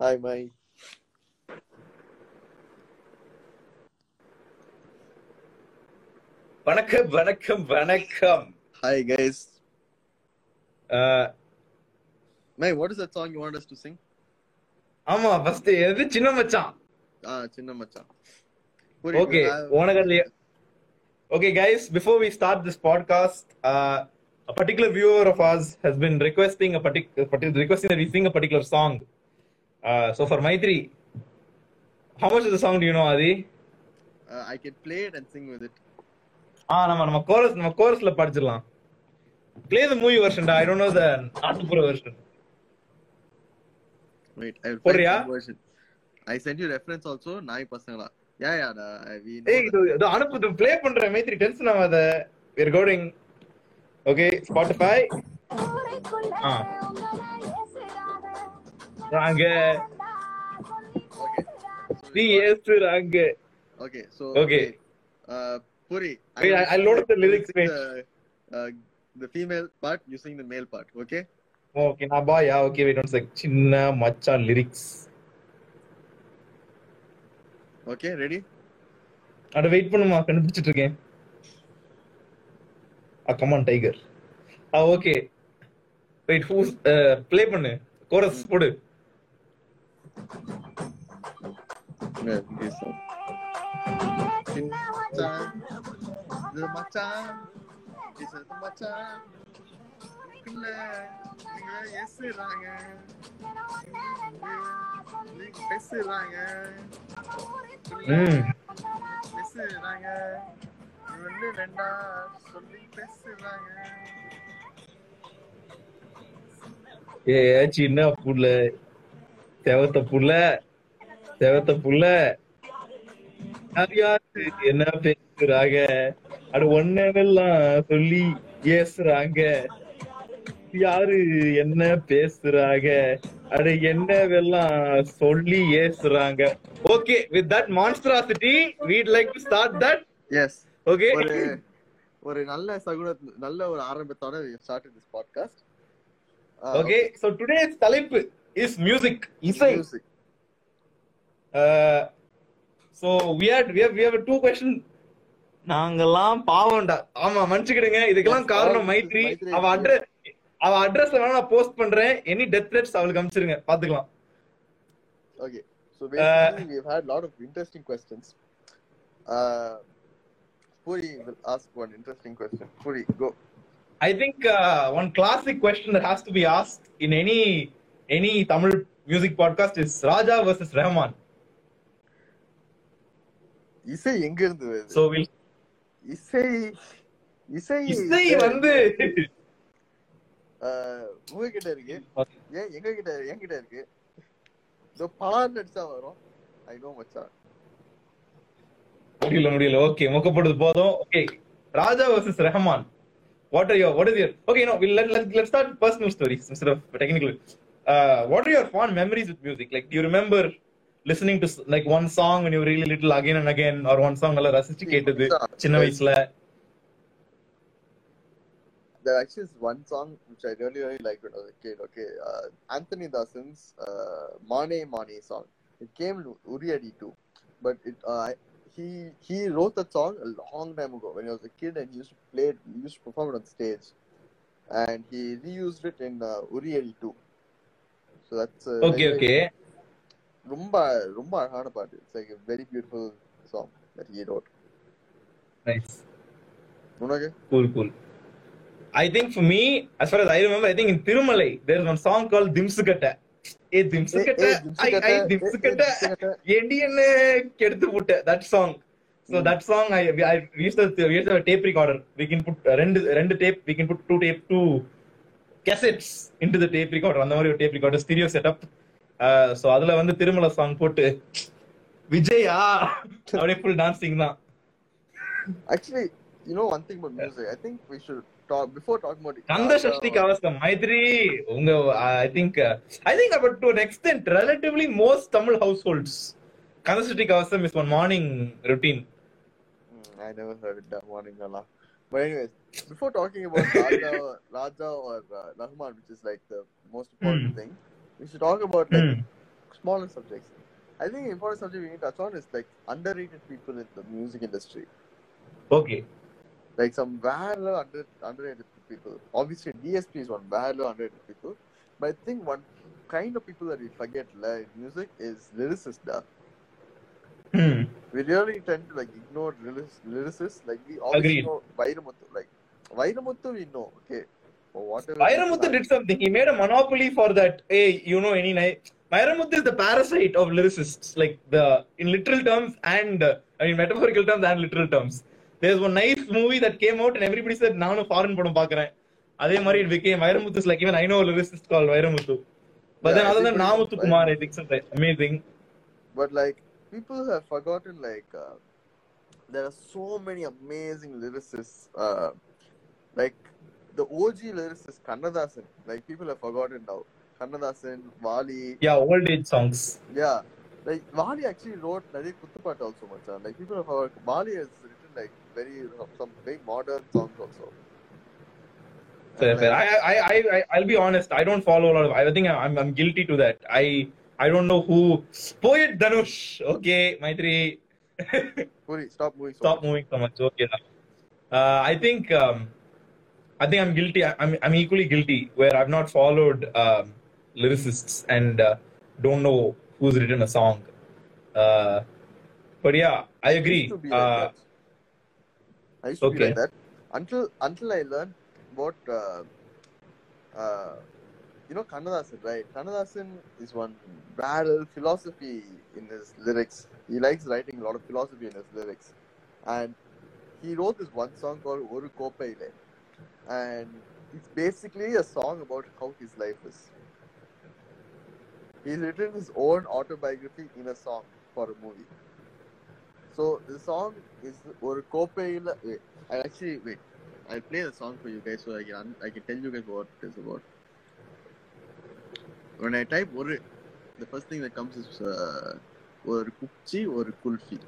Hi மாய் வணக்கம் வணக்கம் வணக்கம். Hi guys May what is that song you want us to sing ஆமா first எது? சின்ன மச்சான். ஆ சின்ன மச்சான். ஓகே உனக்கு okay guys before we start this podcast a particular viewer of ours has been requesting a particular requesting that we sing a particular song. Uh, so far Maitri, how much of the song do you know, Adi? Uh, I can play it and sing with ah ah, நம்ம நம்ம chorus நம்ம கோரஸ்ல படிச்சிடலாம். Play the movie version டா I don't know the நாட்டுப்புற version wait I will போறியா version I sent you reference also நாய் பசங்களா. யா யா டா வி ஏய் இது இது அனுப்பு இது ப்ளே பண்ற மேத்ரி டென்ஷன் ஆகாத. We are going okay Spotify ஆ ராங்க நீ ஏசு ராங்க okay so okay Puri I load the lyrics the female part using the male part okay? Okay நான் பாயா ஓகே வெயிட் ஒன் செக் சின்ன மச்சான் லிரிக்ஸ் ஓகே ரெடி அட வெயிட் பண்ணுமா கண்டுபிடிச்சிட்டு இருக்கேன் ஆ ah, come on tiger ah okay ah, wait whose play uh, பண்ணு. Chorus mm. போடு. Ver, dice. பேசுறாங்க ஒண்ணு சொல்லி பேசுறாங்க ஏ சின்ன புள்ள செவத்த புள்ள செவத்த புள்ள. யார் யாரு என்ன பேசுறாங்க? அது ஒன்னெல்லாம் சொல்லி ஏசுறாங்க. யாரு என்ன பேசுறாங்க? அட என்னவெல்லாம் சொல்லி ஏசுறாங்க? Okay with that monstrosity we'd like to start that Yes. Okay ஒரு நல்ல சகுன நல்ல ஒரு ஆரம்பத்தோட this podcast. Uh, okay so today's தலைப்பு. இஸ் மியூசிக் இசை so we're we're to question நாங்கெல்லாம் பாவம்டா. ஆமா மன்னிச்சுக்கிடுங்க. இதுக்கெல்லாம் காரணம் மைத்ரி. அவ அட்ரஸ் அவ அட்ரஸ் வேணா நான் போஸ்ட் பண்றேன். எனி டெத் த்ரெட்ஸ் அவளுக்கு அனுப்பிச்சிருங்க. பாத்துக்கலாம் okay so basically we had lot of interesting questions puri will ask one interesting question puri go I think one classic question that has to be ask in any any Tamil music podcast is Raja versus Rahman இசை எங்க இருந்து வருது? So will இசை இசை. இசை வந்து உங்ககிட்ட இருக்கு. ஏன் எங்க கிட்ட என்கிட்ட இருக்கு? இதோ பலார் நடிச்சா வரும். ஐ நோ மச்சான். முடியல முடியல. ஓகே மொக்கப்படுது போதும். Okay Raja versus Rahman what are your what is your okay no will let let start personal stories instead of technical uh, what are your fond memories with music? Like, do you remember listening to like one song when you were really little again and again, or one song நல்லா ரசிச்சு கேட்டது சின்ன வயசுல? There actually is one song which I really really liked when I was a kid. Okay, uh, Anthony Daasan's uh, "Money song. It came Uriyadi too, but it uh, he he wrote that song a long time ago when he was a kid and he used to play it, he used to perform it on stage, and he reused it in uh, Uriyadi too. So that's okay okay ரொம்ப ரொம்ப அழகான பாட்டு. It's like very beautiful song that he wrote nice உனக்கு? Cool cool I think for me as far as I remember I think in Thirumalai there is one song call திம்சுகட்ட ஏ திம்சுகட்ட ஐ ஐ திம்சுகட்ட எடி என்ன கெடுத்து போட்ட that song so that song I I use the use the tape ரெண்டு ரெண்டு tape we can put two tape two cassettes into the tape recorder அந்த மாதிரி ஒரு tape recorder stereo setup so அதுல வந்து திருமல சாங் போட்டு விஜயா அப்படியே ஃபுல் டான்சிங் தான். Actually you know one thing but music I think we should talk before talk about Kanda Sashti Kavasam Maitri உங்க I think I think about to an extent relatively most tamil households. Kanda Sashti Kavasam is one morning routine. Mm, I never heard it that morning Allah. Before talking about Raja, Raja or uh, Rahman, which is like the most important Hmm. thing, we should talk about like Hmm. smaller subjects. I think the important subject we need to touch on is like underrated people in the music industry. Okay. Like some very under underrated people. Obviously, DSP is one very underrated people. But I think one kind of people that we forget la, in music is lyricists. Hmm. We really tend to like ignore lyricists. Like we always Agreed. know Vairamuthu. Like Vairamuthu, we know. Okay. For whatever. Vairamuthu did something. He made a monopoly for that. Hey, you know any night. Vairamuthu is the parasite of lyricists, like the in literal terms and uh, I mean metaphorical terms and literal terms. There's one nice movie that came out and everybody said நானும் foreign படம் பார்க்கறேன். அதே மாதிரி it became Vairamuthu is like even I know a lyricist called Vairamuthu. But Yeah, then other than everybody knows Namuthu Kumar, I think so that's amazing. But like people have forgotten like like the OG lyricist is Kannadasan. Like people have forgotten now. Kannadasan, Vali. Yeah, old age songs. Yeah. Like Vali actually wrote Nadi Kuttupat also much. Like people have forgotten. Vali has written like very some very modern songs also. Fair, fair. I, I, I, I, I'll be honest. I don't follow a lot of. I think I'm, I'm guilty to that. I, I don't know who. Poet Dhanush. Okay, Maitri. Puri, stop moving so Stop much. moving so much. Okay. Uh, I think, um, I think I'm guilty. I- I'm, I'm equally guilty where I've not followed um, lyricists and uh, don't know who's written a song. Uh, but yeah, I used agree. to be like Uh, that. I used to be like that until until I learned about uh, uh, you know Kannadasan, right? Kannadasan is one battle philosophy in his lyrics. He likes writing a lot of philosophy in his lyrics, and he wrote this one song called Oru Kopaile, and it's basically a song about how his life is. He's written his own autobiography in a song for a movie. So the song is ஒரு கோப்பையில wait I actually wait I'll play the song for you guys so I can I can tell you guys what it is about. When I type ஒரு the first thing that comes is uh, ஒரு குச்சி ஒரு kulfi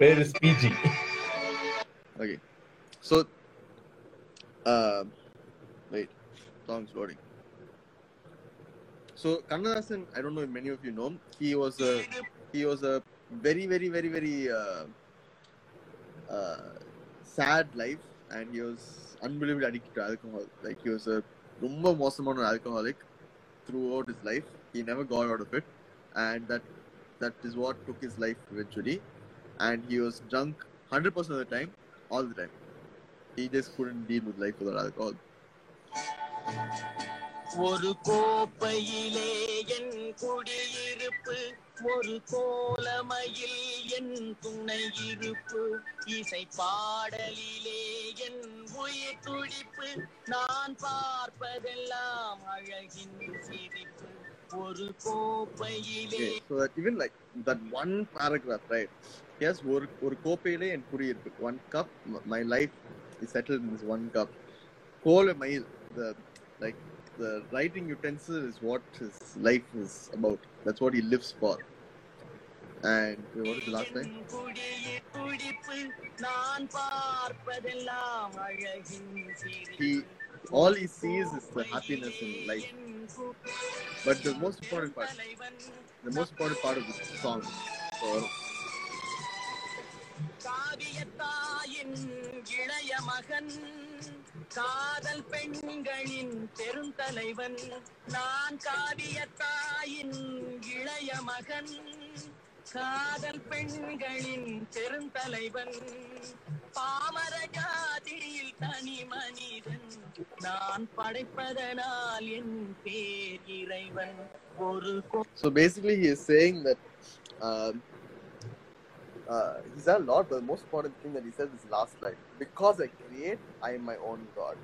where is PG? Okay. So um wait song's loading. So Kannadasan, I don't know if many of you know, him. he was a he was a very very very very uh, uh, sad life and he was unbelievably addicted to alcohol. Like he was a ரொம்ப மோசமான alcoholic throughout his life. He never got out of it, and that that is what took his life eventually. And he was drunk 100% of the time, all the time. He just couldn't deal with life without alcohol. ஒரு கோப்பையிலே என் குடியிருப்பு ஒரு கோலமையில் என் துணை இருப்பு இசை பாடலிலே என் உயிர் துடிப்பு நான் பார்ப்பதெல்லாம் அழகின் சிரிப்பு ஒரு கோப்பையிலே even like that one paragraph, right? Yes, ஒரு ஒரு கோப்பையிலே என் குடியிருப்பு cup m- my life He settled in this one cup. Kolamai, the like the writing utensil is what his life is about. That's what he lives for. And what is the last line? He all he sees is the happiness in life. But the most important part, the most important part of this song, காவியத்தாயின் இளைய மகன் காதல் பெண்களின் பெருந்தலைவன். நான் காவியத்தாயின் இளைய மகன் காதல் பெண்களின் பெருந்தலைவன். பாமர ஜாதியில் தனி மனிதன் நான் படைப்பதனால் என் பேர் இறைவன். ஒரு கொ- So basically, he is saying that um, uh, he said a lot, but the most important thing that he said is last line. Because I create, I am my own god.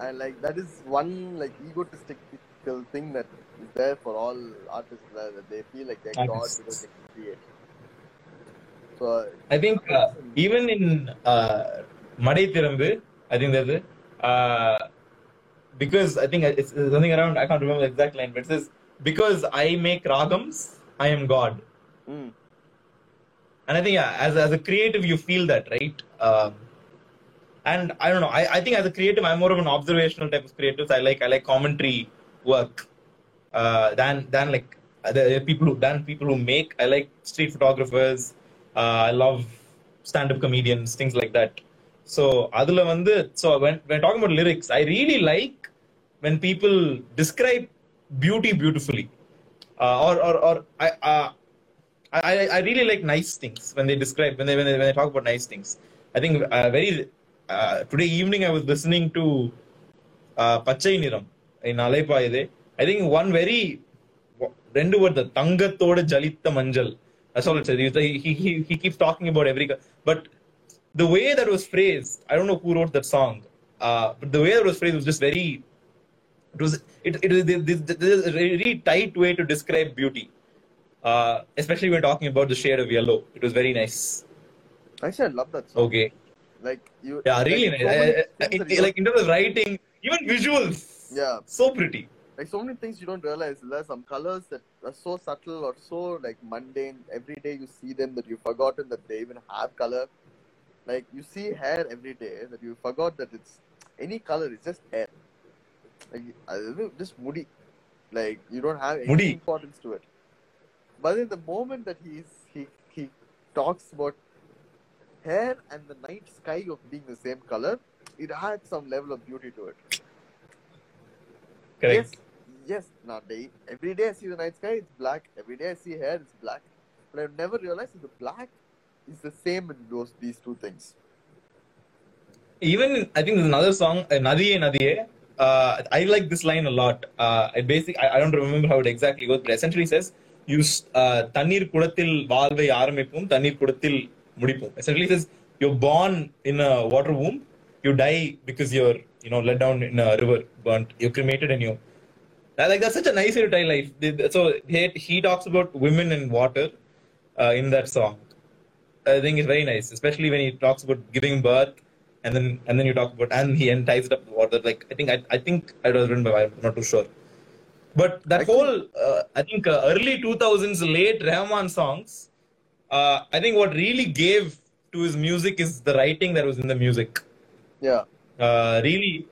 And like that is one like egotistical thing that is there for all artists that they feel like they're god because they can create. So I think uh, even in uh, Madai Thirambu, I think there's it. uh, because I think it's, it's something around I can't remember the exact line, but it says because I make ragams, I am God. mm, And I think yeah, as as a creative, you feel that, right? Um, and I don't know. I, I think as a creative, I'm more of an observational type of creative. I like I like commentary work. uh, than than like the people who than people who make. I like street photographers. Uh, I love stand-up comedians, things like that. So அதுல வந்து so when when talking about lyrics, I really like when people describe beauty beautifully, uh, or or or I. Uh, I, I really like nice things when they describe when they when they, when they talk about nice things. I think uh, very uh, today evening I was listening to uh, Pachai Niram in Alaipayuthey. I think one very ரெண்டு word தங்கத்தோட jalitta manjal. That's all it says. He, he, he, keeps talking about every, but the way that was phrased, I don't know who wrote that song, uh, but the way that was phrased was just very, it was, it, it, it, it, it, it, it, it, it, it, uh, especially when talking about the shade of yellow. It was very nice. Actually, I love that song. Okay. Like you. Yeah, really like, nice. so I- I- it- like in terms of writing, even visuals. Yeah. So pretty. like so many things you don't realize. There's some colors that are so subtle or so like mundane. Every day you see them that you've forgotten that they even have color. Like you see hair every day that you forgot that it's any color. It's just hair. Like I don't know, just moody. Like you don't have any Mudi. importance to it. But in the moment that he's he he talks about hair and the night sky of being the same color, it had some level of beauty to it. Correct. Yes, yes. Now, day, every day I see the night sky, it's black. Every day I see hair, it's black. But I've never realized that the black is the same in those these two things. Even I think there's another song, uh, Nadiye Nadiye. Uh, I like this line a lot. Uh, it basic I, I don't remember how it exactly goes, but essentially says, "You uh, தண்ணீர் குடத்தில் வாழ்வை ஆரம்பிப்போம் தண்ணீர் குடத்தில் முடிப்போம்." Essentially says you're born in a water womb, you die because you're you know let down in a river, burnt, you're cremated, and you. I like that's such a nice way to tie life. The- So he, he talks about women and water uh, in that song. I think it's very nice, especially when he talks about giving birth, and then and then you talk about and he and ties it up with water. Like I think I, I think it was written by I'm not too sure, but that Actually- whole uh, I think uh, early 2000s late Rahman songs. Uh, I think what really gave to his music is the writing that was in the music. Yeah. Uh, really,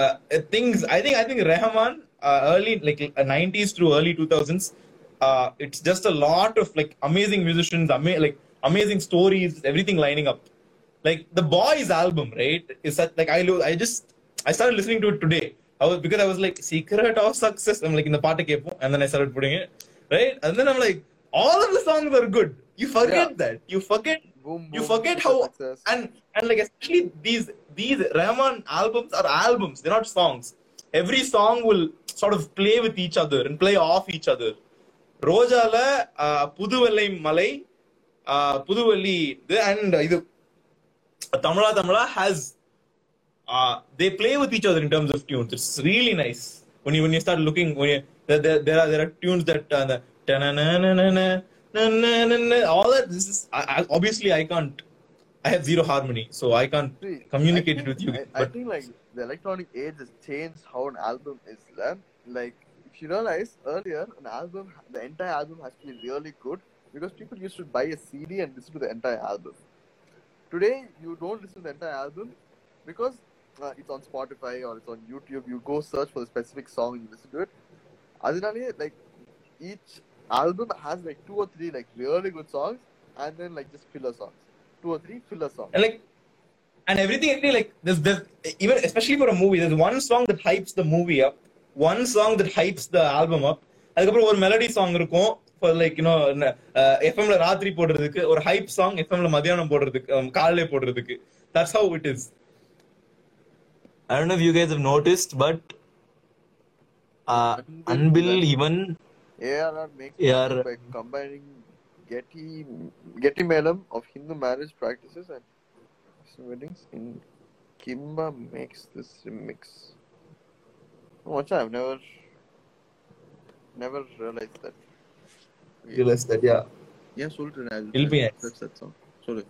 uh, things. I think I think Rahman uh, early like uh, 90s through early 2000s. Uh, it's just a lot of like amazing musicians, ama- like amazing stories, everything lining up. Like the boys album, right? Is that like I lo- I just I started listening to it today. I was because I was like secret of success. I'm like in the part and then I started putting it right, and then I'm like all of the songs are good. You forget Yeah. that. You forget Boom, you boom, forget super how success. and and like especially these these Rahman albums are albums. They're not songs. Every song will sort of play with each other and play off each other. ரோஜால uh, புதுவெள்ளை மலை uh, புதுவெள்ளி இது and இது Tamizha Tamizha has uh, they play with each other in terms of tunes. It's really nice when you when you start looking. When you, there, there, there are there are tunes that uh, the all that. This is I, I, obviously I can't. I have zero harmony, so I can't See, communicate I it with you. I, I but think like the electronic age has changed how an album is done. Like if you realize earlier, an album, the entire album has to be really good because people used to buy a CD and listen to the entire album. Today, you don't listen to the entire album because uh, it's on Spotify or it's on YouTube. You go search for the specific song and you listen to it. Adinale, like each album has like two or three like really good songs and then like just filler songs. Two or three filler songs. and like and everything actually like there's there's even especially for a movie there's one song that hypes the movie up one song that hypes the album up அதுக்கப்புறம் ஒரு melody song இருக்கும் for like you know எஃப்எம்ல ராத்திரி போடுறதுக்கு ஒரு hype song எஃப்எம்ல மதியானம் போடுறதுக்கு um, காலையில போடுறதுக்கு that's how it is I don't know if you guys have noticed, but uh, until even ARR makes AR, by combining Getty Getty Melam of Hindu marriage practices and weddings in Kimba makes this remix. Watch, I've never never realized that. Realized that, yeah. Yeah, Sultan. I'll be that song. Sorry.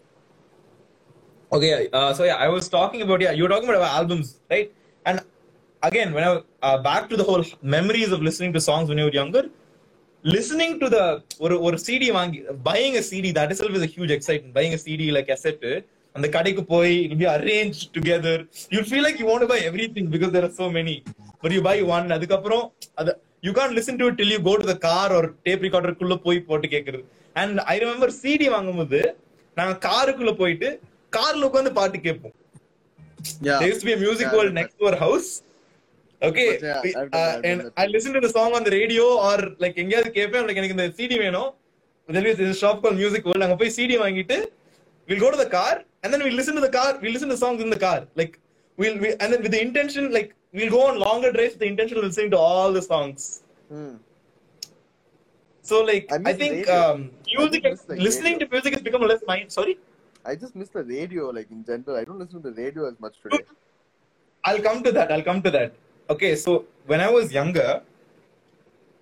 Okay, uh, so yeah, I was talking about yeah, you were talking about our albums, right? And again, when I uh, back to the whole memories of listening to songs when you were younger, listening to the or or CD வாங்கி buying a CD that itself is a huge excitement. Buying a CD like cassette and the கடைக்கு போய் it'll be arranged together. You feel like you want to buy everything because there are so many, but you buy one. அதுக்கப்புறம் அது you can listen to it till you go to the car ஒரு tape ரெக்கார்டருக்குள்ள போய் போட்டு கேக்குறது and I remember CD வாங்கும்போது நாங்க காருக்குள்ள போயிட்டு கார்ல உட்காந்து பாட்டு கேட்போம் Yeah. there used to be a music Yeah, world but- next to our house okay But yeah, we- I've done- uh, I've done and that i listen to the song on the radio or like எங்கேயாவது கேட்பேன் like எனக்கு இந்த CD வேணும் there is a shop called music world அங்க போய் CD வாங்கிட்டு we'll go to the car and then we'll listen to the car we'll listen to the songs in the car like we'll we, and then with the intention like we'll go on longer drives with the intention of listening to all the songs Hmm. so like I i, miss think radio. um music I miss, like, listening radio. to music has become less mind sorry I just miss the radio, like in general. I don't listen to the radio as much today. I'll come to that. I'll come to that. Okay, so when I was younger,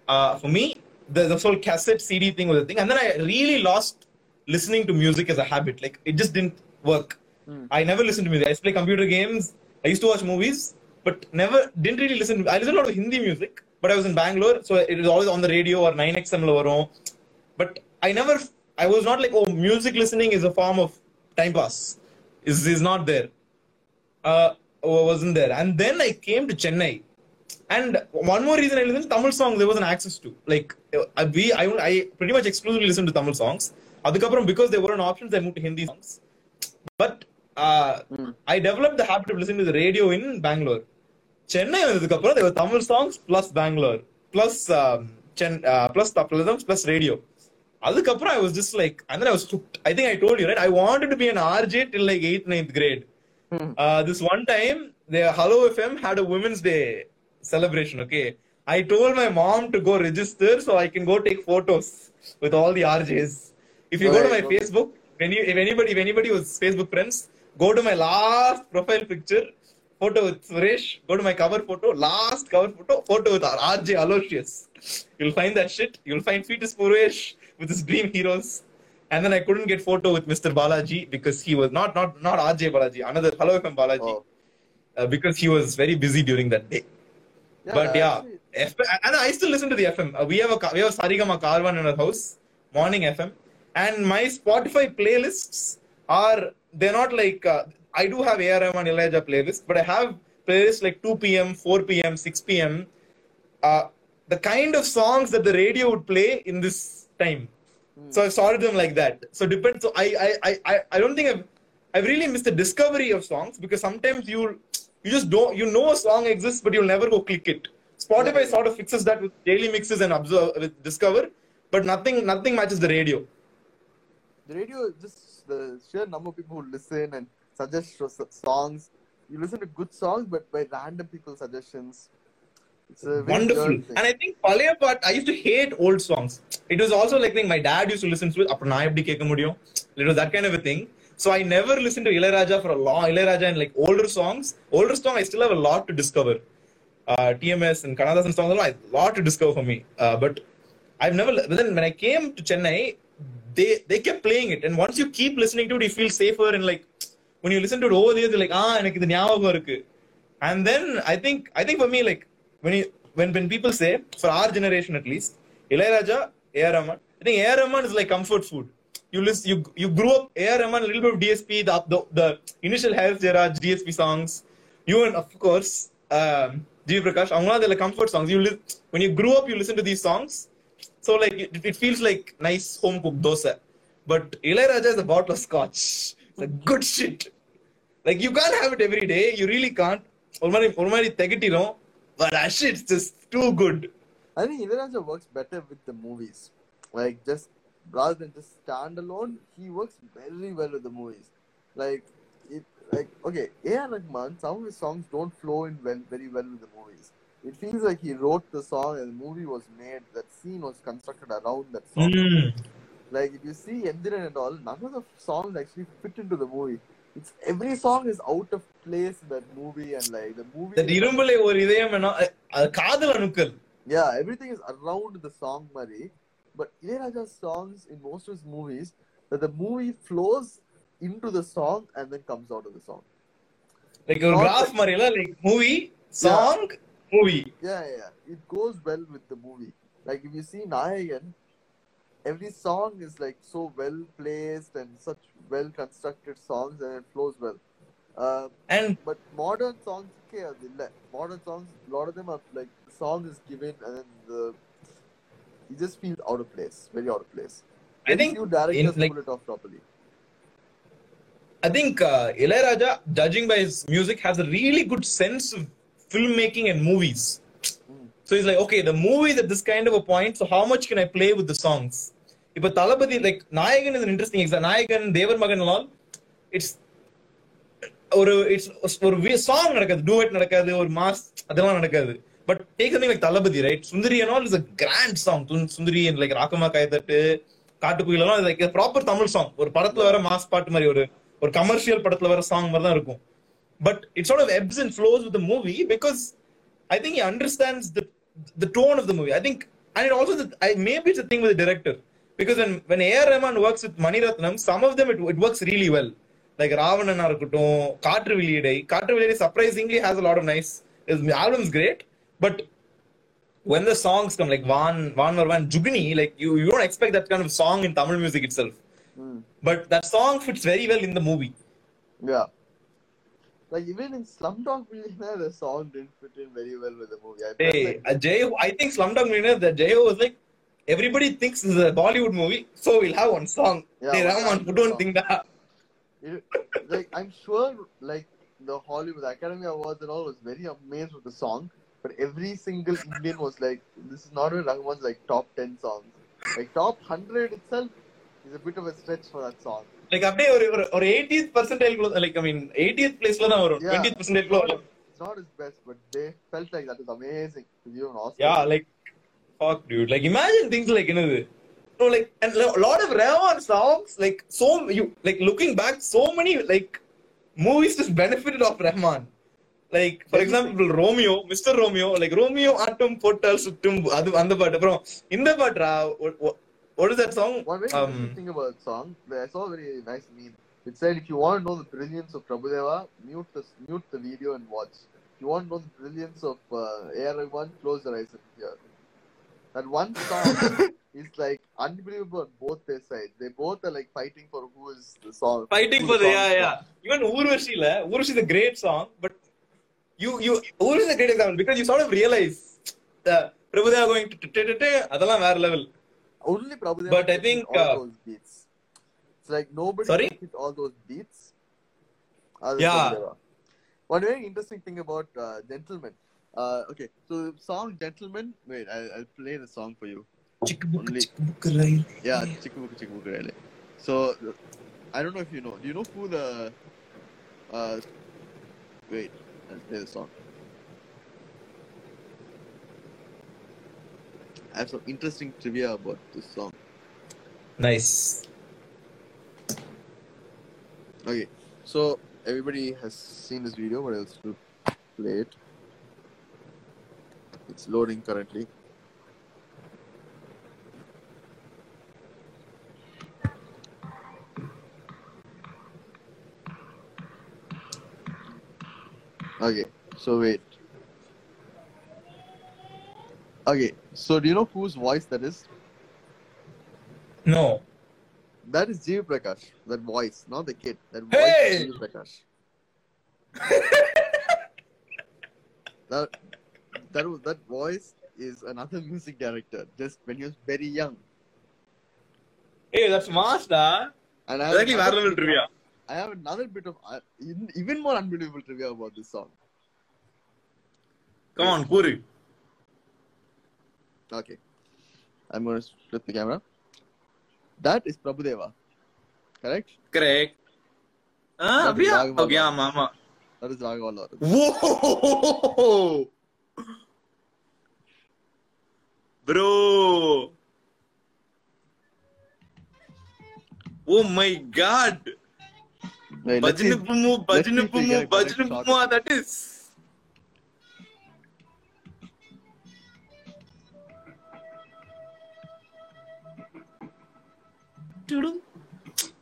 uh, for me, the, the whole cassette CD thing was a thing, and then I really lost listening to music as a habit. Like it just didn't work. Hmm. I never listened to music. I used to play computer games. I used to watch movies, but never didn't really listen. I listened to a lot of Hindi music, but I was in Bangalore, so it was always on the radio or 9XM lo varum. But I never, I was not like, oh, music listening is a form of time pass is is not there. Uh, wasn't there. And then I came to Chennai. And one more reason I listened to Tamil songs there was an access to. Like we I, I pretty much exclusively listened to Tamil songs. அதுக்கப்புறம் because there ஒரு options I move to Hindi songs but I develop the habit of listening to radio in Bangalore Chennai வந்ததுக்கு அப்புறம் there Tamil songs plus Bangalore plus plus plus radio uh, plus Tapilisms plus radio. அதுக்கப்புறம் I was just like, and then I was hooked. I think I told you, right? I wanted to be an RJ till like 8th, 9th grade. Hmm. Uh, this one time, the Hello FM had a Women's Day celebration, okay? I told my mom to go register so I can go take photos with all the RJs. If you go to my Right, okay. Facebook, when you, if anybody, if anybody was Facebook friends, go to my last profile picture, photo with Suresh, go to my cover photo, last cover photo, photo with our RJ Aloysius. You'll find that shit. You'll find Fetus Suresh with his dream heroes. And then I couldn't get photo with Mr. Balaji because he was not not not RJ Balaji, another Hello FM Balaji, Oh. uh, because he was very busy during that day. but yeah, F- and I still listen to the FM. Uh, we have a we have Saregama Carvaan in our house, morning FM, and my Spotify playlists are they're not like uh, I do have ARM and Elijah playlist, but I have playlists like 2 p.m., 4 p.m., 6 p.m. Uh, the kind of songs that the radio would play in this time. Hmm. So I've sorted them like that. So depends. So I I I I- I don't think I've I've really missed the discovery of songs because sometimes you you just don't you know a song exists but you'll never go click it. Spotify Yeah. sort of fixes that with daily mixes and observe with discover, but nothing nothing matches the radio. the radio just the sheer number of people who listen and suggest songs. You listen to good songs, but by random people's suggestions It's a very Wonderful. weird thing. And I think Palaya part, I used to hate old songs. It was also like thing my dad used to listen to it. அப்புறம் நான் எப்படி கேட்க முடியும்? It was that kind of a thing. So I never listened to Ilayaraja for a long Ilayaraja and like older songs. Older song, I still have a lot to discover. Uh, TMS and Kannadasan songs, a lot to discover for me. Uh, but I've never. But then when I came to Chennai, they they kept playing it, and once you keep listening to it, you feel safer and like when you listen to it over the years, you're like, ah, எனக்கு இது ஞாபகம் இருக்கு. And then I think I think for me like when you when when people say for our generation at least Ilayaraja, A.R. Rahman, I think A.R. Rahman is like comfort food. You list you you grew up A.R. Rahman, a little bit of DSP, the the, the initial Harris Jaraj DSP songs. You and of course um, G. Prakash, அவங்களாம் they're like comfort songs. You li- when you grew up, you listen to these songs. So like it, it feels like nice home cooked dosa. But Ilayaraja is a bottle of scotch. It's a good shit. Like you can't have it every day. You really can't. ஒரு மாதிரி ஒரு மாதிரி திகட்டிடும் but that shit's just too good. I think Ilayaraja works better with the movies. Like just rather than just standalone, he works very well with the movies. Like it like okay, A.R. Rahman, some of his songs don't flow in well very well with the movies. It feels like he wrote the song and the movie was made, that scene was constructed around that song. Mm. Like if you see Enthiran and all, none of the songs actually fit into the movie It's every song is out of place in that movie and like the movie That இரும்புல ஒரு இதயம் வேணும் அ- அது காதல் அணுக்கள் Yeah, everything is around the song, Mari. But Ilayaraja's songs in most of his movies, that the movie flows into the song and then comes out of the song. Like ஒரு graph மாதிரி இல்ல like movie song movie Yeah, yeah, yeah. It goes well with the movie. Like if you see Nayagan, every song is like so well placed and such well constructed songs and it flows well. Uh, and but modern songs, okay, modern songs, a lot of them are like the song is given and the it just feels out of place, very out of place. I think you directors like, pull it off properly. I think uh, raja, judging by his music, has a really good sense of filmmaking and movies. Hmm. So he's like, okay, the movie is at this kind of a point, so how much can I play with the songs? இப்போ Thalapathi like Nayakan is interesting exam Nayakan Thevar Magan எல்லாம் it's ஒரு it's ஒரு song நடக்காது duet நடக்காது ஒரு mass அதெல்லாம் நடக்காது. But take something like Thalapathi right Sundari and all is a grand song. Sundari like Rakkamma காயத்தட்டு காட்டுக்குயில் லைக் ப்ராப்பர் தமிழ் சாங் ஒரு படத்துல வர மாஸ் பாட்டு மாதிரி ஒரு ஒரு கமர்ஷியல் படத்துல வர சாங் மாதிரி தான் இருக்கும். But it's odd of ebbs and flows with movie because I think understands the tone of the movie I think and it also I maybe it's thing with director a thing with the director because when when A.R. Rahman works with Mani Ratnam, some of them it, it works really well. Like Ravanana இருக்கட்டும் காற்று வெளியீடை காற்று வெளியீடை surprisingly has a lot of nice. His album's great, but when the songs come like Van Van Varvan Jugni, like you you don't expect that kind of song in Tamil music itself. Mm. But that song fits very well in the movie. Yeah. Like even in Slumdog Millionaire, the song didn't fit in very well with the movie. I felt Hey, like, uh, Jay, I think Slumdog Millionaire, that Jay was like, everybody thinks this is a Bollywood movie, so we'll have one song. Yeah, hey, one Rahman, song. who don't think that? it, like I'm sure like the Hollywood Academy Awards and all was very amazed with the song, but every single Indian was like, this is not even Rahman's like top ten songs. Like top hundred itself is a bit of a stretch for that song. Like, அப்படியே ஒரு ஒரு ஒரு 80th percentile குள்ள- like I mean 80th placeல தான் வரும் Yeah. 20th percentile குள்ள வரும். It's not his best, but they felt like that is amazing to give an Oscar. Yeah, like fuck, dude. Like imagine things like என்னது no like and a lot of Rahman songs like so you like looking back so many like movies just benefited off Rahman. Like for example Romeo, Mr. Romeo, like Romeo ஆட்டம் போட்டால் சுட்டும் அது அந்த பாட்டு அப்புறம் இந்த பாட்டுடா what- what- what is that song? One very Um, interesting thing about the song, that I saw a very nice meme. It said, if you want to know the brilliance of Prabhudeva, mute the mute the video and watch. If you want to know the brilliance of uh, AR Rahman, close your eyes and hear. That one song is like unbelievable on both their sides. They both are like fighting for who is the song. fighting for the song yeah yeah even urvashi la urvashi is a great song but you you urvashi is a great example because you sort of realize the prabhudeva going அதெல்லாம் வேற level Only Prabhudeva But I think, all uh, those beats. It's like nobody Sorry? hit all those beats. Yeah. Prabhudeva. One very interesting thing about uh, Gentleman. Uh, okay, so the song Gentleman. Wait, I, I'll play the song for you. Only- Yeah, Chikabuku Rele. So, I don't know if you know. Do you know who the. Uh, wait, I'll play the song. I have some interesting trivia about this song. nice Okay, so everybody has seen this video, but I'll still play it. It's loading currently. Okay, so wait. Okay, so do you know whose voice that is? no That is G.V. Prakash. That voice, not the kid. That voice Hey! is G.V. Prakash. that that that voice is another music director. Just when he was very young. Hey, that's master. And I have another, trivia. I have another bit of uh, even more unbelievable trivia about this song. Come on, Puri. Okay, I'm going to flip the camera. That is Prabhudeva, correct? Correct. Ah, that yeah. Okay, yeah, mama. That is Raghava Lawrence. Whoa! bro. Oh my god. Wait, Bajinipumu, Bajinipumu, Bajinipumu, that is.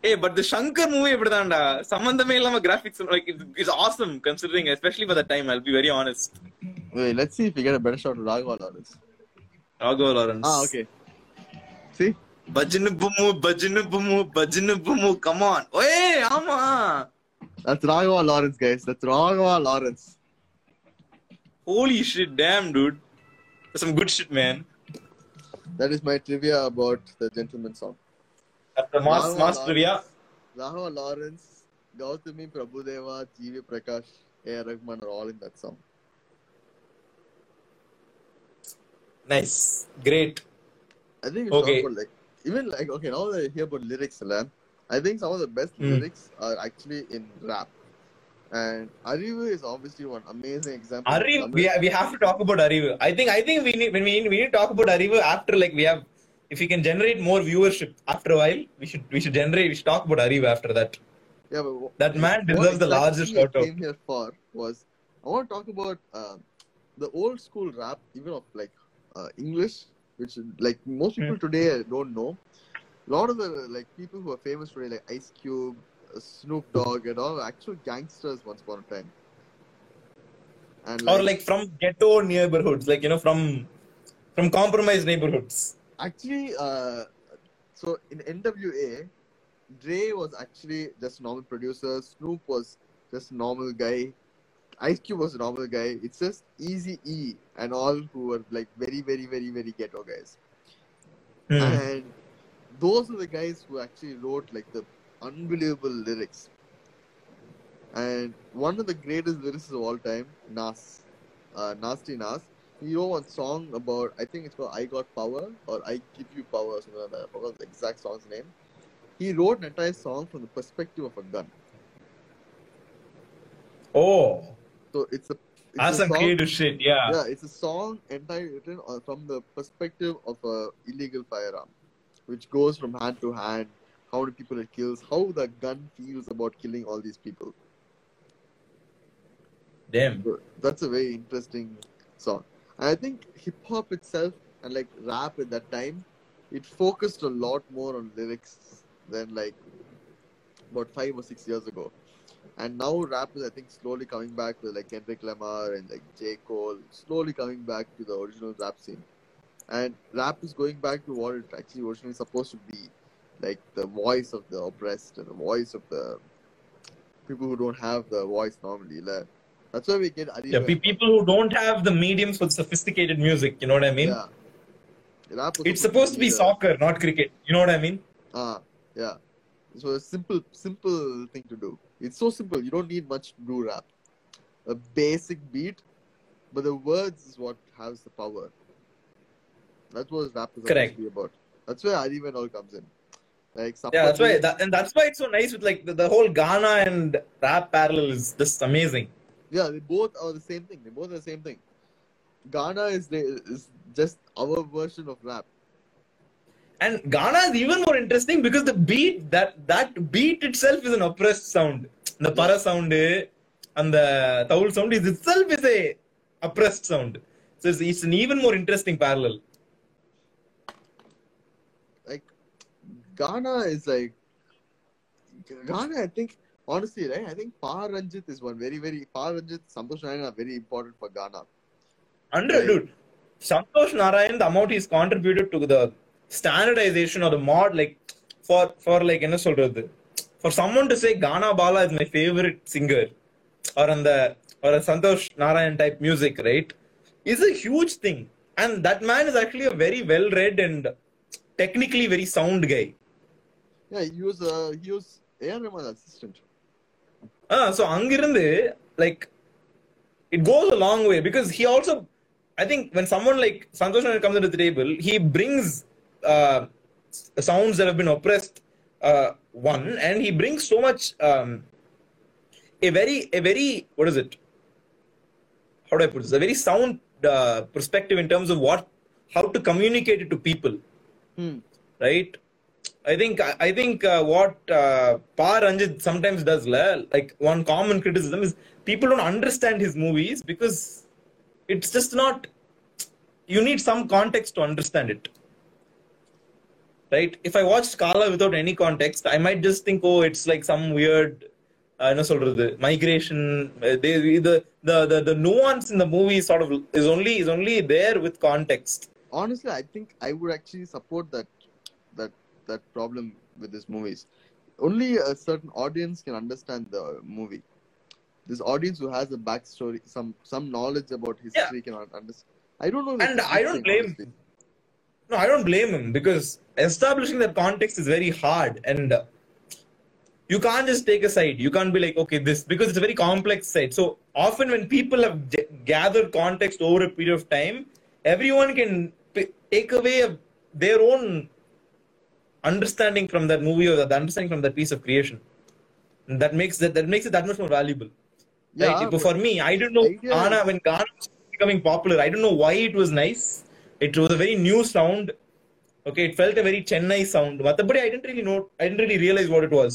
ஏ but the Shankar movie இப்படிதான்டா சம்பந்தமே இல்லாம graphics like it's awesome considering especially for that time I will be very honest wait let's see if we get a better shot of Raghav on this Lawrence. Raghav Lawrence. Ah, okay. See? பஜ்னு புமு பஜ்னு புமு பஜ்னு புமு come on ஓய் ஆமா That's Raghava Lawrence, guys. That's Raghava Lawrence. Holy shit, damn, dude. That's some good shit, man. That is my trivia about the Gentleman song. That's the mass, Raghava mass Lawrence. trivia. Raghava Lawrence, Gautami Prabhudeva, G.V. Prakash, A.R. Rahman are all in that song. Nice. Great. I think should Okay. about like even like okay now that I hear about lyrics, Alan, I think some of the best Hmm. lyrics are actually in rap. And Arivu is obviously one amazing example. Arivu, we, ha- we have to talk about Arivu. I think I think we need when we we need to talk about Arivu after like we have if we can generate more viewership after a while we should we should generate we should talk about Arivu after that. Yeah, but That man deserves the largest shout out. came here for was I want to talk about uh, the old school rap, even of like uh, English, which like most people today don't know. A lot of the like people who are famous today, like Ice Cube, uh, Snoop Dogg, and all, actual gangsters once upon a time. And Or like from ghetto neighborhoods, like you know from from compromised neighborhoods. actually, uh, so in NWA, Dre was actually just a normal producer. Snoop was just normal guy. Ice Cube was a normal guy. It's just Easy E and all who were like very, very, very, very ghetto guys. Hmm. And those are the guys who actually wrote like the unbelievable lyrics. And one of the greatest lyricists of all time, Nas, uh, Nasty Nas, he wrote one song about, I think it's called I Got Power or I Give You Power or something like that. I forgot the exact song's name. He wrote an entire song from the perspective of a gun. Oh, So it's a, it's that's a song, creative shit. Yeah. yeah, it's a song entirely written uh, from the perspective of a illegal firearm, which goes from hand to hand, how many people it kills, how the gun feels about killing all these people. Damn. So that's a very interesting song. And I think hip hop itself and like rap at that time, it focused a lot more on lyrics than like about five or six years ago. And now rap is I think slowly coming back with like Kendrick Lamar and like J. Cole, slowly coming back to the original rap scene. And rap is going back to what it actually originally supposed to be. Like the voice of the oppressed and the voice of the people who don't have the voice normally. Like, that's why we get Yeah, people who don't have the mediums for sophisticated music, you know what I mean? Yeah. Rap It's supposed to be the- soccer, not cricket. You know what I mean? Ah, yeah. So a simple, simple thing to do. It's so simple. You don't need much to do rap. A basic beat, but the words is what has the power. That's what rap is supposed to be about. That's where and all comes in. Like Yeah, that's why, that, and that's why it's so nice with like the, the whole Gaana and rap parallel is just amazing. Yeah, they both are the same thing. They both are the same thing. Gaana is the, is just our version of rap. And Gaana is even more interesting because the beat that that beat itself is an oppressed sound. இந்த பற sound அந்த தவுல் sound is itself is a oppressed sound so it's it's even more interesting parallel like gana is like gana I think honestly, right? I think Par Ranjit is one very, very Par Ranjit, Santosh Narayan are very important for Ghana. Under right? dude, Santosh Narayan, the amount he's contributed to the standardization or the mod, like for for like என்ன சொல்றது for someone to say Ghana Bala is my favorite singer or on the or a Santosh Narayan type music, right? Is a huge thing. And that man is actually a very well read and technically very sound guy. Yeah, he was uh, he was A.R. Rahman's assistant. Ah, so அங்கிருந்து like it goes a long way because he also I think when someone like Santosh Narayan comes into the table, he brings uh, sounds that have been oppressed uh, one, and he brings so much um, a very a very what is it? How do I put this? A very sound uh, perspective in terms of what how to communicate it to people Hmm. right? I think I think uh, what uh, Pa Ranjit sometimes does, like one common criticism is people don't understand his movies because it's just not. You need some context to understand it, right? If I watch Scala without any context, I might just think, oh, it's like some weird. Uh, என்ன சொல்றது migration uh, they, the, the the the nuance in the movie sort of is only is only there with context Honestly, I think I would actually support that that that problem with his movies. only a certain audience can understand the movie. This audience who has a backstory, some some knowledge about history cannot understand. I don't know. if And it's a I good don't thing, blame honestly. no, I don't blame him because establishing that context is very hard and uh, you can't just take a side. You can't be like, okay, this, because it's a very complex side. So often when people have g- gathered context over a period of time, everyone can p- take away a, their own understanding from that movie or the understanding from that piece of creation. And that makes that, that makes it that much more valuable. Yeah, right? but For me, I don't know Gaana when Gaana was becoming popular. I don't know why it was nice. It was a very new sound. Okay, it felt a very Chennai sound. But I didn't really know. I didn't really realize what it was.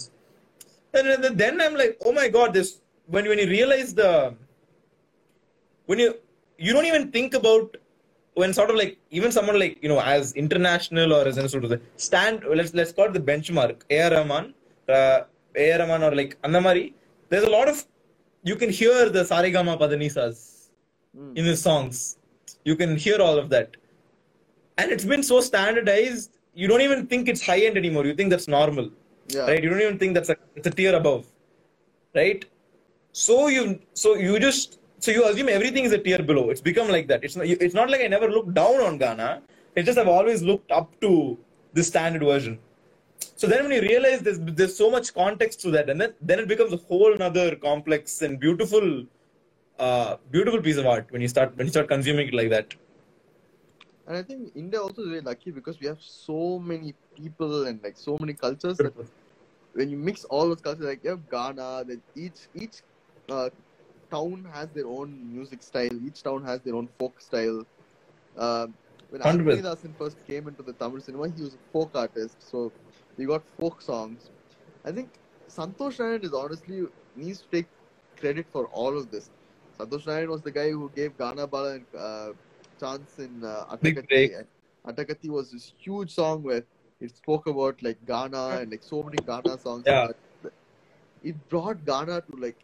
And then- then I'm like, oh my god, this. When when you realize the, when you you don't even think about when sort of like even someone like you know as international or as a sort of the stand let's let's call it the benchmark A.R. Rahman, uh, A.R. Rahman or like Annamari There's a lot of you can hear the Sarigama Padanisas Mm. in his songs. You can hear all of that, and it's been so standardized. You don't even think it's high end anymore. You think that's normal, yeah, right? You don't even think that's a it's a tier above, right? So you so you just so you assume everything is a tier below. It's become like that. It's not it's not like I never looked down on Gaana. It's just I've always looked up to the standard version. So then when you realize there's there's so much context to that, and then then it becomes a whole another complex and beautiful, uh, beautiful piece of art when you start when you start consuming it like that. And I think India also is very lucky because we have so many people and like so many cultures that when you mix all those cultures, like you have Gaana, that each each uh, town has their own music style. Each town has their own folk style. Uh, when 100%. First came into the Tamil cinema, he was a folk artist, so we got folk songs. I think Santosh Nayan is honestly needs to take credit for all of this. Santosh Nayan was the guy who gave Gaana Bala and uh, chance in uh, Attakathi. And Attakathi was this huge song where it spoke about like Gaana and like so many Gaana songs. Yeah. It brought Gaana to like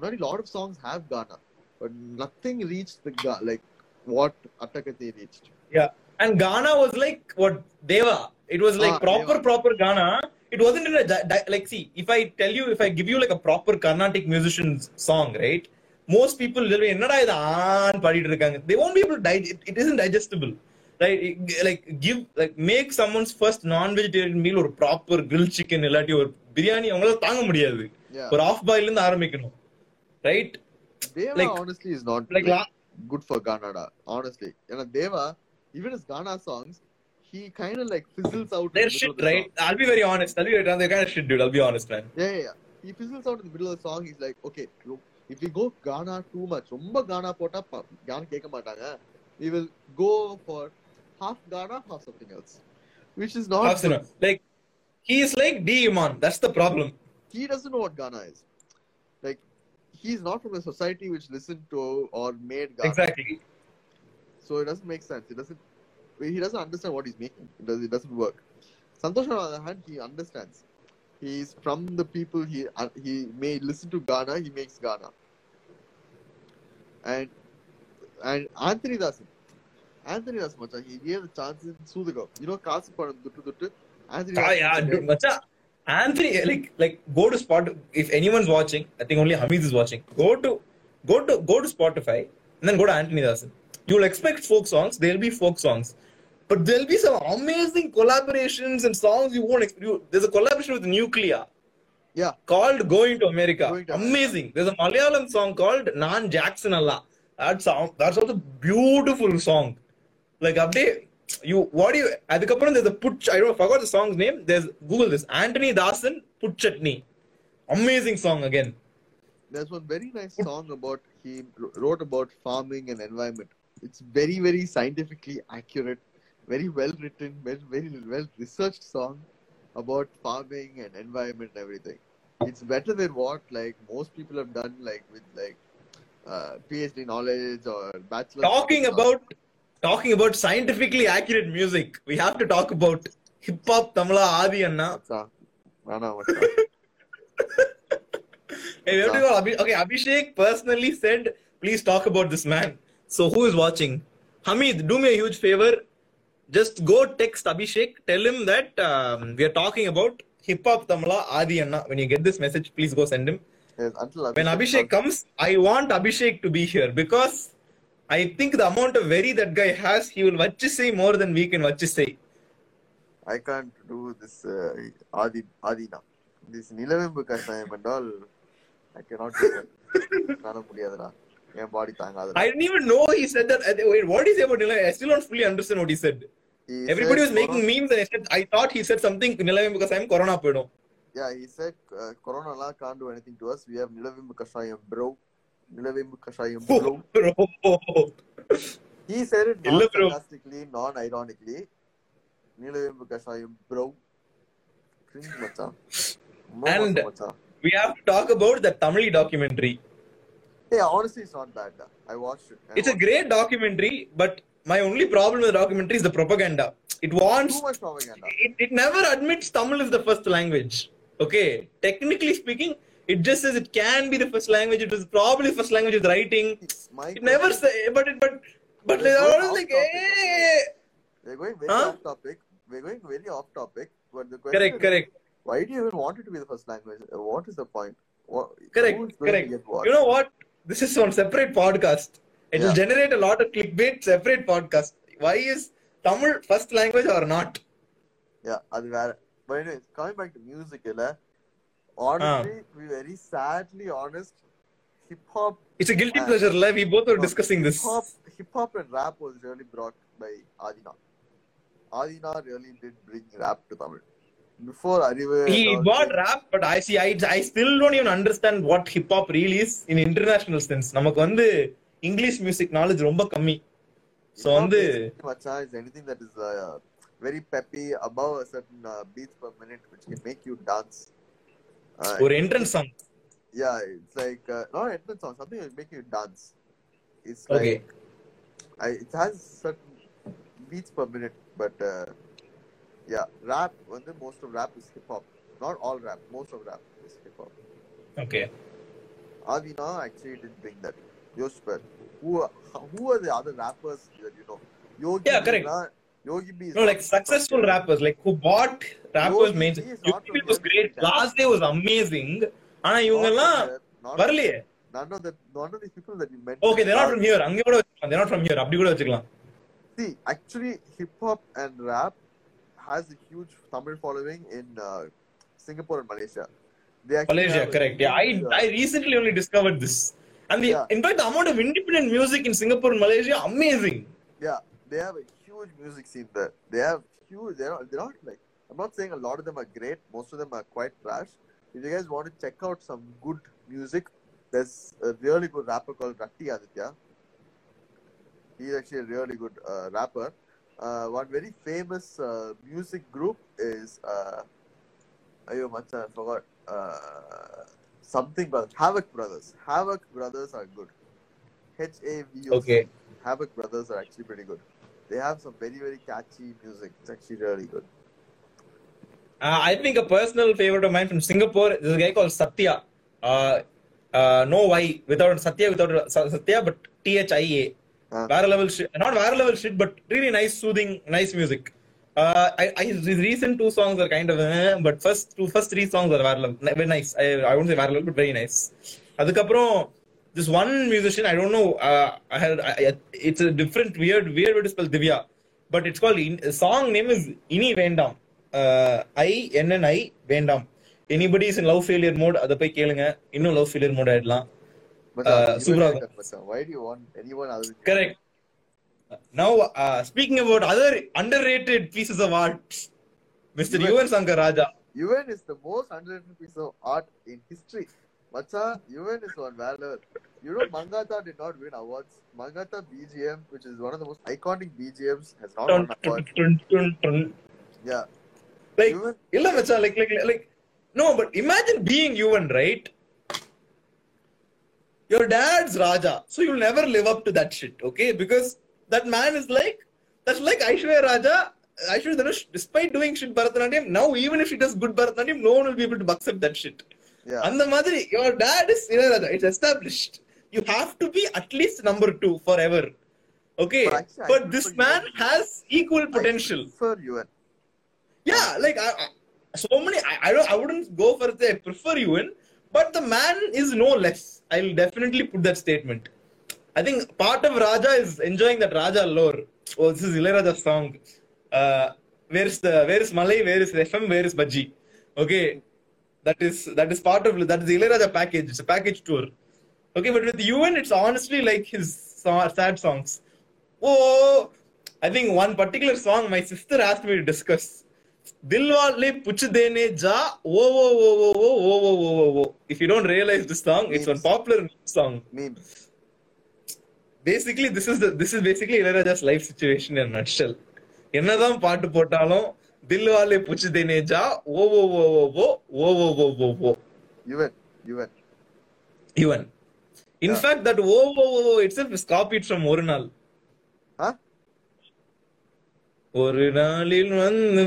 not a lot of songs have Gaana, but nothing reached the like what Attakathi reached. Yeah, and Gaana was like what Deva. It was like Ah, proper, Deva. proper Gaana. It wasn't in a like. See, if I tell you, if I give you like a proper Carnatic musician's song, right? Most people என்னடா இது ஆன் பாடிட்டு இருக்காங்க? They own people it is digestible right like give like make summons first non vegetarian meal ஒரு proper grill chicken இல்லாட்டி ஒரு பிரியாணி அவங்களால தாங்க முடியாது. ஒரு ஆஃப் பாயில இருந்து ஆரம்பிக்கணும் right like honestly is not like good for கானாடா honestly ஏன்னா Deva even is gaana songs he kind of like fizzles out their shit right? song. i'll be very honest. I'll be very honest. They kind of shit dude. I'll be honest man. Yeah yeah, yeah. he fizzles out in the middle of the song. He's like okay if we go gaana too much ரொம்ப கானா போட்டா யாரும் கேட்க மாட்டாங்க we will go for half gaana half something else which is not Absolutely. Good. like he's like D. Imman. That's the problem. He doesn't know what Gaana is. Like he's not from a society which listened to or made Gaana. Exactly. So it doesn't make sense. It doesn't. He doesn't understand what he's making. Does, it doesn't work. Santosh, on the other hand, he understands. He's from the people. He uh, he may listen to Gaana. He makes Gaana. And and Anthony Daasan, Anthony Daasan, macha, he gave the chance in Sudago. You know, Kasu Padam Duttu Duttu. Anthony. Ah, yeah, dude, macha. Anthony, like, like, go to spot. If anyone's watching, I think only Hamid is watching. Go to, go to, go to Spotify, and then go to Anthony Daasan. You'll expect folk songs. There'll be folk songs, but there'll be some amazing collaborations and songs you won't expect. There's a collaboration with Nuclear. Yeah. Called Going to America. Going to amazing. There's a Malayalam song called Nan Jackson Allah. That song, that's also a beautiful song. Like, update. You what do you at the couple there's a put I don't I forgot the song's name. There's Google this Anthony Daasan Put Amazing song again. There's one very nice song about he wrote about farming and environment. It's very, very scientifically accurate very well written, very, very well researched song about farming and environment and everything. It's better than what like most people have done, like with like uh, PhD knowledge or bachelor. Talking about talking about scientifically accurate music, we have to talk about hip hop Tamil, Adi Anna. hey, okay, Abhishek personally said, please talk about this man. So who is watching? Hamid, do me a huge favor Just go text Abhishek. Tell him that um, we are talking about hip hop Tamala Adi Anna. When you get this message, please go send him. Yes, until When Abhishek comes, I want Abhishek to be here because I think the amount of worry that guy has, he will watch say more than we can watch say. I can't do this uh, Adi Adina. This நிலவேம்பு கஷாயம் என்றால் I cannot do that. முடியாதுடா என் body தாங்காது I didn't even know he said that. I- Wait, what he say about Nila? I still don't fully understand what he said. Everybody was making memes and I said, I thought he said something Nilavem because I'm Corona போயிடும். Yeah, he said uh, Corona la can't do anything to us. We have நிலவேம்பு கஷாயம் bro. நிலவேம்பு கஷாயம் bro. He said it இல்ல not bro. sarcastically, non-ironically. நிலவேம்பு கஷாயம் bro. Cringe மச்சான். And- we have to talk about the Tamil documentary. Hey, honestly, it's not bad. I watched it. I It's a watched great documentary, but my only problem with the documentary is the propaganda. It wants, Too much propaganda. it, it never admits Tamil is the first language. Okay, technically speaking, it just says it can be the first language. It is probably first language with writing. My It never say, but it, but but they're always like, topic, hey. Eh. We're going very Huh? off topic. We're going very off topic. But the question Correct, is, correct, why do you even want it to be the first language? What is the point? What, correct, who is going to correct. You know what? This is one separate podcast. It will Yeah. generate a lot of clickbait. Separate podcast. Why is Tamil first language or not? Yeah, அது வேற. But anyways, coming back to music, இல்ல, honestly, Ah. to be very sadly honest, hip hop, It's a guilty Uh, pleasure. Like, we both were no, discussing this. hip hop, hip hop and rap was really brought by Adina. Adina really did bring rap to Tamil. Before Arivu, He and all bought that- rap, but I see. I, I still don't even understand what hip hop really is in international sense. நமக்கு வந்து English music knowledge ரொம்ப கம்மி hip So hop வந்து basically, மச்சான், is anything that is uh, very peppy, above a certain uh, beats per minute, which can make you dance. Uh, ஒரு entrance song yeah, it's like uh, not entrance song, something that will make you dance. It's like Okay. I, it has certain beats per minute, but uh, yeah, rap. When the most of rap is hip hop, not all rap. Most of rap is hip hop. Okay Avina actually did bring that. Yoshper. Who are- who are the other rappers that you know? Yogi. Yeah, correct. Bee, Yogi B. is No, not like from successful here. rappers, like who bought rappers Yogi main. B is not Yogi from was here. great. Last day was amazing. ஆனா இவங்க Not எல்லாம் from here, not- வரலையே None of the none of the people that you mentioned. Okay they're not are- from here அங்க கூட வச்சுக்கலாம் they're not from here அப்படி கூட வச்சுக்கலாம் See, actually, hip hop and rap has a huge Tamil following in uh, Singapore and Malaysia. They Malaysia correct yeah I uh, I recently only discovered this and the Yeah. in fact the amount of independent music in Singapore and Malaysia amazing yeah, they have a huge music scene there. They have huge. They're not, they're not like. I'm not saying a lot of them are great. Most of them are quite trash. If you guys want to check out some good music, there's a really good rapper called Rakti Aditya. He's actually a really good uh, rapper. Uh, one very famous uh, music group is uh, Ayo Macha, I forgot. Uh, something brothers. Havoc Brothers. Havoc Brothers are good. H A V O. Okay. Havoc Brothers are actually pretty good. They have some very very catchy music. It's actually really good. Uh, I think a personal favorite of mine from Singapore is a guy called Satya. Uh, uh, no Y without Satya without Satya, but T H I A. Ah. வேற level not வேற level shit but really nice soothing nice music recent two songs are kind of but first first three songs are வேற level nice அதுக்கப்புறம் this one musician it's different weird Divya but it's call song name is இனி வேண்டாம் I என்னன் I வேண்டாம் anybody love failure mode அதை போய் கேளுங்க. இன்னும் லவ் ஃபெயிலியர் மோட் ஆயிடலாம். சூப்பரா correct now speaking about other underrated pieces of art mister Yuvan Shankar Raja Yuvan is the most underrated piece of art in history மச்சா Yuvan is one வேலர் You know, Mangata did not win awards. Mangata BGM, which is one of the most iconic BGMs, has not won awards. Yeah. Like, illa, macha, like, like, like, no, but imagine being Yuvan, right? your dad's Raja. So you'll never live up to that shit, okay? Because that man is like, that's like Aishwarya Raja. Aishwarya Dhanush, despite doing shit Bharatanatyam, now even if she does good Bharatanatyam, no one will be able to accept that shit. Yeah. And the mother, your dad is Raja. It's established. You have to be at least number two forever. Okay? But, actually, but this man you. has equal potential. For you. Yeah, like, I, I, so many, I, I, don't, I wouldn't go for the prefer Yuvan, but the man is no less I'll definitely put that statement. I think part of Raja is enjoying that Raja lore. Oh, this is Ilayaraja's song. Uh, where's the where is Malay? Where is FM? Where is Baji? Okay, that is that is part of that is Ilayaraja package. It's a package tour. Okay, but with Yuvan, it's honestly like his sad songs. Oh, I think one particular song my sister asked me to discuss. தில்வாலே புச்சுதேனே ஜா ஓ ஓ ஓ ஓ ஓ ஓ ஓ ஓ ஓ ஓ if you don't realise this song it's one popular song basically this is this is basically Ilaiyaraaja's life situation in nutshell என்னதான் பாட்டு போட்டாலும் தில்வாலே புச்சுதேனே ஜா ஓ ஓ ஓ ஓ ஓ ஓ ஓ ஓ ஓ ஓ Yuvan Yuvan Yuvan in fact that ஓ ஓ ஓ இட்ஸ் இஸ் காப்பிட் ஃப்ரம் ஒரு நாள் ஆ ஒரு நாளில் வந்து.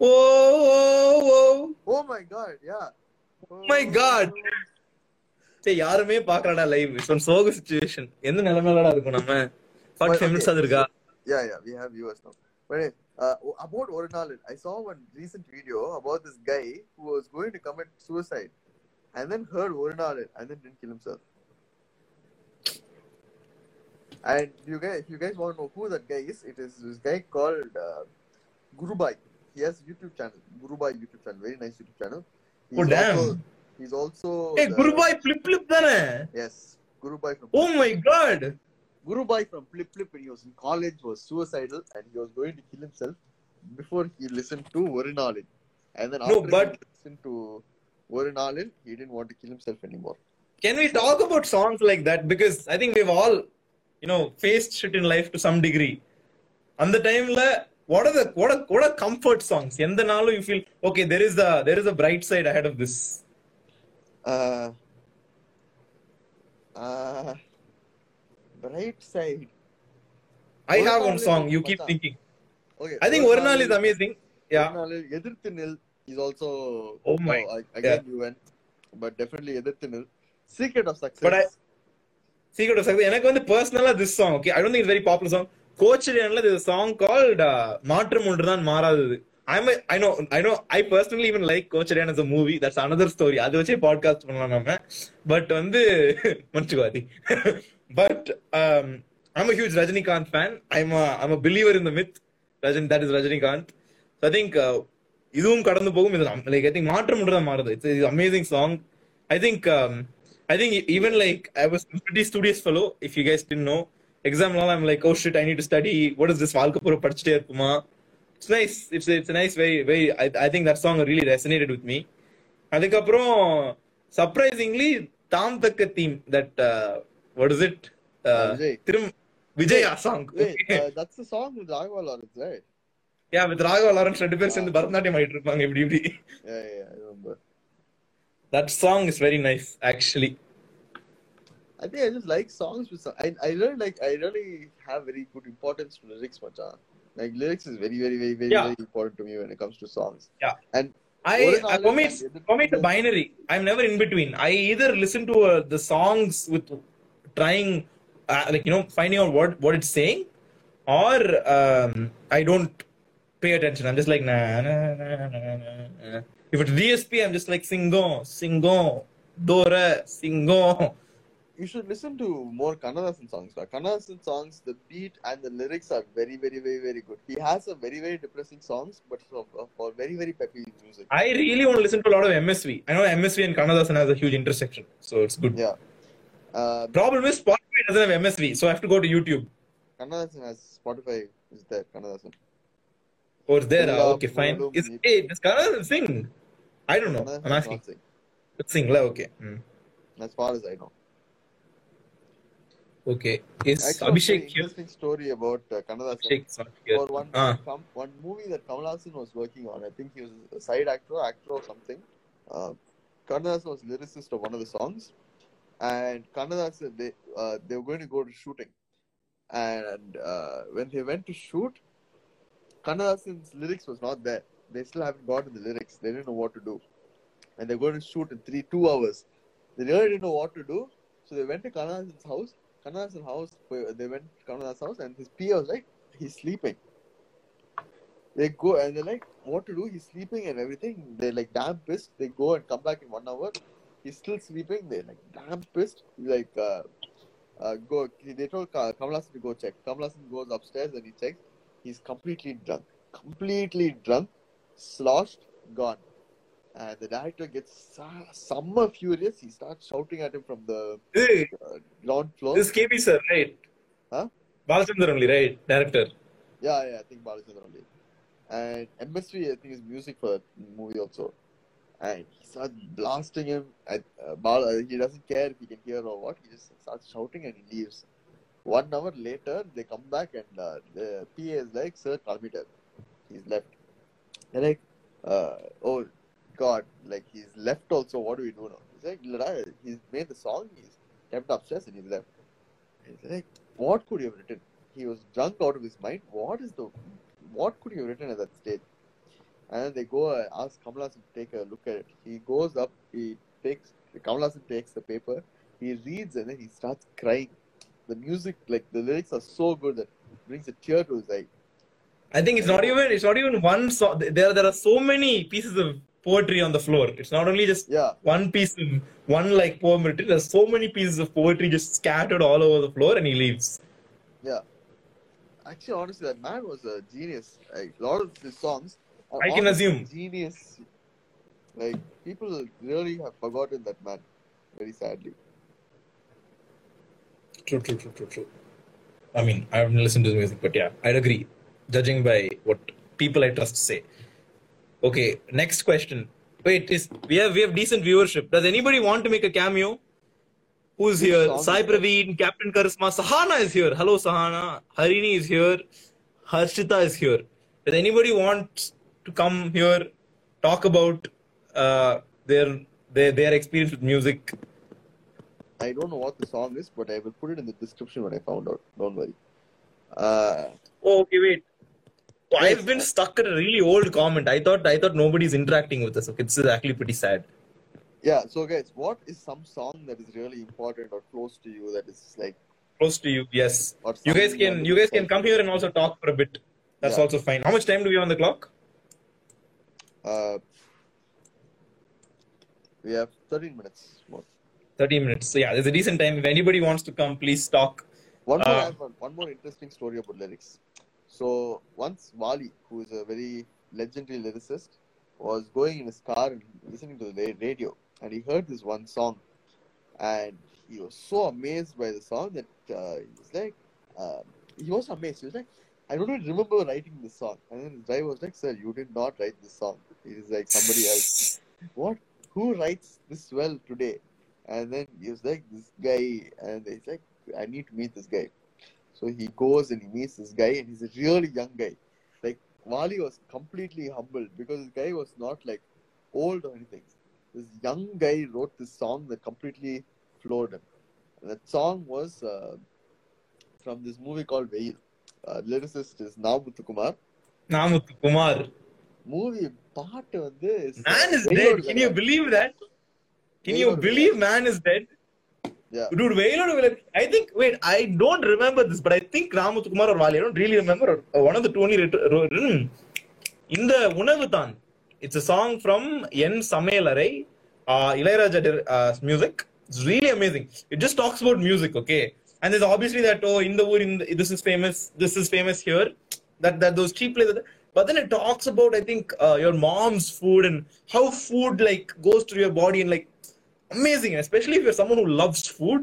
ஓ ஓ ஓ Oh. Oh. சரி யாருமே பாக்கலடா லைவ் இட்ஸ் ஒன் சோக சுச்சுவேஷன் எந்த நிலைமையிலடா இருக்கும் நம்ம okay. மினிட்ஸ் அது இருக்கா Yeah, yeah, we have viewers now. But anyway, uh, about Orinal, I saw one recent video about this guy who was going to commit suicide and then heard Orinal and then didn't kill himself. And you guys, if you guys want to know who that guy is, it is this guy called uh, Gurubai. He has YouTube channel, Gurubai YouTube channel, very nice YouTube channel. He's oh damn! Also, he's also hey the, Gurubai Flip Flip, then. Yes, Gurubai from. Oh my god! Gurubai from Flip Flip when he was in college was suicidal and he was going to kill himself before he listened to Varinalin. And then no, after but... he listened to Varinalin, he didn't want to kill himself anymore. Can we talk about songs like that? Because I think we've all you know, faced shit in life to some degree. On the time, what are the what are what are comfort songs? எந்த நாளும் you feel okay. There is a there is a bright side ahead of this. Uh, uh, bright side. I have Orinal one is song. also You keep Mata. thinking. Okay. I think Orinal is amazing. Yeah. Orinal, Edirthinil is also. Oh my- I, again, you went, but definitely Edirthinil. Secret of Success. But I- secret of எனக்கு வந்து பர்சனலா this song okay I don't think very popular song கோச்சரியன்ல இது song called மாற்றம் ஒன்றுதான் மாறாதது. I'm I know I know I personally even like Kochadaiiyaan as a movie that's another story அது வச்சே podcast பண்ணலாம் நம்ம பட் வந்து மன்னிச்சுக்கோ but I'm a huge Rajinikanth fan I'm I'm a believer in the myth Rajini that is Rajinikanth I think இதுவும் கடந்து போகும். இது like I think மாற்றம் தான் மாறுது. It's is amazing song I think I think e-, even like I was a pretty studious fellow. If you guys didn't know, exam law, I'm like, oh shit, I need to study. What is this? Valkapura படிச்சுட்டே இருக்குமா? It's nice it's it's nice very very I think that song really resonated with me அதுக்கப்புறம் surprisingly தாம் தக்க தீம் that what is it திரும் Vijay song that's the song with Raghava Lawrence right yeah with Raghava Lawrence ரெண்டு பேர் சேர்ந்து பரதநாட்டியம் ஆடிட்டு இருப்பாங்க இப்படி இப்படி. That song is very nice actually I think I just like songs with some. I, I really like. I really have very good importance to lyrics, Machan. Like lyrics is very, very, very, very, Yeah. very important to me when it comes to songs. Yeah. And I, I for me, it's, for me it's a binary. I'm never in between. I either listen to uh, the songs with trying, uh, like you know, finding out what what it's saying, or um, I don't pay attention. I'm just like nah, nah, nah, nah, nah, nah. If it's DSP, I'm just like singo, singo, dora, singo. You should listen to more Kannadasan songs. Kannadasan songs, the beat and the lyrics are very, very, very, very good. He has a very, very depressing songs, but for, for very, very peppy music. I really want to listen to a lot of MSV. I know MSV and Kannadasan has a huge intersection, so it's good. Yeah. Uh, Problem is Spotify doesn't have MSV, so I have to go to YouTube. Kannadasan has Spotify is there. Kannadasan. Oh, it's there. ah, okay, fine. Is, hey, does Kannada sing? I don't know. Kannadasan I'm asking. sing, Sing, la, okay. Hmm. As far as I know. Okay. Is I saw a Abhishek here? interesting story about uh. Abhishek's. For one, Ah. com- one movie that Kamal Haasan was working on, I think he was a side actor, actor or something. Uh, Kannadasan was lyricist of one of the songs, and Kannadasan they uh, they were going to go to shooting, and uh, when they went to shoot, Kannadasan's lyrics was not there. They still haven't gotten the lyrics. They didn't know what to do, and they're going to shoot in three two hours. They really didn't know what to do, so they went to Kannadasan's house. Kannadasan's house, they went to Kannadasan's house, and his PA was like, he's sleeping. They go and they're like, what to do? He's sleeping and everything. They're like damn pissed. They go and come back in one hour. He's still sleeping. They're like damn pissed. Like, uh, uh, go. They told Ka- Kamal to go check. Kamal Haasan goes upstairs and he checks. He's completely drunk. Completely drunk, sloshed, gone. And the director gets summer furious. He starts shouting at him from the Hey, uh, ground floor. this is KB sir, right? Huh? Balachandar only, right? Director. Yeah, yeah, I think Balachandran only. And MSV, I think, is music for that movie also. And he starts blasting him. And uh, Bal- uh, he doesn't care if he can hear or what. He just starts shouting and he leaves. One hour later, they come back and uh, the PA is like, Sir, call me. He's left. They're like, uh, oh God, like he's left also. What do we do now? He's like, "Lada, he's made the song. He's kept upstairs and he's left. He's like, what could he have written? He was drunk out of his mind. What is the what could he have written at that stage? And then they go and ask Kamal to take a look at it. He goes up, he takes Kamal Haasan takes the paper, he reads and then he starts crying. The music, like the lyrics are so good that it brings a tear to his eye. I think it's not even it's not even one song. There there are so many pieces of poetry on the floor. It's not only just Yeah, one piece of one like poem written. There's so many pieces of poetry just scattered all over the floor, and he leaves. yeah. Actually, honestly, that man was a genius. Like a lot of his songs. are I can assume. Genius. Like people really have forgotten that man. Very sadly. True, true, true, true, true. I mean, I haven't listened to the music, but yeah, I'd agree. Judging by what people I trust say. Okay, next question. Wait, is we have we have decent viewership. Does anybody want to make a cameo? Who's here? Sai? Praveen, Captain Charisma, Sahana is here. Hello, Sahana. Harini is here. Harshita is here. Does anybody want to come here, talk about uh, their their their experience with music? I don't know what the song is, but I will put it in the description when I found out. Don't worry. Uh, Oh, okay, wait. I've been stuck at a really old comment. I thought I thought nobody's interacting with us. Okay, this is actually pretty sad. yeah. So guys, what is some song that is really important or close to you that is like Close to you, yes. You guys can you guys can come here and also talk for a bit. That's Yeah. also fine. How much time do we have on the clock? Uh, we have 13 minutes more. 30 minutes. So yeah, there's a decent time. If anybody wants to come, please talk. One more, Uh, one, one more interesting story about lyrics. So once Vaali, who is a very legendary lyricist, was going in his car and listening to the radio, and he heard this one song, and he was so amazed by the song that uh, he was like, uh, he was amazed. He was like, I don't even remember writing this song. And then his driver was like, Sir, you did not write this song. It is like somebody else. What? Who writes this well today? And then he was like, This guy, and he's like, I need to meet this guy. So he goes and he meets this guy, and he's a really young guy. Like Vaali was completely humbled because this guy was not like old or anything. This young guy wrote this song that completely floored him. And that song was uh, from this movie called Veyil. Uh, lyricist is Namuthu Kumar. Namuthu Kumar. Movie part of this. Man is dead. Can you believe that? Can you believe man is dead? dude Vailodu Villan, I think, wait, I don't remember this, but I think Ramuthukumar or Vali, I don't really remember, one of the two only written, இந்த உணவு தான் it's a song from என் சமையலறை Ilaiyaraaja music it's really amazing it just talks about music okay and is obviously that oh இந்த ஊர் இந்த this is famous this is famous here that that those cheap place But then it talks about, I think, uh, your mom's food and how food like goes to your body and like amazing especially if you're someone who loves food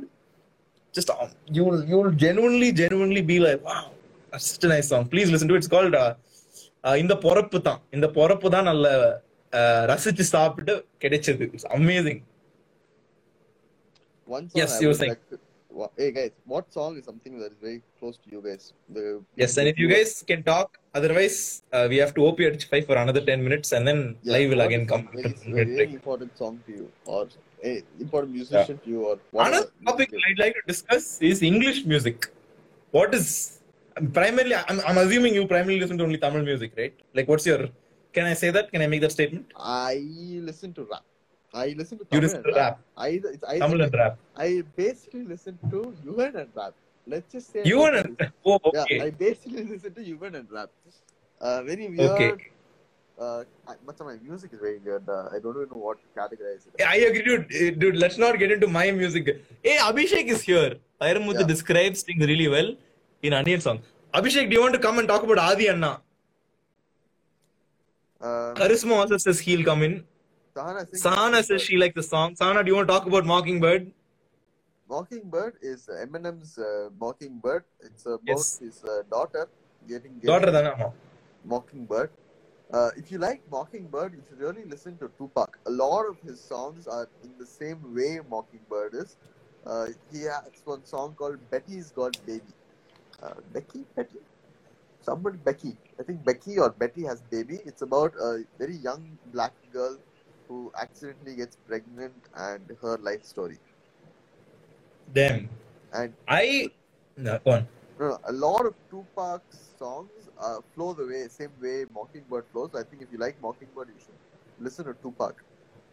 just um, you'll you'll genuinely genuinely be like wow that's such a nice song please listen to it it's called uh, uh, இந்த பொறப்பு தான் இந்த பொறப்பு தான் நல்ல uh, ரசிச்சு சாப்பிட்டு கிடைச்சது it's amazing One song Yes, I you were would saying. like to- wha- Hey guys, what song is something that is very close to you guys? The yes and if you guys can talk otherwise uh, we have to op at 5 for another 10 minutes and then Yeah, live will again come. a very, very, 10 break. important song to you, or a important musician to you, or whatever. another topic i'd like to discuss is english music. What is primarily I'm, I'm assuming you primarily listen to only tamil music right? Like what's your can i say that? Can i make that statement? I listen to rap. I listen to you Tamil listen and to rap. I, it's, I, tamil and rap. I basically listen to Yuvan and rap. Let's just say you I and listen- oh Yeah, I basically listen to Yuvan and rap. Uh, very weird. Okay. Uh, much of my music is very weird. Uh, I don't even know what to categorize it. I agree, dude. Eh, Dude, let's not get into my music. Hey, Abhishek is here. Vairamuthu Yeah. describes things really well in Onion song. Abhishek, do you want to come and talk about Adi Anna? Uh, Charisma also says he'll come in. Sahana Sahana says she likes the song. Sahana, do you want to talk about Mockingbird? Mockingbird is Eminem's uh, Mockingbird. It's about Yes. his uh, daughter getting, getting Daughter huh? Mockingbird. Uh, if you like Mockingbird, you should really listen to Tupac. A lot of his songs are in the same way Mockingbird is. Uh, he has one song called Betty's Got Baby. Uh, Becky? Betty? Somebody, Becky. I think Becky or Betty has baby. It's about a very young black girl who accidentally gets pregnant and her life story. Damn. And I. No, go on. No, no, a lot of Tupac's songs uh, flow the way same way Mockingbird flows. I think if you like Mockingbird, you should listen to Tupac.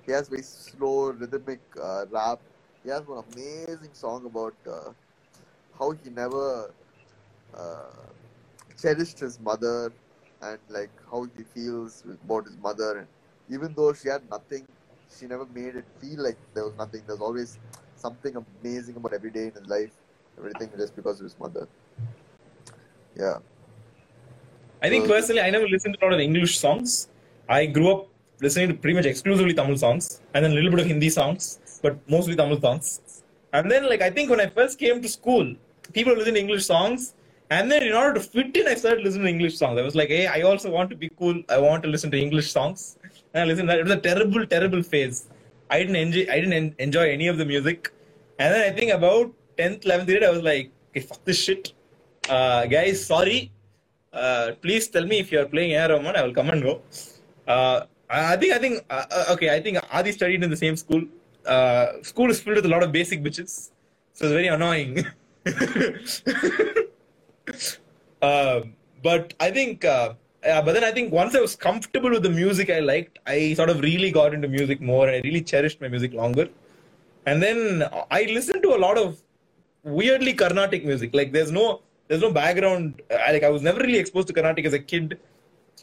He has very slow rhythmic uh, rap. He has one amazing song about uh, how he never uh, cherished his mother and like how he feels about his mother. And even though she had nothing, she never made it feel like there was nothing. There's always something amazing about every day in his life. Everything just because of his mother. Yeah. I think So- personally, I never listened to a lot of English songs. I grew up listening to pretty much exclusively Tamil songs and then a little bit of Hindi songs, but mostly Tamil songs. And then, like, I think when I first came to school, people were listening to English songs. And then, in order to fit in, I started listening to English songs. I was like, hey, I also want to be cool. I want to listen to English songs. And I listened. to that. It was a terrible, terrible phase. I didn't enjoy. I didn't enjoy any of the music. And then I think about 10th, 11th grade, I was like, okay, fuck this shit. Uh, guys, sorry. Uh, please tell me if you are playing A.R. Rahman. I will come and go. Uh, I think I think uh, uh, okay. I think Adi studied in the same school. Uh, school is filled with a lot of basic bitches, so it's very annoying. uh, but I think, yeah, but then I think once I was comfortable with the music I liked, I sort of really got into music more, and I really cherished my music longer. And then I listened to a lot of weirdly Carnatic music. Like there's no there's no background. Like I was never really exposed to Carnatic as a kid.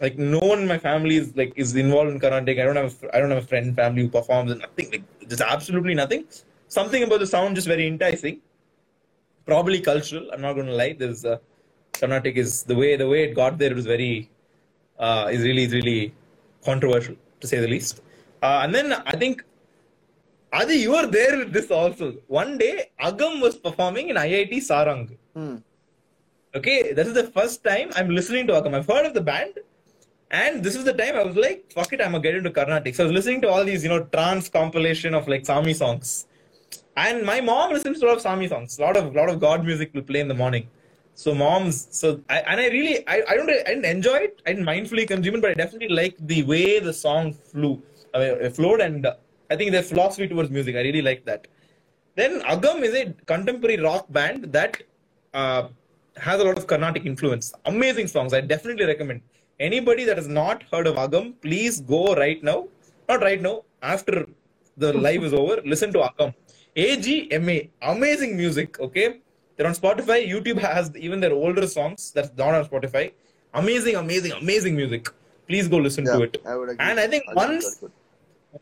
Like no one in my family is like is involved in Carnatic. I don't have a, I don't have a friend family who performs and nothing. Like there's absolutely nothing. Something about the sound just very enticing. Probably cultural. I'm not going to lie. There's uh, Carnatic is the way the way it got there. It was very uh, is really is really controversial to say the least. Uh, and then I think Adi, you were there with this also. One day, Agam was performing in IIT Saarang. Hmm. Okay, this is the first time I'm listening to Agam. I've heard of the band, and this is the time I was like, fuck it, I'm gonna get into Carnatic. So I was listening to all these, you know, trance compilation of like Sami songs. And my mom listens to a lot of Sami songs. A lot of lot of God music will play in the morning. So moms, so I, and I really, I, I don't, I didn't enjoy it. I didn't mindfully consume it, but I definitely liked the way the song flew, uh, it flowed, and uh, I think their philosophy towards music. I really like that. Then Agam is a contemporary rock band that uh, has a lot of Carnatic influence. Amazing songs. I definitely recommend. Anybody that has not heard of Agam, please go right now. Not right now. After the live is over, listen to Agam. AGMA. Amazing music. Okay. They're on Spotify. YouTube has even their older songs that's not on Spotify. Amazing, amazing, amazing music. Please go listen Yeah, to it. I. And I think Agam once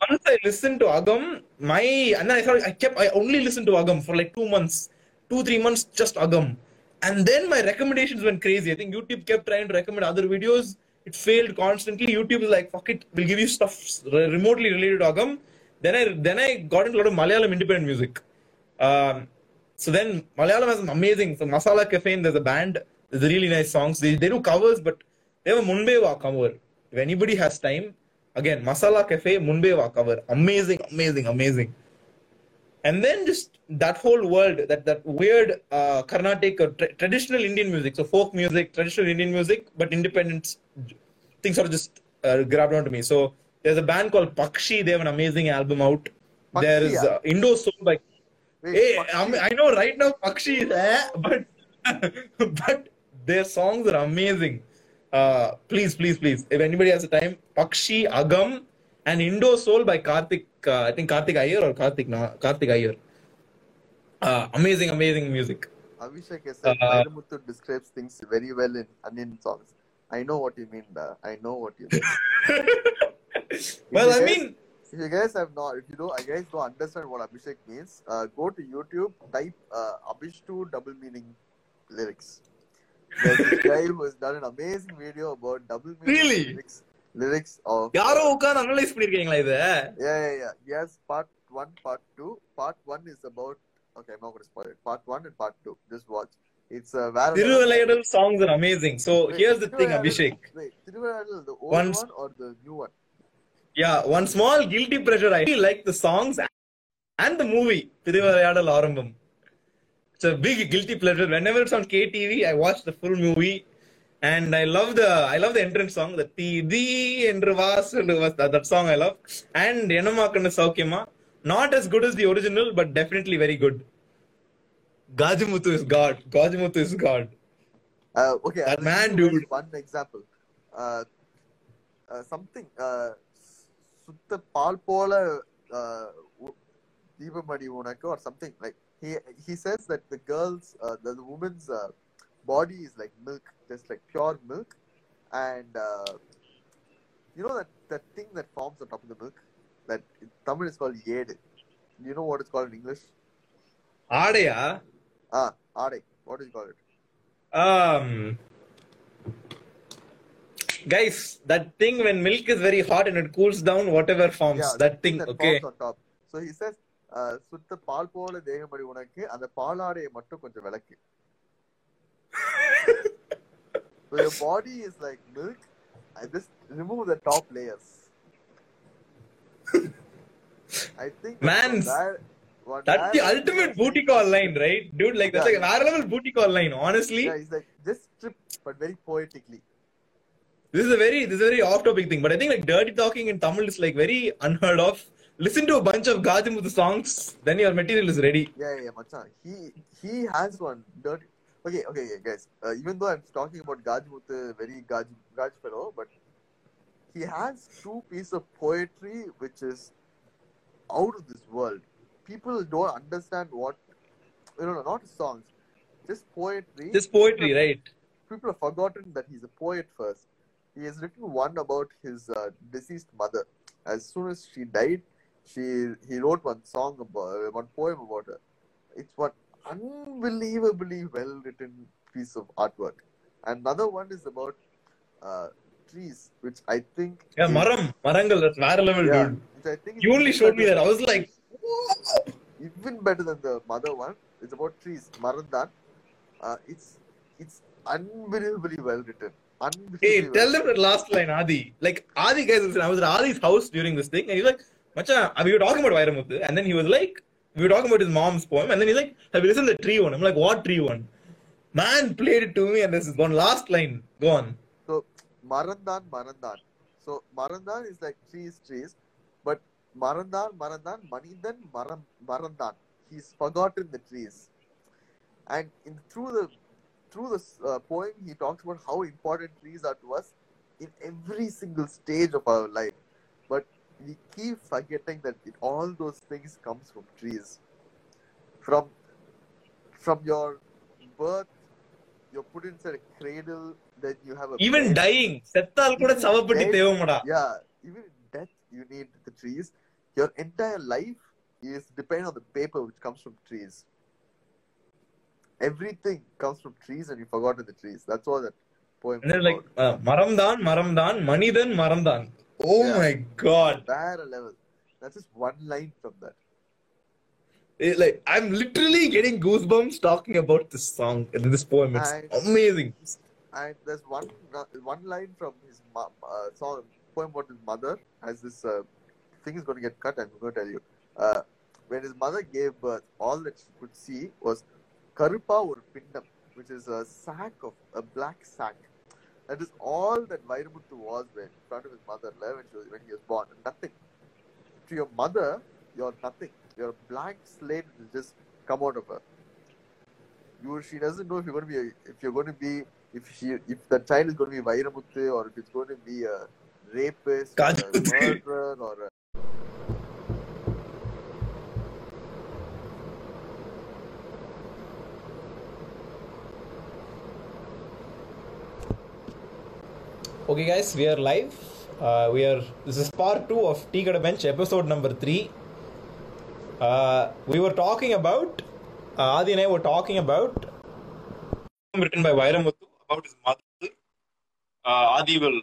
once I listened to Agam, my and then I thought I kept I only listened to Agam for like two months, two three months just Agam, and then my recommendations went crazy. I think YouTube kept trying to recommend other videos. It failed constantly. YouTube is like fuck it, we'll give you stuff remotely related to Agam. Then I then I got into a lot of Malayalam independent music. Um, so then Malayalam has amazing. So Masala Coffee, there's a band. There's really nice songs. They, they do covers, but they have a Munbe Vaa cover. If anybody has time, again, Masala Coffee, Munbeva cover. Amazing, amazing, amazing. And then just that whole world, that that weird uh, Carnatic or tra- traditional Indian music, so folk music, traditional Indian music, but independent things sort of just uh, grabbed onto me. So there's a band called Pakshi. They have an amazing album out. Pakshi, there is uh, Indo Soul by Hey, I, mean, I know right now Pakshi is eh, but but their songs are amazing. Uh, please, please, please. If anybody has the time, Pakshi, Agam, and Indo Soul by Karthik. Uh, I think Karthik Iyer or Karthik na Karthik Iyer. Uh, amazing, amazing music. Abhishek said Uh, Vairamuthu describes things very well in Onion songs. I know what you mean. Da. I know what you mean. well, I mean, If you guys have not, if you don't, I guys don't understand what Abhishek means, uh, go to YouTube, type uh, Abhishtu double meaning lyrics. There's this guy who has done an amazing video about double meaning Really? lyrics. Lyrics of யாரோ உட்கார்ந்து analyse பண்ணிருக்கீங்களா இத yeah, yeah, yeah. Yes, part one, part two. Part one is about. Okay, I'm not going to spoil it. Part one and part two. Just watch. It's uh, Vara- Thiruvilaiyadal songs are amazing. So Wait, here's the thing, Thiruvilayadal- Abhishek. Wait, Thiruvilayadal, the old Once- one or the new one? Yeah, one small guilty pleasure. I really like the songs and the movie திருவிளையாடல் ஆரம்பம். It's a big guilty pleasure. Whenever it's on KTV, I watch the full movie, and I love the I love the entrance song, the the the என்று was that, song I love. And என்னமாக்கண்ணு சௌக்கியமா, not as good as the original, but definitely very good. Gajamuthu is God. Gajamuthu is God. Uh, okay, That man, dude. One example. Uh, uh, something. Uh, சுத்த பால் போல uh, உ- தீபமணி உனக்கு or something like he he says that the girls uh, the, the woman's uh, body is like milk just like pure milk and uh, you know that that thing that forms on top of the milk that in Tamil is called ஏடு you know what it's called in English ஆடையா ah ஆடை what do you call it Um, guys, that thing when milk is very hot and it cools down, whatever forms Yeah, that thing. that Okay. forms on top. So he says, uh, சுத்த பால் போல தேகமடி உனக்கு அந்த பாலாடையை மட்டும் கொஞ்சம் விளக்கு so your body is like milk I just remove the top layers I think Man, that, what That's that the is- ultimate booty call line, right, dude? Like that's Yeah, like a rare level booty call line. Honestly, yeah he's like just strip but very poetically this is a very this is a very off-topic thing, but I think like dirty talking in Tamil is like very unheard of. Listen to a bunch of Gajamuthu songs, then your material is ready. Yeah, yeah, Machan. He he has one dirty. Okay, okay, okay, guys. Uh, even though I'm talking about Gajmuthu, very Gaj Gaj fellow, but he has two pieces of poetry which is out of this world. People don't understand what you know, not songs, just poetry. Just poetry, right? People have forgotten that he's a poet first. He has written one about his uh, deceased mother. As soon as she died, she he wrote one song about one poem about her. It's one unbelievably well written piece of artwork. Another one is about uh, trees, which I think Yeah, is- Maram, Marangal, that's rare level, yeah, dude. which I think You only showed me that. I was like, even better than the mother one. It's about trees, Marandan. Uh, it's it's unbelievably well written. Hey, tell them that last line, Adi. Like, Adi, guys, I was at Adi's house during this thing, and he's like, Macha, we were talking about Vairamuthu, and then he was like, we were talking about his mom's poem, and then he's like, have you listened to the tree one? I'm like, what tree one? Man played it to me, and this is one last line. Go on. So Marandan, Marandan. So Marandan is like trees, trees, but Marandan, Marandan, Manidan, Maram, Marandan. He's forgotten the trees, and in through the through this uh, poem, he talks about how important trees are to us in every single stage of our life. But we keep forgetting that it, all those things comes from trees. From from your birth, you're put inside a cradle, then you have a Even bed. dying. செத்தால் கூட Even சவப்பெட்டி dead. தேவமாடா. Yeah, even in death, you need the trees. Your entire life is dependent on the paper which comes from trees. everything comes from trees and you forgot the trees. That's all that poem. And then like uh, Maramdan, Maramdan, Manidan, Maramdan. Oh yeah. my god. Level. That's just one line from that. It, like I'm literally getting goosebumps talking about this song and this poem. It's and, amazing. And there's one uh, one line from his mom, uh, song poem about his mother. has this uh, thing is going to get cut, I'm going to tell you. Uh, when his mother gave birth, all that she could see was karupa or pindam, which is a sack of a black sack. That is all that Vairamuthu was when in front of his mother when, she was, when he was born. Nothing. To your mother, you're nothing. You're a blank slate will just come out of her. You, she doesn't know if you're going to be, a, if you're going to be, if she, if the child is going to be Vairamuthu or if it's going to be a rapist, or a murderer, or a Okay, guys, we are live. Uh, we are. This is part two of Tea Got a Bench, episode number three. Uh, we were talking about. Uh, Adi and I were talking about. Written by Vairamuthu about his mother. Uh, Adi will.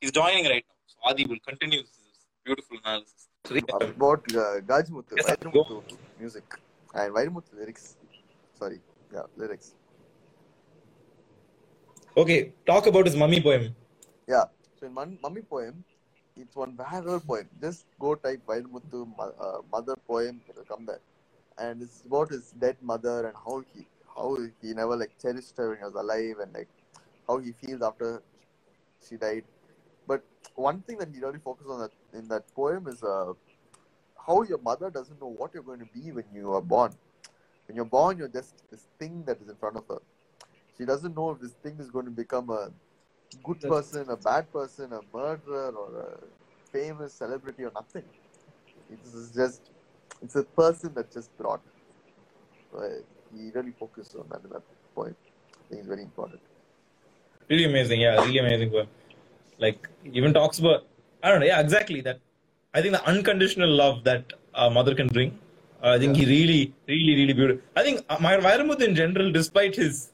He's joining right now, so Adi will continue this beautiful analysis. About uh, Gajmuthu, Yes. Music and Vairamuthu lyrics. Sorry, yeah, lyrics. Okay, talk about his mummy poem. Yeah. So in one mummy poem, it's one viral poem. Just go type Vairamuthu mo- uh, mother poem, it'll come there. And it's about his dead mother and how he how he never like cherished her when he was alive and like how he feels after she died. But one thing that he really focused on that in that poem is uh, how your mother doesn't know what you're going to be when you are born. When you're born, you're just this thing that is in front of her. She doesn't know if this thing is going to become a good person, a bad person, a murderer, or a famous celebrity, or nothing. It's just it's a person that just brought. So, he really focused on that that point. I think it's very important. Really amazing, yeah, really amazing. Like even talks about I don't know, yeah, exactly that. I think the unconditional love that a mother can bring. Uh, I think he really, really, really beautiful. I think uh, my Vairamuthu in general, despite his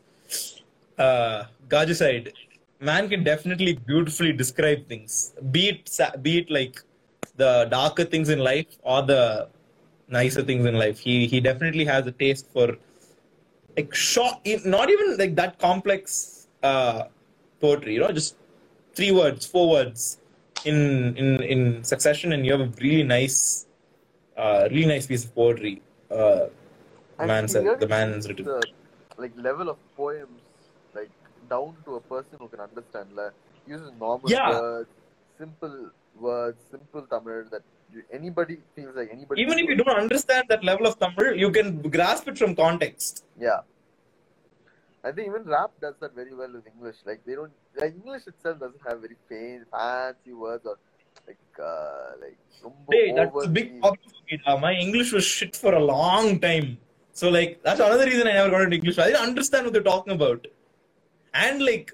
uh, Gajicide, man can definitely beautifully describe things. Be it, be it like the darker things in life or the nicer things in life. He he definitely has a taste for like short, not even like that complex uh, poetry. You know, just three words, four words in in in succession, and you have a really nice, uh, really nice piece of poetry. Uh, man said, the man has takes written. the like level of like down to a person who can understand. Like, uses normal yeah. words, simple words, simple Tamil that you, anybody feels like anybody. Even if you don't understand that level of Tamil, you can grasp it from context. Yeah. I think even rap does that very well with English. Like they don't like English itself doesn't have very fancy words or like uh, like. Hey, that's a big problem for me. Uh, my English was shit for a long time. So like that's another reason I never got into English. I didn't understand what they're talking about. And like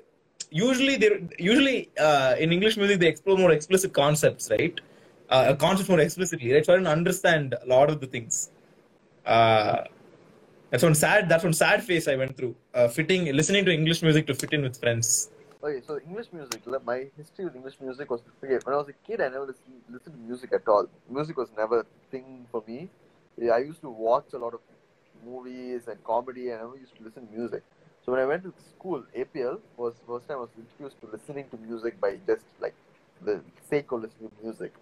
usually they usually uh, in English music they explore more explicit concepts, right? Uh, concepts more explicitly, right? So I didn't understand a lot of the things. Uh, that's one sad. That's one sad phase I went through. Uh, fitting, listening to English music to fit in with friends. Okay, so English music. My history with English music was okay. When I was a kid, I never listened, listened to music at all. Music was never a thing for me. I used to watch a lot of movies and comedy, and I never used to listen to music. So when I went to school, APL was the first time I was introduced to listening to music by just like the sake of listening to music,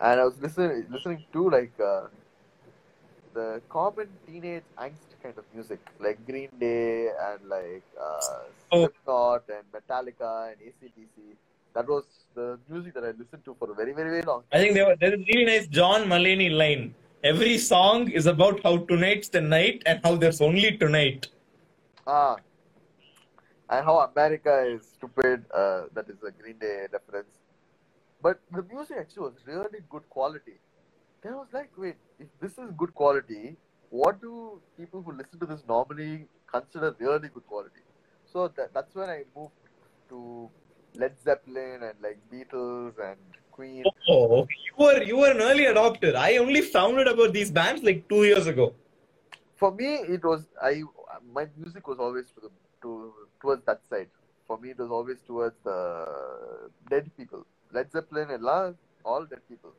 and I was listening listening to like uh, the common teenage angst kind of music, like Green Day and like uh, Oh. Slipknot and Metallica and ACDC. That was the music that I listened to for a very, very, very long I think there was there's a really nice John Mulaney line. Every song is about how tonight's the night and how there's only tonight. Ah. And how America is stupid. Uh, that is a Green Day reference. But the music actually was really good quality. Then I was like, wait, if this is good quality, what do people who listen to this normally consider really good quality? So that, that's when I moved to Led Zeppelin and like Beatles and Queen. Oh, you were you were an early adopter. I only found out about these bands like two years ago. For me, it was I. My music was always to the to towards that side. For me, it was always towards the dead people. Led Zeppelin and love all dead people.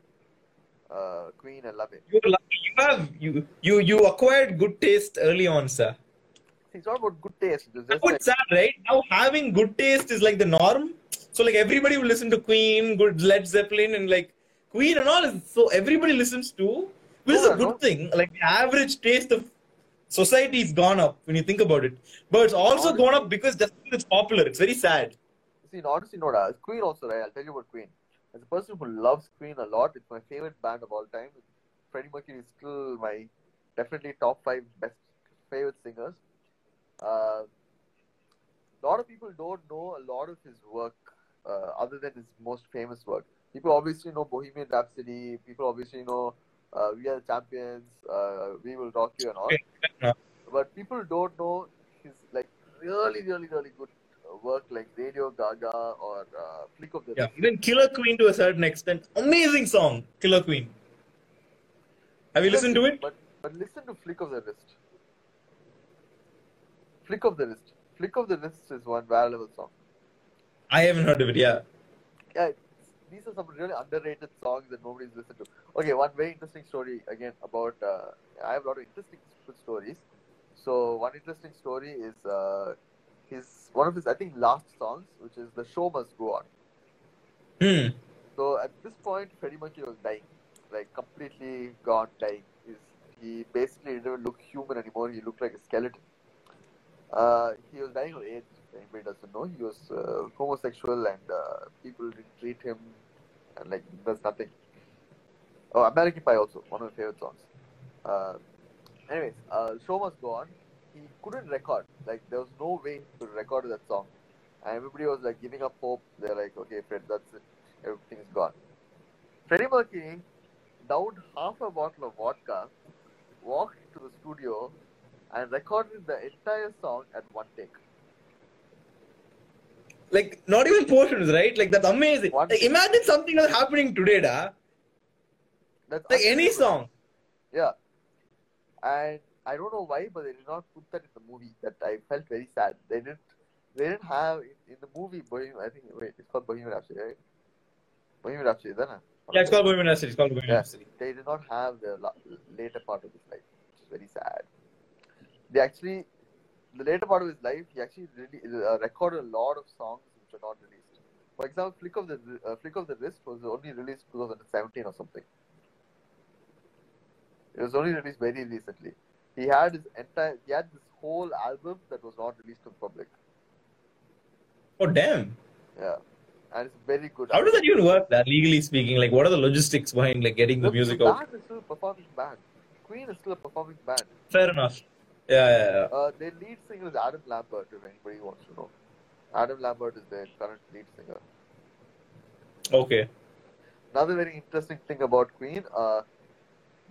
Uh, Queen and love it. You. You have you you you acquired good taste early on, sir. It's not about good taste. It's just like, sad, right? Now having good taste is like the norm. So like everybody will listen to Queen, good Led Zeppelin, and like Queen and all. Is, so everybody listens to, which is a good no. thing. Like the average taste of society's gone up when you think about it. But it's also Honestly. gone up because just because it's popular. It's very sad. see, honestly, no, uh, Queen also, right? I'll tell you about Queen. As a person who loves Queen a lot, it's my favorite band of all time. Freddie Mercury is still my definitely top five best favorite singers. Uh, a lot of people don't know a lot of his work uh, other than his most famous work. People obviously know Bohemian Rhapsody. People obviously know uh, We Are the Champions, uh, We Will Rock You, and all. But people don't know his like really, really, really good work like Radio Gaga or uh, Flick of the Yeah, even Killer Queen to a certain extent. Amazing song, Killer Queen. Have you listened to it? But but listen to Flick of the Wrist. Flick of the Wrist. Flick of the Wrist is one valuable song. I haven't heard of it. Yeah. Yeah, these are some really underrated songs that nobody's listened to. Okay, one very interesting story again about. Uh, I have a lot of interesting stories. So one interesting story is uh, his one of his I think last songs, which is "The Show Must Go On." Hmm. So at this point, Freddie Mercury was dying, like completely gone, dying. He's, he basically didn't look human anymore. He looked like a skeleton. Uh, he was dying of AIDS. Anybody doesn't know, he was uh, homosexual, and uh, people didn't treat him, and like there's nothing. Oh, American Pie also one of my favorite songs. Uh, anyways, uh, show must go on. He couldn't record. Like there was no way to record that song, and everybody was like giving up hope. They're like, okay, Fred, that's it. Everything's gone. Freddie Mercury downed half a bottle of vodka, walked to the studio, and recorded the entire song at one take. Like not even portions, right? Like that's amazing. One- Like imagine something that's happening today, da. That's Like any song. Yeah. And I don't know why, but they did not put that in the movie. That I felt very sad. They didn't. They didn't have in, in the movie Bohemian. I think wait, it's called Bohemian Rhapsody, right? Bohemian Rhapsody, isn't it? Yeah, it's called Bohemian Rhapsody. It's called Bohemian Yeah. Rhapsody. They did not have the la- later part of his life, which is very sad. They actually, the later part of his life, he actually really uh, recorded a lot of songs which are not released. For example, Flick of the uh, Flick of the Wrist was only released 2017 or something. It was only released very recently. He had his entire, he had this whole album that was not released to the public. Oh damn. Yeah, and it's very good. How does that even work? That legally speaking, like what are the logistics behind like getting the music out? band is still a performing band. Queen is still a performing band. Fair enough. Yeah, yeah, yeah. Uh, their lead singer is Adam Lambert, if anybody wants to know. Adam Lambert is their current lead singer. Okay. Another very interesting thing about Queen, uh,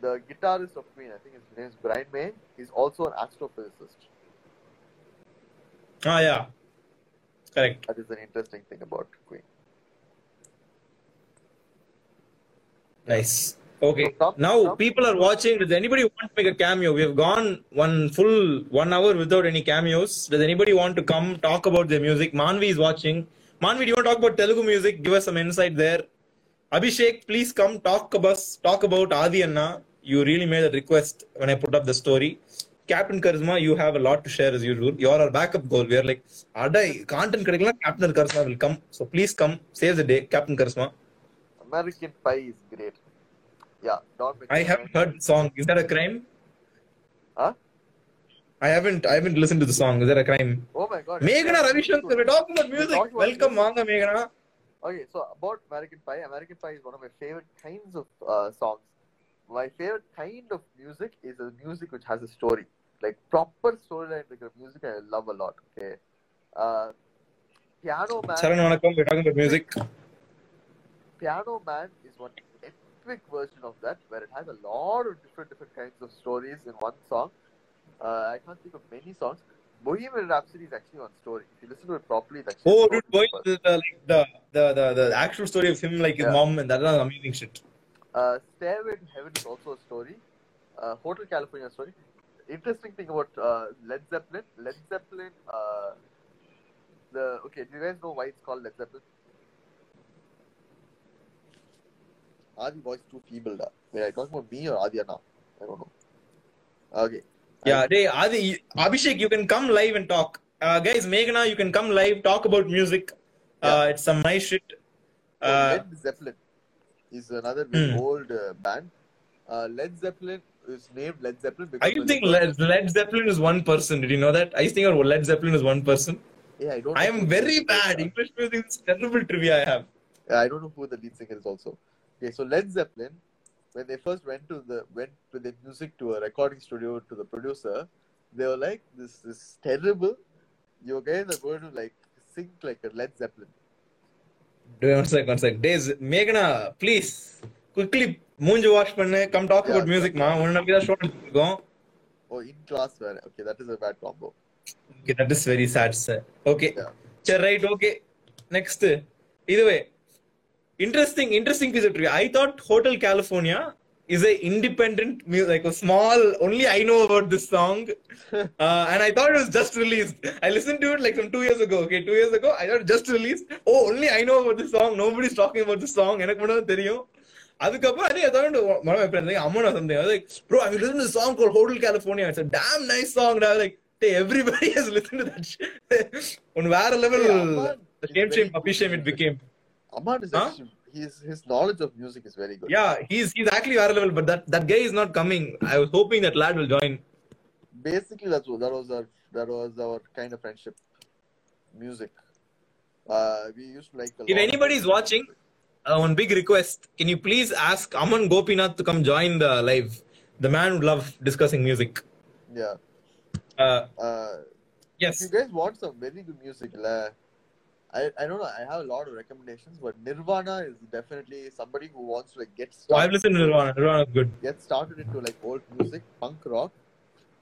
the guitarist of Queen, I think his name is Brian May, is also an astrophysicist. Ah, yeah. Correct. That is an interesting thing about Queen. Nice. Okay. So some- Now some people are watching. Does anybody want to make a cameo? We have gone one full one hour without any cameos. Does anybody want to come talk about their music? Manvi is watching. Manvi, do you want to talk about Telugu music? Give us some insight there. Abhishek, please come talk about talk about Adi Anna. You really made a request when I put up the story. Captain Charisma, you have a lot to share as usual. You're our backup goal. We are like, Adai, content கிடைக்கல Captain Charisma will come. So please come, save the day, Captain Charisma. American Pie is great. Yeah, Don I haven't heard the song. Is that a crime? Huh? I haven't I haven't listened to the song. Is that a crime? Oh my god. Meghana Ravishankar, we're talking about music. talking about Welcome. Manga Meghana. Okay, so about American Pie, American Pie is one of my favorite kinds of uh, songs. My favorite kind of music is a music which has a story, like proper storyline like music I love a lot. Okay, uh, Piano Man. Vanakkam, we're talking about music. Piano Man is one epic version of that, where it has a lot of different different kinds of stories in one song. Uh, I can't think of many songs. Bohemian Rhapsody is actually one story. If you listen to it properly, it's actually. Oh, dude, boy, the, the, the, the, the, the actual story of him, like his Yeah. mom, and that is amazing shit. Uh, Stairway to Heaven is also a story. Uh, Hotel California story. Interesting thing about uh, Led Zeppelin. Led Zeppelin. Uh, the okay. Do you guys know why it's called Led Zeppelin? Adi voice too feeble. Da. Wait, are you talking about me or Adi Anna? I don't know. Okay. Yeah, hey, Adi, Abhishek, you can come live and talk. Uh, guys, Meghana, you can come live, talk about music. Uh, it's some nice shit. So Uh, Led Zeppelin is another Hmm. old uh, band. Uh, Led Zeppelin is named Led Zeppelin because. I used when think Led, Led Zeppelin is one person. Did you know that? I used think Led Zeppelin is one person. Yeah, I don't. I am very bad. English music is terrible trivia I have. Yeah, I don't know who the lead singer is also. Okay, so Led Zeppelin, when they first went to the went with their music to a recording studio to the producer, they were like, "This is terrible. You guys are going to like sing like a Led Zeppelin." Do one sec, one sec. Days, Meghana, please, quickly மூஞ்சி wash பண்ணு come talk. About music மா உன்ன நம்பி தான் show எடுத்துருக்கோம் Oh, in class, where okay, that is a bad combo. Okay, that is very sad, sir. Okay. Yeah. சரி right okay next இதுவே interesting interesting piece of trivia i thought hotel california is a independent music like a small only i know about this song uh, and i thought it was just released i listened to it like some two years ago okay two years ago i thought it just released oh only i know about this song nobody's talking about this song எனக்கு மட்டும் தான் தெரியும் அதுக்கப்புறம் I think I thought one of my friends like Aman or something I was like bro have you listened to a song called Hotel California it's a damn nice song and I was like hey everybody has listened to that shit on வேற level Hey, Aman the is shame very shame good puppy shame it singer. became Aman is Huh? actually his his knowledge of music is very good. Yeah, he's he's actually our level, but that that guy is not coming. I was hoping that lad will join. Basically, that's what that was our that was our kind of friendship. Music. Uh, we used to like. If anybody is watching, uh, one big request: can you please ask Aman Gopinath to come join the live? The man would love discussing music. Yeah. Uh, Uh, yes. if you guys want some very good music, la, I I don't know. I have a lot of recommendations, but Nirvana is definitely somebody who wants to like get Oh, I've started, listened to Nirvana. Nirvana is good. get started into like old music, punk rock.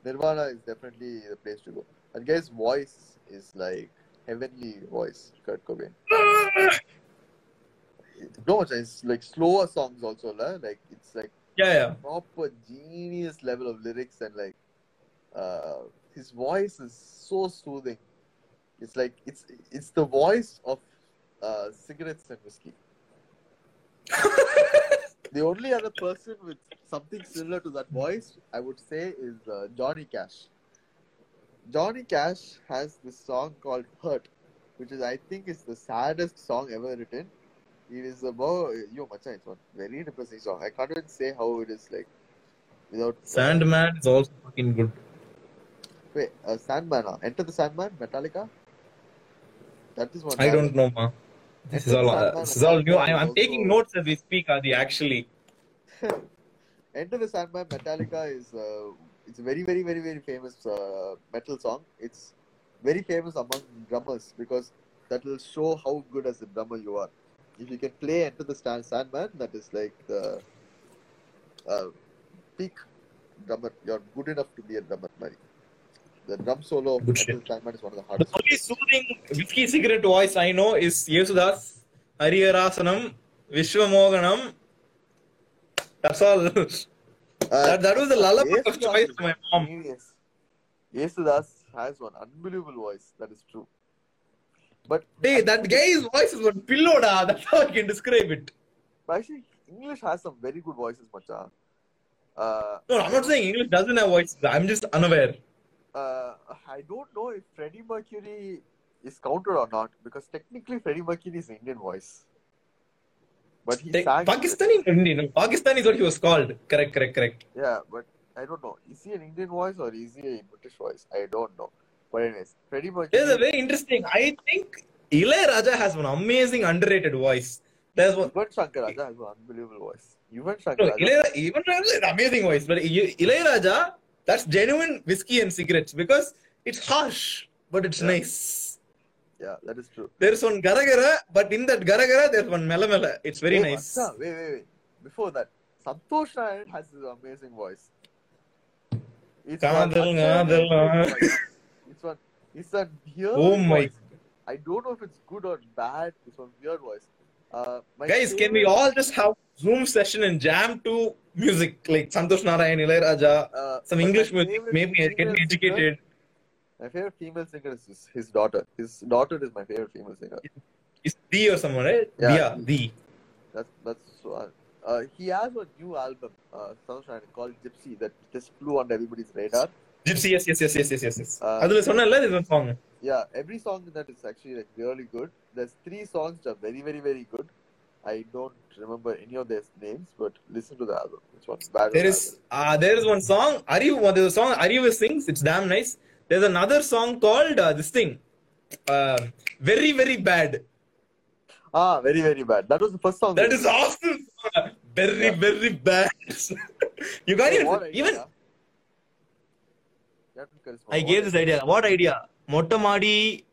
Nirvana is definitely the place to go. That guy's voice is like heavenly voice, Kurt Cobain. No, it's like slower songs also, la. Like it's like Yeah, yeah. proper genius level of lyrics and like uh, his voice is so soothing. It's like it's it's the voice of uh, cigarettes and whiskey. the only other person with something similar to that voice, I would say, is uh, Johnny Cash. Johnny Cash has this song called "Hurt," which is I think is the saddest song ever written. It is about yo, macha, it's one very depressing song. I can't even say how it is like without uh, Sandman is also fucking good. Wait, uh, Sandman. Enter the Sandman, Metallica. That is one. I don't know, ma. This is all. Uh, this is all new. I, I'm taking notes as we speak, Adi. Actually, Enter the Sandman, Metallica is uh, it's a very very very very famous uh, metal song. It's very famous among drummers because that will show how good as a drummer you are. If you can play Enter the Sandman, that is like the uh, peak drummer. You're good enough to be a drummer, Mari. The drum solo of Good Enter shit. the is one of the the only soothing whiskey cigarette voice I know is Yesudas, Harivarasanam, Vishwamohanam. That's all. Uh, that, that was the lullaby of choice for my mom. genius. Yesudas has one unbelievable voice. That is true. But Hey, that guy's voice is one pillow, da. That's how I can describe it. but actually, English has some very good voices, macha. Uh, No, I'm not saying English doesn't have voices. I'm just unaware. Uh, I don't know if Freddie Mercury is counted or not because technically Freddie Mercury is Indian voice. But he Like, sang. Pakistani Indian? Pakistan is what he was called. Correct, correct, correct. Yeah, but I don't know. Is he an Indian voice or is he a British voice? I don't know. But anyways, Freddie Mercury. There's a very interesting. I think Ilai Raja has an amazing underrated voice. There's one. Yuvan Shankar Raja has an unbelievable voice. No, Shankar Raja. Ilayaraja, even Raja is an amazing voice, but I- Raja, that's genuine whiskey and cigarettes because it's harsh, but it's Yeah. nice. Yeah, that is true. There's one garagara, but in that garagara, there's one mela mela. It's very Oh, nice. Wait, wait, wait. Before that, Santosh Nayan has his amazing voice. It's one Kadal, unnerving kadal, voice. It's one. It's a weird Oh my- voice. I don't know if it's good or bad. It's one weird voice. Uh, my Guys, can we all just have Zoom session and jam to music like Santosh Narayan, Ilayaraja, uh, some but my English music, favorite maybe I can female be singer- educated. My favorite female singer is his, his daughter. His daughter is my favorite female singer. It's D or someone, right? Yeah. Yeah, D. That's that's uh, uh, he has a new album, uh, Santosh Nayan, called Gypsy that just flew on everybody's radar. Gypsy, yes, yes, yes, yes, yes, yes. yes. Uh, அதுல சொன்னல there's one song. Yeah, every song in that is actually like really good. There's three songs that are very, very, very good. I don't remember any of their names, but listen to the album. It's one bad. There is uh, there is one song. Ariv, there's a song Ariv sings. It's damn nice. There's another song called uh, this thing. Uh, very very bad. ah very, very bad. That was the first song. That is awesome. very Yeah. very bad. you can't Hey, even idea? even. I gave this idea. What idea? Mottamadi,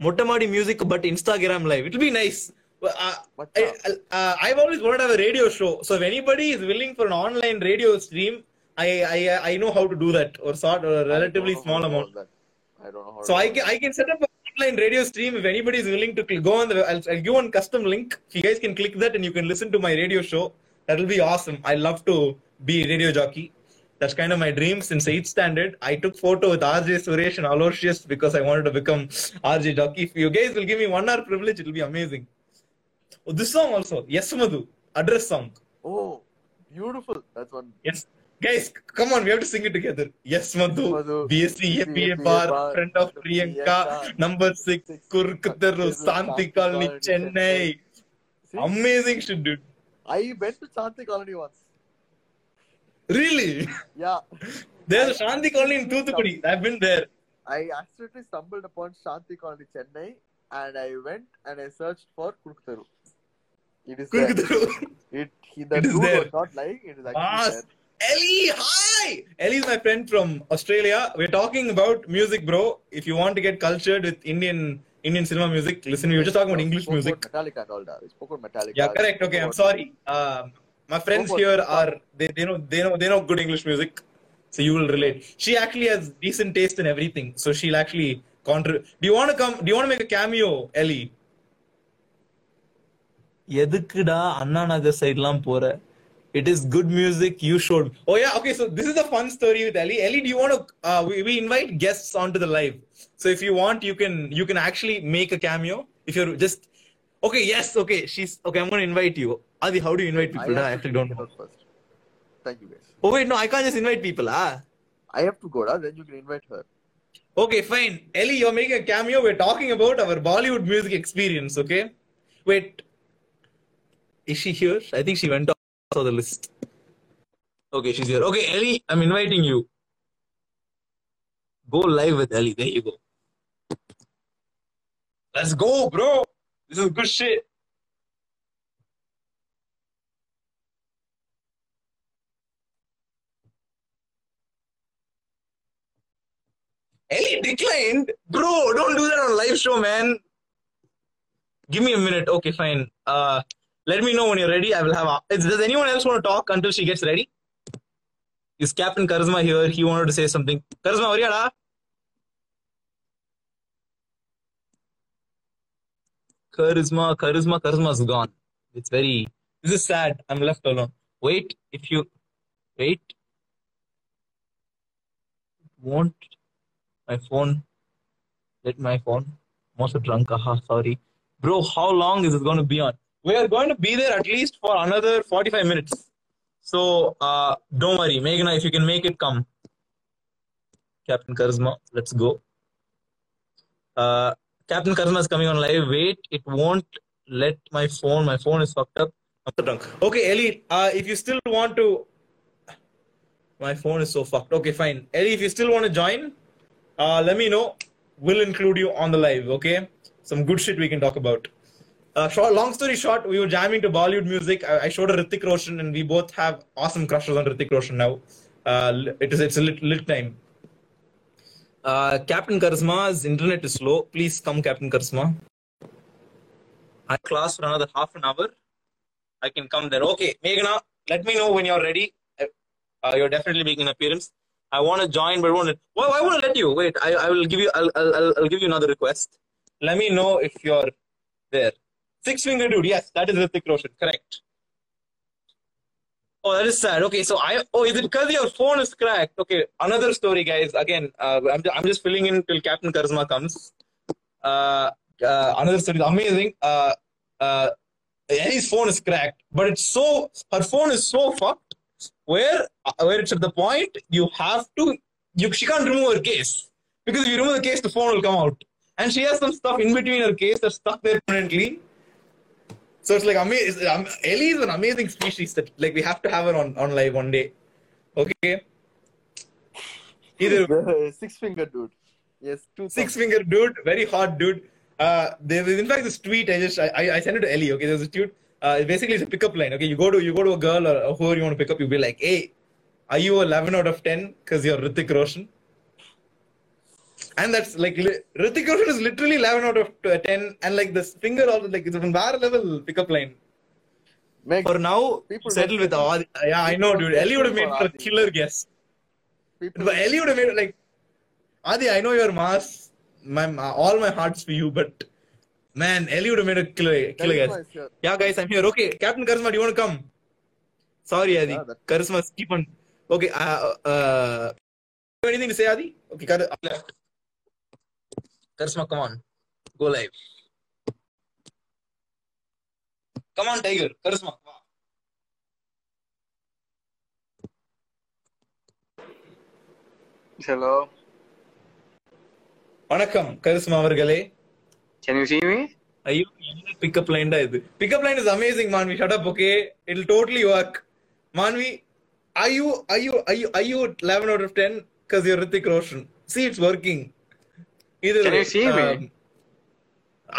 Mottamadi music, but Instagram live. It'll be nice. Uh, I, uh, I've always wanted to have a radio show. So if anybody is willing for an online radio stream, I I, I know how to do that or sort or a relatively small amount. I don't know how. So I can, I can set up a online radio stream. If anybody is willing to go on the, I'll, I'll give one custom link. You guys can click that and you can listen to my radio show. That will be awesome. I love to be a radio jockey. That's kind of my dream since 8th standard. I took photo with RJ Suresh and Aloysius because I wanted to become RJ jockey. If you guys will give me one hour privilege, it will be amazing. Oh, this song also. Yes, Madhu. Address song. Oh, beautiful. That's one. Yes. Guys, come on, we have to sing it together. Yes, Madhu. BSc, bar, friend of Priyanka, number six, Kurkutaru, Shanti Colony, Chennai. Amazing shit, dude. I went to Shanti Colony once. Really? Yeah. There's a Shanti Colony in Thoothukudi. I've been there. I accidentally stumbled upon Shanti Colony, Chennai, and I went and I searched for Kurkutaru. It is there. It, he, the It is there. was not lying. It is actually Ah, there. Ellie, hi! Ellie is my friend from Australia. We're talking about music, bro. If you want to get cultured with Indian Indian cinema music, listen. We were just talking about English music. Metallica and all that. We spoke about Metallica. Yeah, correct. Okay, I'm sorry. Um, my friends here are they, they know they know they know good English music, so you will relate. She actually has decent taste in everything, so she'll actually contribute. Do you want to come? Do you want to make a cameo, Ellie? எதுக்குடா அண்ணா நகர் சைட்லாம் போற it is good music you showed oh yeah okay so this is a fun story with ellie ellie do you want to uh, we, we invite guests onto the live so if you want you can you can actually make a cameo if you're just okay yes okay she's okay i'm going to invite you adi how do you invite I people have i to actually don't check it know out first. Thank you, guys. oh wait no i can't just invite people ah I have to go down, then you can invite her. Okay, fine. Ellie, you're making a cameo. We're talking about our Bollywood music experience, okay? Wait. is she here? I think she went off of the list. Okay, she's here. Okay, Ellie, I'm inviting you. Go live with Ellie. There you go. Let's go, bro. This is good shit. Ellie declined. Bro, don't do that on live show, man. Give me a minute. Okay, fine. Uh, let me know when you're ready. I will have. A, is, does anyone else want to talk until she gets ready? Is Captain Charisma here? He wanted to say something. Charisma, variyada? Charisma, charisma, charisma's gone. It's very. This is sad. I'm left alone. Wait, if you wait, won't my phone. Let my phone. I'm also drunk. Aha, sorry. Bro, how long is it going to be on? We are going to be there at least for another 45 minutes. So, uh, don't worry. Meghna, if you can make it come. Captain Charisma, let's go. Uh, Captain Charisma is coming on live. Wait, it won't let my phone. My phone is fucked up. Okay, Ellie, uh, if you still want to. My phone is so fucked. Okay, fine. Ellie, if you still want to join, uh, let me know. We'll include you on the live, okay? Some good shit we can talk about. Uh, short, long story short, we were jamming to Bollywood music. I, I showed a Hrithik Roshan, and we both have awesome crushes on Hrithik Roshan now. Uh, it is it's a lit, lit time. Uh, Captain Charisma's internet is slow. Please come, Captain Karisma. I class for another half an hour. I can come there. Okay, Meghna, let me know when you're ready. Uh, you're definitely making an appearance. I want to join, but to. Well, I want to let you. Wait, I, I will give you. I'll, I'll, I'll give you another request. Let me know if you're there. Six finger dude. Yes, that is Hrithik Roshan. Correct. Oh, that is sad. Okay, so I. Oh, is it because your phone is cracked? Okay, another story, guys. Again, uh, I'm, I'm just filling in till Captain Charisma comes. Uh, uh, another story. Amazing. Uh, uh, Ellie's phone is cracked, but it's so her phone is so fucked where uh, where it's at the point you have to you she can't remove her case because if you remove the case the phone will come out and she has some stuff in between her case that's stuck there permanently so it's like amazing um, ellie is an amazing species that like we have to have her on, on live one day okay either six finger dude. Yes, two six finger dude, very hot dude. Uh, there was in fact this tweet I just I, I sent it to Ellie. Okay, there's a tweet. Uh, basically it's a pickup line. Okay, you go to you go to a girl or, whoever you want to pick up. You'll be like, hey, are you 11 out of 10 because you're Hrithik Roshan? And that's like li- Hrithik Roshan is literally 11 out of uh, 10, and like this finger also like it's a bar level pickup line. Meg, For now, People settle with Adi. Yeah, I know, dude. Ellie would have made for a killer guess. people, But Ellie would have made like, Adi, I know your mass. my all my hearts for you, but man, Ellie would have made a killer, killer guess. Charisma is. Yeah, guys, I'm here. Okay, Captain Charisma, do you want to come? Sorry, Adi. Yeah, that- Charisma, keep on. Okay, uh, uh, you have anything to say, Adi? Okay, Char- up left. Charisma, come on, go live. Come on, Tiger. Charisma. வா. Hello. வணக்கம் charisma அவர்களே Can you see me? ஐயோ என்ன pickup line தான் இது pickup line is amazing Manvi shut up okay it will totally work Manvi I you I you I you I you 11 out of 10 cuz you're Hrithik Roshan see it's working இது Can you see me?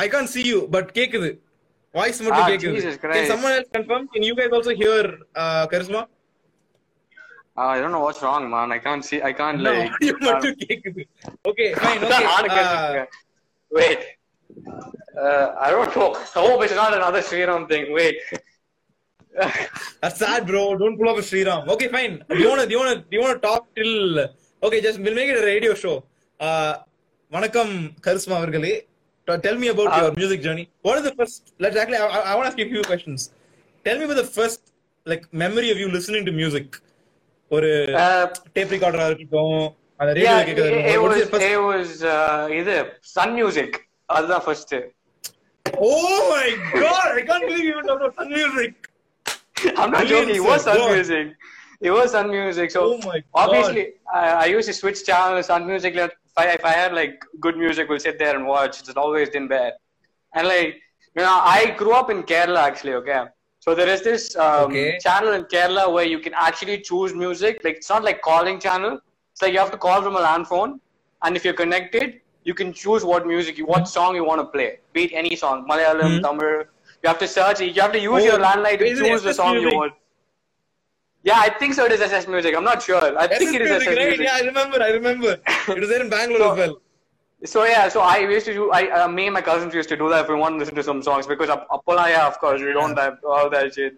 I can't see you but கேக்குது voice மட்டும் Ah, கேக்குது Jesus can Christ. someone else confirm can you guys also hear uh, charisma Uh, I don't know what's wrong, man. I can't see. I can't no like. audio மட்டும் கேக்குது okay fine okay நானும் uh, கேட்டுருக்கேன். Wait. Uh, I don't know. I hope it's not another Sriram thing. Wait. That's sad, bro. Don't pull up a Sriram. Okay, fine. Do you wanna do you wanna do you wanna talk till okay, just we'll make it a radio show. Uh வணக்கம் charisma அவர்களே. Tell me about your music journey what is the first let's actually I want ask you few questions tell me the first like memory of you listening to music ஒரு uh, tape ரெக்கார்டரா இருக்கட்டும் அந்த radio கேக்குறது it was uh, இது Sun music அதுதான் first oh my god I can't believe you don't know Sun Music I'm not joking. It was sun music. It was sun music. So oh obviously, I, I used to switch channels. Sun music I, if I had like good music, we'll sit there and watch. It's always been bad. And like, you know, I grew up in Kerala actually. Okay, so there is this um, Okay. channel in Kerala where you can actually choose music. Like it's not like calling channel. It's like you have to call from a land phone, and if you're connected, you can choose what music, you, what song you want to play. Beat any song, Malayalam, Mhm. Tamil. You have to search. You have to use Oh, your landline to choose the song you want. Yeah, I think so. It is SS Music. I'm not sure. I think SS it is Music, SS right? Music. Yeah, I remember, I remember. It was there in Bangalore So- as well. So yeah, so I used to do. I uh, me and my cousins used to do that if we want to listen to some songs because up, Apollo, of course, we don't have all that shit.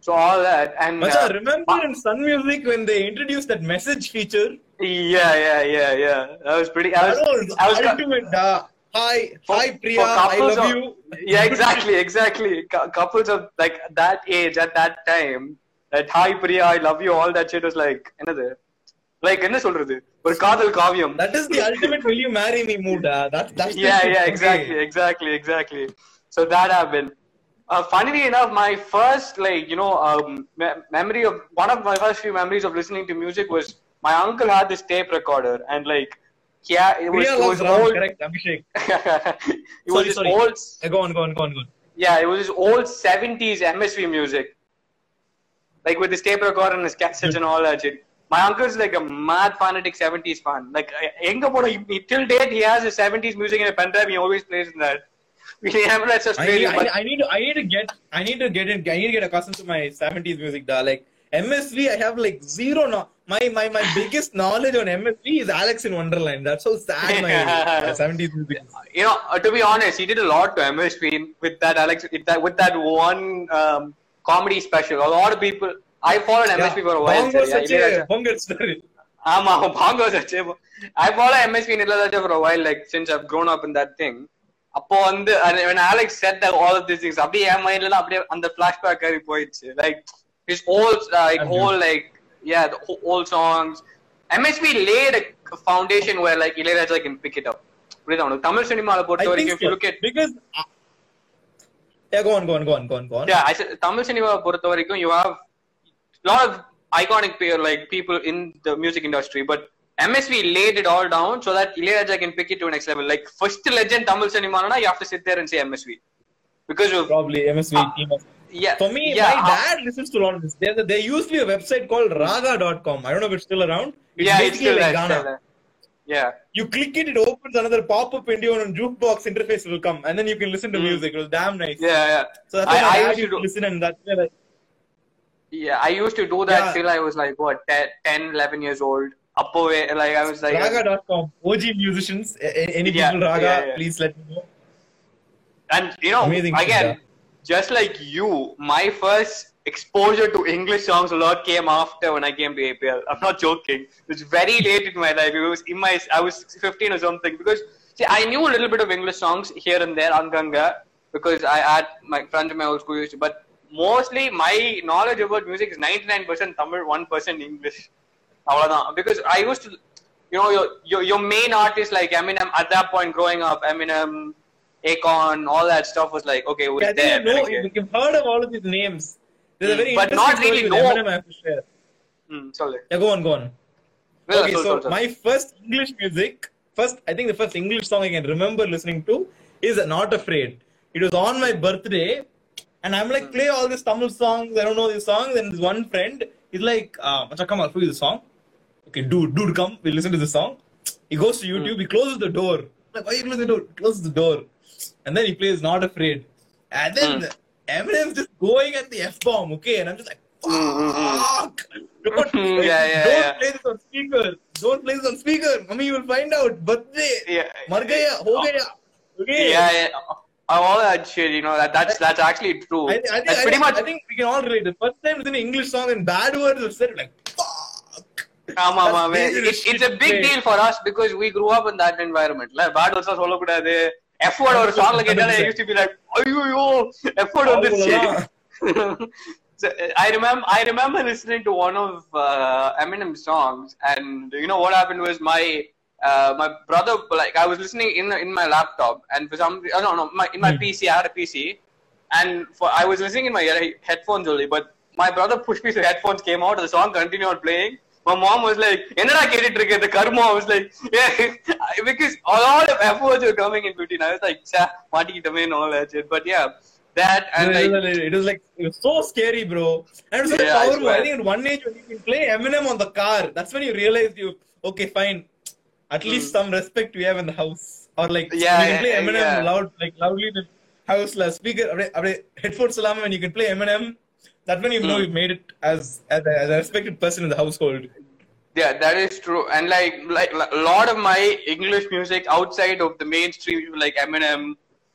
So all that and Macha, uh, remember in Sun Music when they introduced that message feature? yeah, yeah, yeah, yeah. That was pretty. I was, was I was, ultimate. da. Hi, for- hi, Priya. I love of- you. yeah, exactly, exactly. Couples of like that age at that time, that hi Priya, I love you, all that shit was like என்னது like என்ன சொல்றது ஒரு காதல் காவியம் That is the ultimate will you marry me mood. da. That's that's the yeah, shit. yeah, Okay. exactly, exactly, exactly. So that happened. Uh, funnily enough, my first like you know um, me- memory of one of my first few memories of listening to music was my uncle had this tape recorder and like yeah, it was, Priya it loves was Ram, old. correct, Abhishek. it was Sorry, this sorry. old Uh, Go on, go on, go on, go on. yeah, it was this old 70s MSV music. Like with his tape recorder and his cassettes and all that shit. My uncle's like a mad fanatic 70s fan. Like, Enga Poda, he- till date, he has his 70s music in a pen drive. He always plays in that. We never let us I need, it, I, I need to, I need to get, I need to get in, I need to get accustomed to my 70s music, da. Like MSV, I have like zero. No, my my my biggest knowledge on MSV is Alex in Wonderland. That's how sad my uh, 70s music. you know, uh, to be honest, he did a lot to MSV with that Alex, with that, with that one um, comedy special odd people I follow MSV for while ஆமா bongos வச்சு I follow MSP நிலதாச்சும் for while like since I've grown up in that thing அப்போ வந்து Alex said all of this things அப்படியே என் மைண்ட்ல அப்படியே அந்த flashback மாதிரி போயிடுச்சு. Like is all like all like yeah all songs MSV laid foundation where like Ilaiyaraaja can pick it up புரியுதா? உனக்கு தமிழ் சினிமால பொறுத்த வரைக்கும் Yeah, go on, go on, go on, go on, go on. Yeah, I said Tamil cinema Puerto you have a lot of iconic peer, like people in the music industry, but MSV laid it all down so that Ilayaraja can pick it to next level. Like first legend Tamil cinema, you have to sit there and say MSV because of probably MSV. Uh, ah, yeah. For me, yeah, my dad listens to a lot of this. There, there used to be a website called Raga.com. I don't know if it's still around. It's yeah, it's still like there, Ghana. Yeah. You click it, it opens another pop-up window and jukebox interface will come, and then you can listen to mm. music. It was damn nice. Yeah, yeah. So that's I, I, I used to do... listen, and that's where I... Yeah, I used to do that yeah. till I was like what 10, 11 years old. Up away, like I was like Raga.com, OG musicians. Any yeah, people Raga, yeah, yeah. please let me know. And you know, Amazing again, just like you, my first exposure to English songs a lot came after when I came to APL. I'm not joking. It was very late in my life. It was in my I was 15 or something because see I knew a little bit of English songs here and there, Anganga, because I had my friends in my old school used to. But mostly my knowledge about music is 99% Tamil, 1% English. Because I used to, you know, your, your, your main artists like Eminem at that point growing up, Eminem, Akon, all that stuff was like, okay, was I there. You know, okay. You've heard of all of these names. There's a very hmm, but not really No. Eminem I have to share. Mm, sorry. Yeah, go on, go on. Okay, so my first English music, first I think the first English song I can remember listening to is Not Afraid. It was on my birthday, and I'm like, mm. play all these Tamil songs. I don't know these songs. And this one friend is like, uh, come, I'll play the song. Okay, dude, dude, come. We listen to the song. He goes to hmm. YouTube. Mm. He closes the door. I'm like, why you close the door? Closes the door, and then he plays Not Afraid. And then mm. Eminem's just going at the f bomb. Okay, and I'm just like. Fuck! Don't, Hmm, yeah, yeah, don't yeah. play this on speaker. Don't play this on speaker. Mommy, you will find out. Birthday. Yeah. Mar gaya, ho gaya. Okay. Yeah, yeah. All that shit, you know, that, that's that's actually true. I, I, think, that's I, pretty think, much I think we can all relate. The first time listening to English song and bad words were said, like, fuck. ஆமா ஆமா it's a big deal for us because we grew up in that environment ல bad words சொல்லக்கூடாது F word ஒரு சாங்ல கேட்டாலே I used to be like ஐயோ F word வந்துருச்சு So, I remember I remember listening to one of uh, Eminem songs and you know what happened was my uh, my brother like I was listening in in my laptop and for some oh, no no my in my Hmm. PC I had a PC and for I was listening in my ear- headphones only but my brother pushed me so headphones came out the song continued playing my mom was like என்னடா கேட்டுட்டு இருக்க the karma I was like yeah because a lot of efforts were coming in between I was like cha மாட்டிக்கிட்டமே and all that shit but yeah that and it, like was, it was like it was so scary, bro. And it was so Yeah, I powerful. I, swear. think at one age when you can play Eminem on the car, that's when you realize you okay, fine. At least some respect we have in the house, or like Hmm. Yeah, when you can play yeah, Eminem yeah. loud, like loudly in the house, like speaker, அப்படியே- அப்படியே headphones இல்லாம when you can play Eminem. That's when you know Hmm. you've made it as as a, as a respected person in the household. Yeah, that is true. And like like a lot of my English music outside of the mainstream, like Eminem,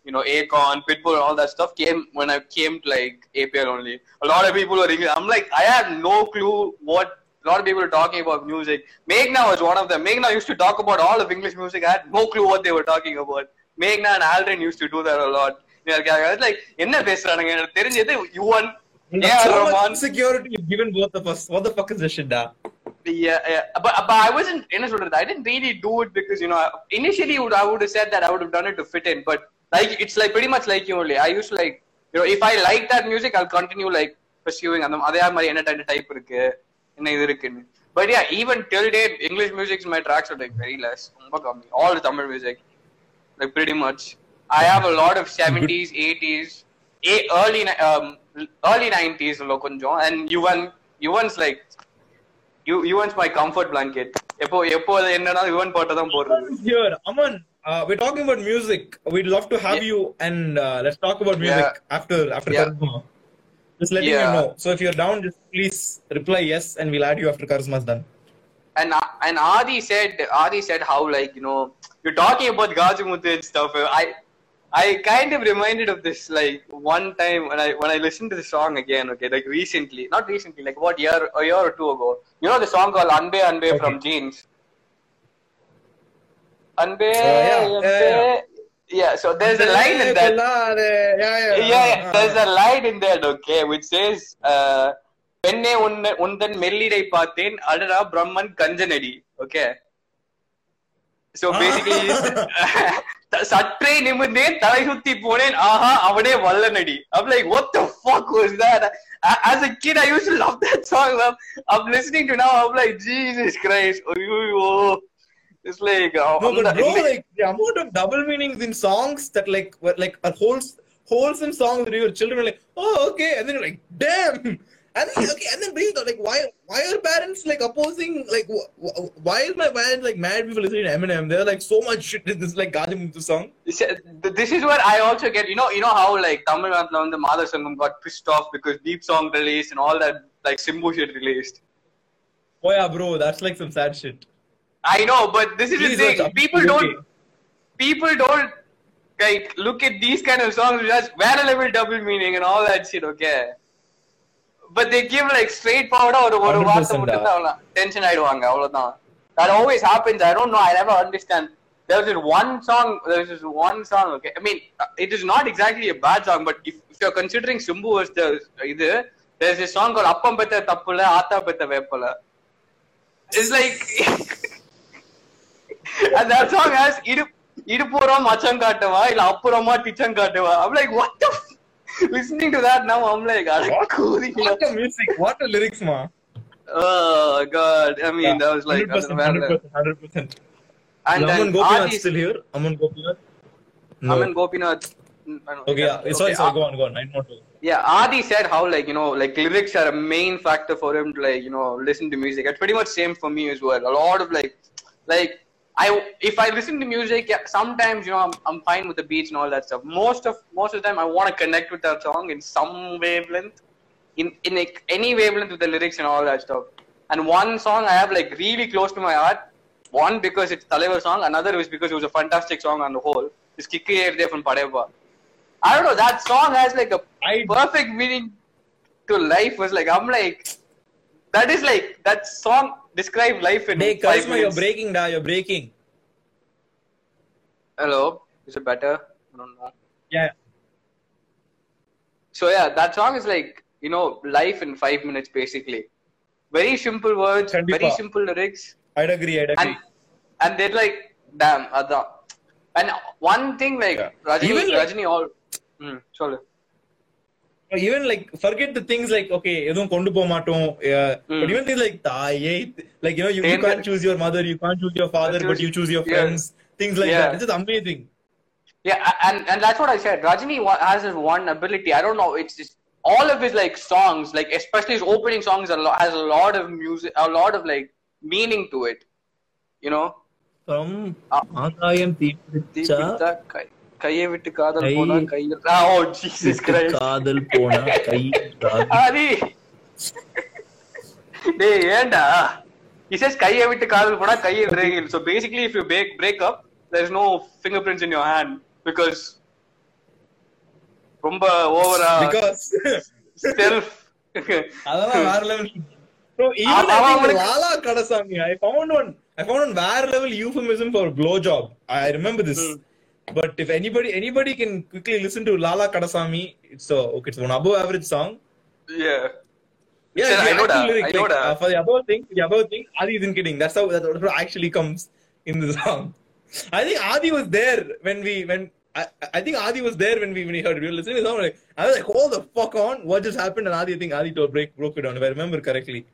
you know, Akon, Pitbull, all that stuff came when I came to like APL only. A lot of people were English. I'm like, I had no clue what a lot of people were talking about music. Meghna was one of them. Meghna used to talk about all of English music. I had no clue what they were talking about. Meghna and Aldrin used to do that a lot. Yeah, I was like, என்ன பேசுறானுங்க எனக்கு தெரிஞ்சது Yuvan That's AR so much Rahman insecurity you've given both of us. What the fuck is this shit, da? Yeah, yeah. But, but I wasn't என்ன சொல்றது I didn't really do it because you know initially would I would have said that I would have done it to fit in but like it's like pretty much like you only I used to like you know if I like that music I'll continue like pursuing அந்த அதே மாதிரி என்ன type இருக்கு என்ன இது இருக்குன்னு but yeah even till date English music my tracks are like very less ரொம்ப கம்மி all the Tamil music like pretty much I have a lot of 70s 80s a early ni- um early 90s ல கொஞ்சம் and Yuvan Yuvan's like you Yuvan's my comfort blanket எப்போ எப்போ அது என்னன்னா யுவன் பாட்டை தான் போடுறது Here, Aman, uh, we're talking about music. We'd love to have Yeah. you and uh, let's talk about music Yeah. after after Yeah. Charisma. Just letting you Yeah. know. So if you're down, just please reply yes, and we'll add you after Charisma's done. and and Adi said Adi said how like you know you're talking about Gajamuthu and stuff. I I kind of reminded of this like one time when I when I listened to the song again. Okay, like recently, not recently, like what year a year or two ago. You know the song called Anbe Anbe Okay. from Jeans. Anbe yeah, yeah, Anbe. yeah. Yeah, so there's a line in that. Yeah, yeah. yeah, yeah. There's a line in there, okay, which says, uh, பெண்ணே உன்ன உந்தன் மெல்லிடை பார்த்தேன் அடடா பிரம்மன் கஞ்சனடி okay so basically சற்றே நிமிர்ந்தேன் தலை சுத்தி போனேன் ஆஹா அவனே வல்லனடி I'm like what the fuck was that as a kid I used to love that song I'm, I'm listening to now I'm like Jesus Christ ஐயோ it's like uh, No, but bro, like the amount of double meanings in songs that like were like a whole wholesome song that your children are like, oh okay, and then you're like, damn. And then, okay, and then based on like why why are parents like opposing like wh- wh- why is my parents like mad people listening to Eminem? They're like so much shit in this like Gajamuthu song. Uh, this is where I also get, you know, you know how like Tamil Nadu and the Mother Sangam got pissed off because Beep Song released and all that like Simbu shit released. Oh yeah, bro, that's like some sad shit. I know, but this is Please the thing. People don't, people don't like look at these kind of songs which has வேற level double meaning and all that shit. Okay. But they give like straightforward ஒரு ஒரு 100% வார்த்தை மட்டும் தான் tension ஆயிடுவாங்க அவ்வளவுதான் that always happens I don't know I never understand there was this one song. There was this one song. Okay, I mean, uh, it is not exactly a bad song, but if, if you're considering Simbu as the இது, there's this song called Appam Petta Tappula, Atta Petta Veppala. It's like, and that song has இடு இடுப்புறம் மச்சம் காட்டுவா இல்ல அப்புறமா டிச்சம் காட்டுவா I'm like, what the? f- listening to that now, I'm like, what, what a music, what a lyrics, ma. Oh God! I mean, yeah, that was like 100%, 100%, 100%. And, Aman and Gopinath artist, still here. Aman Gopinath. No. Aman Gopinath. Mm, okay, yeah. okay, sorry, sorry. Uh, go on, go on. I don't Yeah, Adi said how like you know like lyrics are a main factor for him to like you know listen to music. It's pretty much same for me as well. A lot of like like I if I listen to music, sometimes you know I'm, I'm fine with the beats and all that stuff. Most of most of the time, I want to connect with that song in some wavelength, in in like any wavelength with the lyrics and all that stuff. And one song I have like really close to my heart. One because it's Taleva's song, another is because it was a fantastic song on the whole. It's Kiki Erde from Padeva. I don't know. That song has like a I... perfect meaning to life. Was like I'm like that is like that song describe life in Hey, five Charisma, you're minutes. breaking, da. You're breaking. Hello, is it better? I don't know. Yeah. So yeah, that song is like you know life in five minutes basically. Very simple words, Kandipa. very simple lyrics, I'd agree, I'd agree. and and they're like damn. Adha. And one thing like Yeah. Rajini, Even Rajini all. Hmm, sorry. even like forget the things like okay எதுவும் கொண்டு போக மாட்டோம் yeah. Mm. but even things like தாயே like you know you, you Then- can't choose your mother you can't choose your father choose- but you choose your yeah. friends things like Yeah. that it's just amazing Yeah, a- and and that's what I said. Rajini wa- has this one ability. I don't know. It's just all of his like songs, like especially his opening songs, a lo- has a lot of music, a lot of like meaning to it. You know, from Ah. ஆகாயம் தீப்பிடிச்சா தீப்பிடித்தா கை- கையை விட்டு காதல் போனா கையில் காதல் போனா கை டேய் ஏன்டா? He கையை விட்டு காதல் போனா கையை விரைகில் so basically if you break break up there is no fingerprints in your hand because ரொம்ப ஓவரா பிகாஸ் செல்ஃப் அதெல்லாம் வேற லெவல் ப்ரோ ஈவன் வாலா கடசாமி I found one I found one வேற level euphemism for blow job I remember this But if anybody anybody can quickly listen to Lala Kadasamy, it's a okay, it's one above average song. yeah Yeah, Sir, the I know that. lyric, I know like, that. uh, for the above thing, the above thing, Adi isn't kidding. That's how that actually comes in the song. I think Adi was there when we when I, I think Adi was there when we when we heard it. We were listening to the song. Like, I was like, hold the fuck on, what just happened? And Adi, I think Adi break broke it down if I remember correctly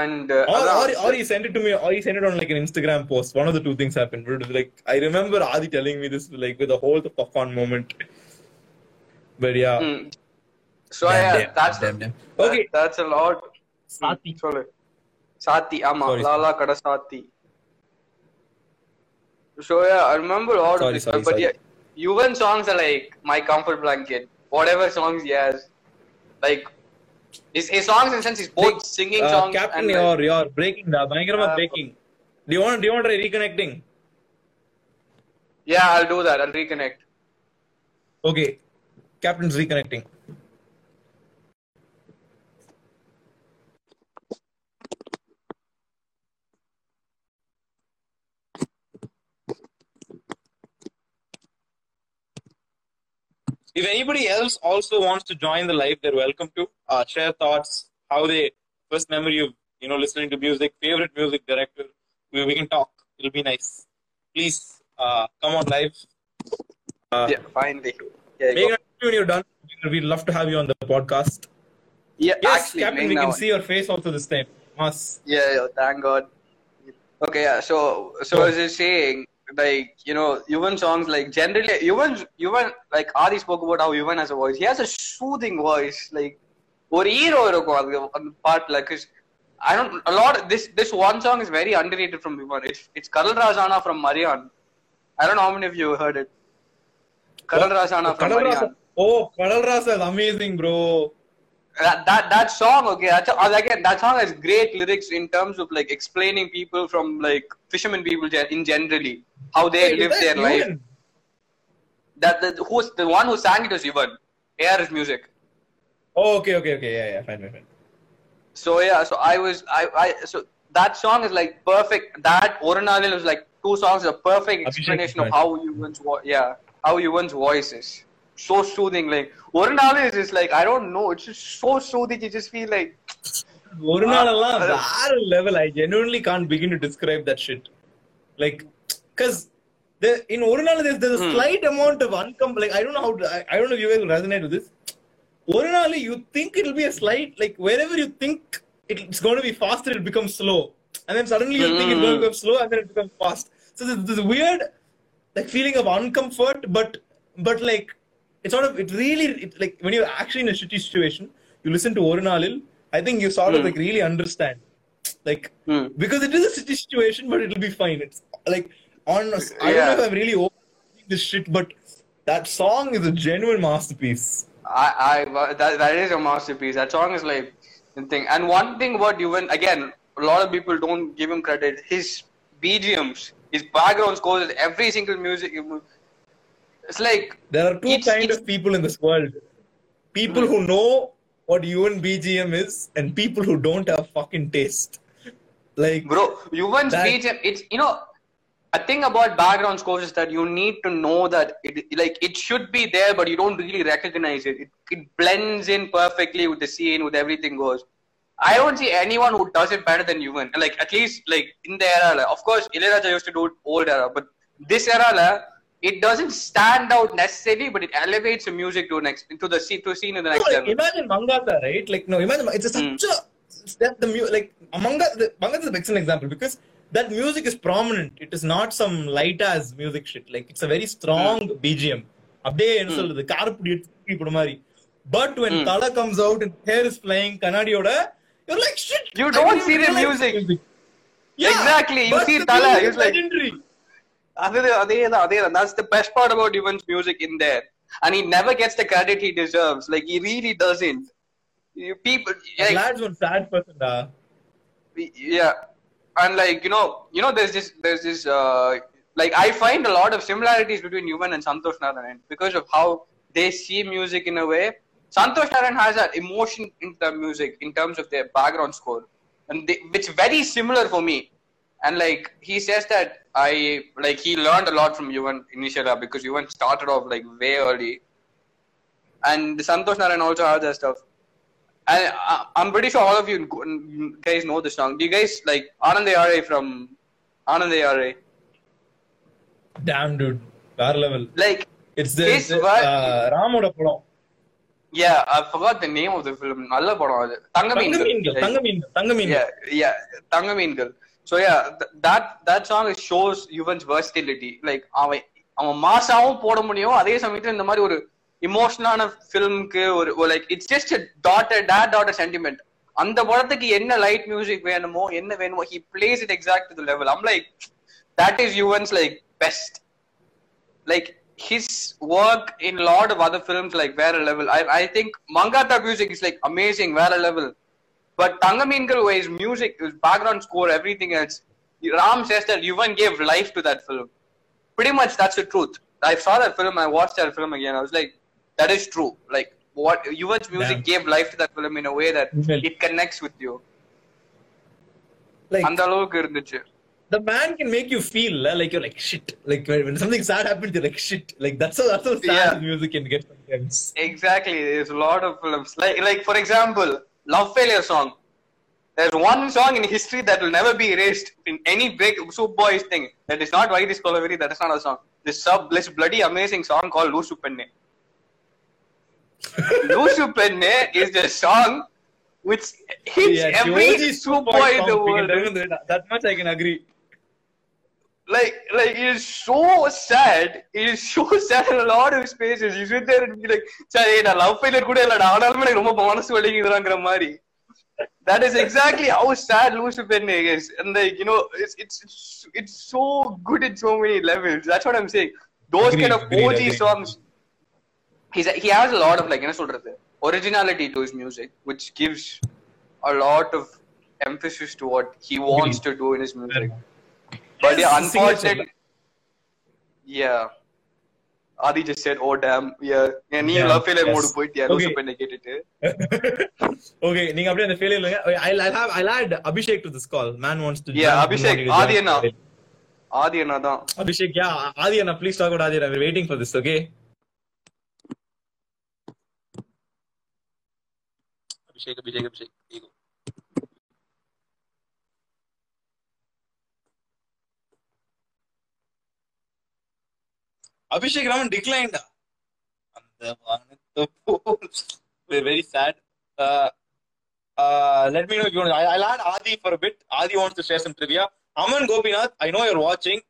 and uh, Or, அதான் or, or he sent it to me, or he sent it on like an Instagram post. One of the two things happened. But it was like I remember Adi telling me this like with a whole the fuck on moment. But yeah, Hmm. so Damn, yeah damn, that's damn, damn. that- Okay. that's a lot Sati. சொல்லு சாத்தி ஆமா Sorry. Lala கடை சாத்தி so yeah I remember all Sorry, of this sorry, but sorry. yeah Yuvan songs are like my comfort blanket whatever songs he has like his, his songs in sense he's both Like, singing uh, songs Captain, and you're like, you're breaking da. பயங்கரமா Uh, breaking. Do you want do you want to try reconnecting? yeah I'll do that I'll reconnect Okay, Captain's reconnecting. If anybody else also wants to join the live, they're welcome to uh, share thoughts, how they first memory of you know listening to music, favorite music director. We, we can talk. It'll be nice. Please uh, come on live. Uh, yeah finally yeah, Megan, when you're done, we'd love to have you on the podcast. yeah Yes, actually Captain, we can see your face also this time. Mas. Yeah, yeah, thank God. Okay, yeah. So, so as you're saying, like you know, Yuvan songs like generally Yuvan, Yuvan like Adi spoke about how Yuvan has a voice. He has a soothing voice. Like, ஒரு hero இருக்கும் அது அந்த பாட்டுல cause I don't a lot this this one song is very underrated from Yuvan. It's it's Karal Razana from Marian. I don't know how many of you heard it. Karal Razana from Kadal Marian. Rasa. Oh, Kadal Rasa is amazing, bro. that, that that song okay that's, uh, again that song has great lyrics in terms of like explaining people from like fishermen people in generally how they Wait, live their life. That the who's the one who sang it was Ivan AR's music. Oh, okay, okay, okay. Yeah, yeah, fine, fine, fine. so yeah so I was I I so that song is like perfect. That Oranalil was like two songs are perfect Abhishek explanation of how Yuvan's vo- yeah how Yuvan's voice is so soothing. Like ஒரு நாள் is just like I don't know. It's just so soothing. You just feel like ஒரு நாளெல்லாம் Ah, வேற level. I genuinely can't begin to describe that shit. Like, cause the in ஒரு நாள் there's, there's a Hmm. slight amount of uncom. Like I don't know how to, I, I don't know if you guys will resonate with this. ஒரு நாள் you think it'll be a slight like wherever you think it's going to be faster, it becomes slow, and then suddenly you think it's going to Hmm. become slow, and then it becomes fast. So there's this weird like feeling of uncomfort, but but like it's sort of it really it, like when you're actually in a shitty situation, you listen to Orunalil, I think you sort of Hmm. like really understand. Like Hmm. because it is a shitty situation, but it'll be fine. It's like on I don't know if I'm really over this shit, but that song is a genuine masterpiece. I, I that, that is a masterpiece. That song is like the thing. And one thing about Yuvan, again, a lot of people don't give him credit. His BGMs, his background scores, every single music. It's like There are two It's- kind of people in this world. People Hmm. who know what UN BGM is and people who don't have fucking taste. Like bro, That- BGM. It's you know, a thing about background scores is that you need to know that it like it should be there, but you don't really recognize it. It, it blends in perfectly with the scene, with everything goes. I don't see anyone who does it better than Yuvan. Like at least like in the era, like, of course, Ilayaraja used to do it old era, but this era, it doesn't stand out necessarily, but it elevates the music to next to the to scene in the next no, like, level. Imagine Mankatha, right? Like no, imagine it's hmm. such mm. a that the mu- like Mankatha. The, Mankatha is an excellent example because that music is prominent. It is not some light as music shit. Like it's a very hmm. strong mm. BGM. அப்படியே என்ன when mm. Tala comes out and hair is flying கண்ணாடியோட you're like shit you don't see the music, music. Yeah, exactly you see Tala it's like legendary that's the best part about Yuvan's music in there. And he never gets the credit he deserves. Like he really doesn't. You people like, Lad's one sad person da. yeah. And like you know you know there's this there's this uh like I find a lot of similarities between Yuvan and Santosh Narayan because of how they see music in a way. Santosh Narayan has that emotion in the music in terms of their background score and they, it's very similar for me and like he says that I like he learned a lot from Yuvan initially because Yuvan started off like way early, and Santosh Narayan also has that stuff. And I, I'm pretty sure all of you guys know this song. Do you guys like Anand Yare from Anand Yare? Damn dude, வேற level. Like It's the, His the work- uh, ராமோட படம் yeah, I forgot the name of the film. நல்ல படம் அது தங்க தங்க மீன்கள் மீன்கள் தங்க மீன்கள் தங்க மீன்கள் yeah, yeah, Tanga so yeah that that song shows Yuvan's versatility like அவன் அவன் மாசாவும் போட முடியும். அதே சமயத்துல இந்த மாதிரி ஒரு இமோஷனலான ஃபிலிம்க்கு ஒரு like it's just daughter dad daughter sentiment அந்த படத்துக்கு என்ன லைட் மியூசிக் வேணுமோ என்ன வேணுமோ he plays it exact to level um like that is Yuvan's like best like his work in lot of other films like வேற level I I think Mankatha music is like amazing வேற level But Thanga Meengal his music, his background score, everything else, Ram says that Yuvan gave life to that film. Pretty much that's the truth. I saw that film, I watched that film again. I was like, that is true. Like, what Yuvan's music yeah. gave life to that film in a way that it connects with you. Like, அந்த அளவுக்கு the man can make you feel uh, like you're like shit. Like when something sad happens, you're like shit. Like that's how that's how sad yeah. music can get sometimes. Exactly. There's a lot of films. Like like for example, Love Failure song. There's one song in history that will never be erased in any big Soup Boys thing. That is not Why This Kolaveri, that is not a song. This sub this bloody amazing song called Loosu Penne. Loosu Penne is the song which hits Yeah, every Soup Boy in the song, we can world. tell you that, that much I can agree like like it is so sad it is so sad in a lot of spaces you sit there and be like சரி நான் love failure கூட இல்லடா ஆனாலுமே எனக்கு ரொம்ப மனசு வலிக்குதுறாங்கிற மாதிரி that is exactly how sad Lucifer is and like you know it's it's it's, it's so good in so many levels that's what i'm saying those Agreed, kind of agreed, OG agreed. songs he's he has a lot of like என்ன சொல்றது originality to his music which gives a lot of emphasis to what he wants to do in his music But yeah, unfortunately, yeah. Aadhi just said oh damn நீ love failure mode போயிட்டியா? லூசு பண்ண கேட்டுட்டு. Okay நீங்க அப்படியே அந்த failure இல்லங்க. I I have I add Abhishek to this call man wants to yeah Abhishek Aadhi அண்ணா ஆதி அண்ணா தான். அபிஷேக் யா ஆதி அண்ணா please talk about Aadhi Anna we waiting for this okay Abhishek Here you go. Abhishek Raman declined. அந்த வானத்தை போல். We're very sad. Uh, uh, let me know if you want. I, I'll add Adi for a bit. Adi wants to share some trivia. Aman Gopinath, I know you're watching.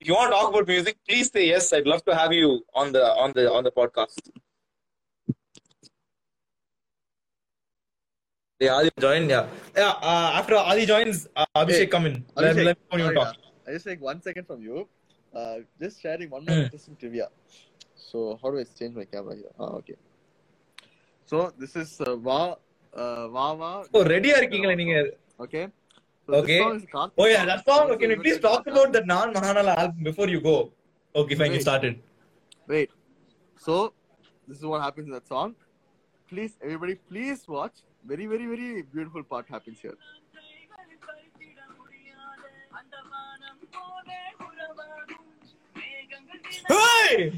If you want to talk about music, please say yes. I'd love to have you on the on the on the podcast. Yeah, Adi join. Yeah, yeah. Uh, after Adi joins, uh, Abhishek Hey, come in. Let, Abhishek, let me know you sorry, talk. uh, I just like one second from you. Uh, just sharing one more Hmm. interesting trivia. So how do I change my camera here? Ah, okay. So this is uh, Va uh, Vava. Oh, ready இருக்கீங்களா நீங்க? Okay. So Okay. This song is Karthik Oh yeah, that song. Also Can you please invented talk by about that Non Mahanala album before you go? Okay, fine. You Wait. started. Wait. So this is what happens in that song. Please, everybody, please watch. Very, very, very beautiful part happens here. Hey!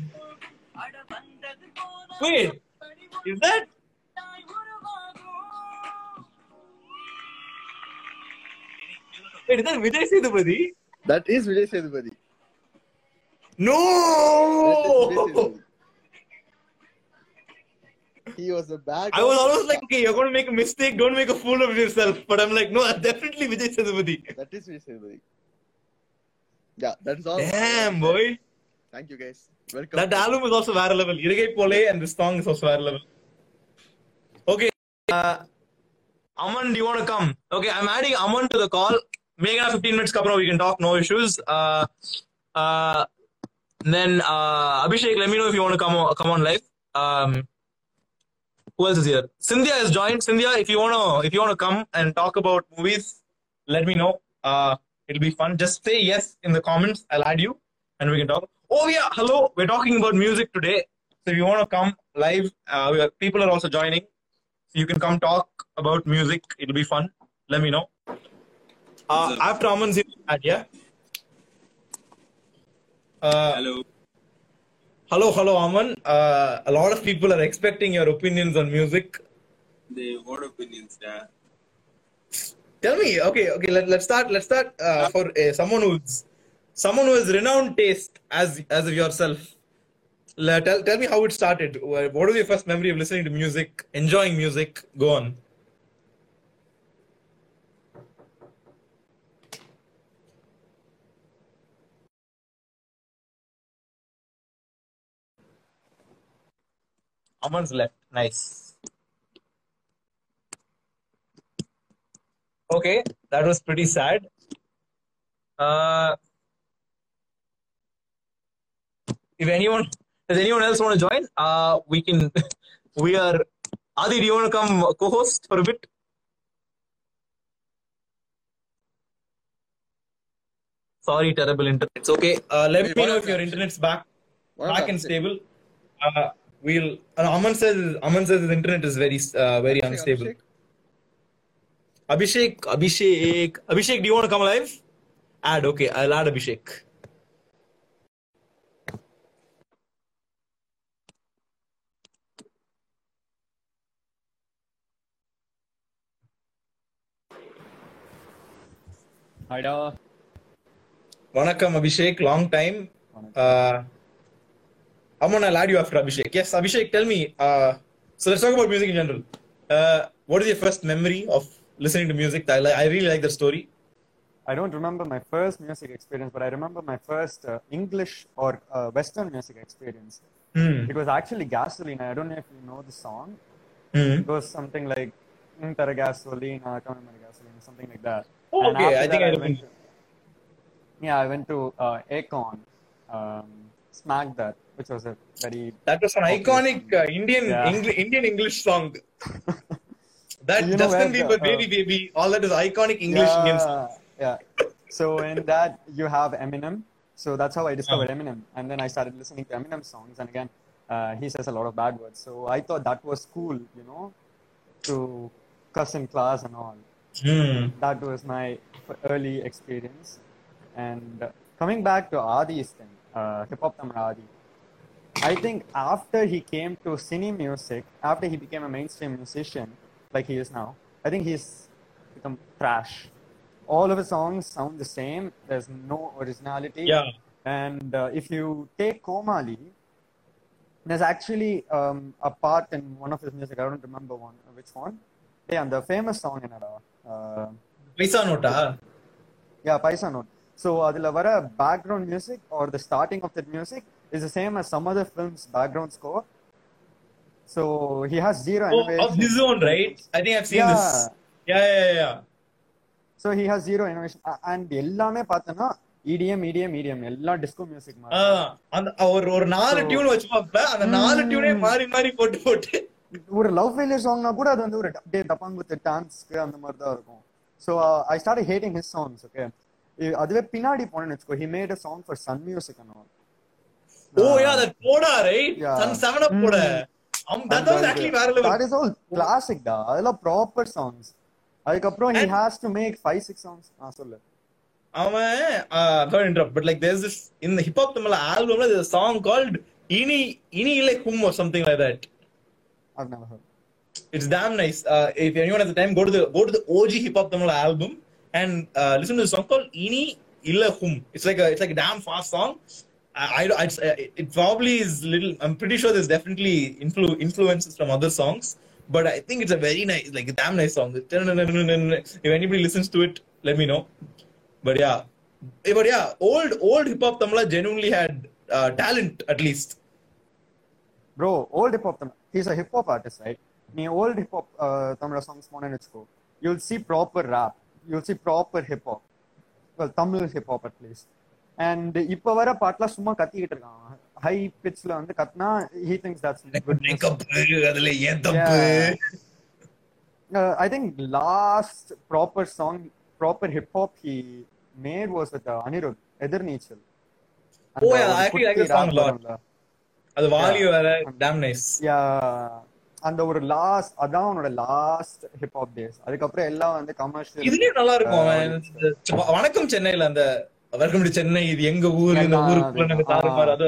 Wait, is that? Wait, is that Vijay Sethupathi? That is Vijay Sethupathi. That is Vijay No! He was a bad. I was almost like, okay, you're going to make a mistake. Don't make a fool of yourself. But I'm like, no, definitely Vijay Sethupathi. That is Vijay Sethupathi. Yeah, that is all. Damn, boy. Thank you guys. Welcome. That album is also very level. Irigai Pole and this song is also very level. Okay. Uh, Aman, do you want to come? Okay, I'm adding Aman to the call. Maybe it 15 minutes, Kapra. We can talk, no issues. Uh, uh, then uh, Abhishek, let me know if you want to come on, come on live. Um, who else is here? Cynthia has joined. Cynthia, if you wanna if you wanna come and talk about movies, let me know. Uh, it'll be fun. Just say yes in the comments. I'll add you, and we can talk. Oh yeah, hello. We're talking about music today. So if you want to come live, uh, we are, people are also joining. So you can come talk about music. It'll be fun. Let me know. Uh, after Aman's in, yeah. Uh, Hello. hello, hello, Aman. Uh, a lot of people are expecting your opinions on music. The what opinions? Yeah. Tell me, okay, okay. Let, let's start. Let's start uh, for uh, someone who's someone who has renowned taste as as yourself. Tell, tell me how it started. What was your first memory of listening to music, enjoying music? Go on. Aman's left. Nice. Okay, that was pretty sad. Uh, if anyone does anyone else want to join, uh, we can. We are. Adi, do you want to come co-host for a bit? Sorry, terrible internet. It's okay. Uh, let Wait, me know if your Abhishek? internet's back, back and stable. Uh, we'll. Uh, Aman says. Aman says his internet is very, uh, very Abhishek, unstable. Abhishek? Abhishek, Abhishek, Abhishek, do you want to come live? Add, okay, I'll add Abhishek. ஹாய்டா Vanakkam, Abhishek, long time. Uh, Aman, I'll add you after Abhishek. Yes, Abhishek, tell me. Uh, so let's talk about music in general. Uh, what is your first memory of listening to music? I, li- I really like the story. I don't remember my first music experience, but I remember my first uh, English or uh, Western music experience. Hmm. It was actually Gasoline. I don't know if you know the song. Hmm. It was something like Intera Gasolina, Come Gasoline, something like that. Oh, And okay, I think that, I went to, Yeah, I went to uh, Akon, um, Smack That, which was a very That was an iconic uh, Indian Yeah. Engli- Indian English song. That You Justin Bieber, uh, Baby Baby, all that is iconic English Indian song. yeah, yeah. So in that you have Eminem. So that's how I discovered Eminem, and then I started listening to Eminem songs. And again, uh, he says a lot of bad words. So I thought that was cool, you know, to cuss in class and all. Hmm. That was my early experience, and uh, coming back to Adi's thing, uh, hip hop Adi. I think after he came to cine music, after he became a mainstream musician, like he is now, I think he's become trash. All of his songs sound the same. There's no originality. Yeah. And uh, if you take Comali, there's actually um, a part in one of his music. I don't remember one. Which one? Yeah, and the famous song in it. Paisa NOTA yeah Paisa note so அதில் வர background music are the starting of that music is the same as some other films background score so he has zero of right I think I've seen this yeah yeah yeah so he has zero innovation and எல்லாமே பார்த்தோன்னா EDM EDM EDM எல்லாம் disco music அந்த ஒரு ஒரு நாலு tune வச்சுப்பாப்ல அந்த நாலு டியூனே மாறி மாறி போட்டு போட்டு ஒரு லவ் ஃபெயிலியர் சாங்னா கூட அது வந்து ஒரு அப்படியே டப்பாங்குத்து டான்ஸ்க்கு அந்த மாதிரி தான் இருக்கும் so I start hating his songs okay அதுவே பின்னாடி போனேன்னு வச்சுக்கோ he made a song for Sun Music and all oh yeah that போடா ரைட். சன் செவன் அப் போட. தட் வாஸ் ஆக்சுவலி வேற level that is all classic டா. அதெல்லாம் ப்ராப்பர் சாங்ஸ் அதுக்கப்புறம் he has to make five six songs ஆ சொல்லு அவன் sorry interrupt but like there's this in the hip hop tamil album there's a song called ini ini ile hum or something like that. I've never heard. it's damn nice. Uh, if anyone has the time go to the go to the OG hip hop tamil album and uh, listen to the song called ini illa hum. It's like a it's like a damn fast song. I, I, I uh, it probably is little I'm pretty sure there's definitely influ- influences from other songs but I think it's a very nice like a damn nice song. If anybody listens to it let me know. But yeah. Eh, but yeah old old hip hop tamila genuinely had uh, talent at least. Bro, old hip hop, he's a hip hop artist, right? நீ old hip hop தமிழ songs போனேன்னு வச்சுக்கோ you'll see proper rap you'll see proper hip hop Tamil hip hop at least and இப்போ வர பாட்டுலாம் சும்மா கத்திக்கிட்டு இருக்காங்க ஹை பிட்ச்ல வந்து கத்தினா he thinks that's I think last proper song proper hip hop he made was with Anirudh Ethirneechal oh I அது வாலி வேற damn nice. Yeah. அந்த ஒரு லாஸ்ட் அதான் அவனோட லாஸ்ட் ஹிப் ஹாப் டேஸ் அதுக்கப்புறம் எல்லாம் வந்து கமர்ஷியல் இதுலயும் நல்லா இருக்கும். வணக்கம் சென்னையில அந்த வெல்கம் டு சென்னை இது எங்க ஊரு இந்த ஊருக்குள்ள நாங்க அது- தாறுமாறு அது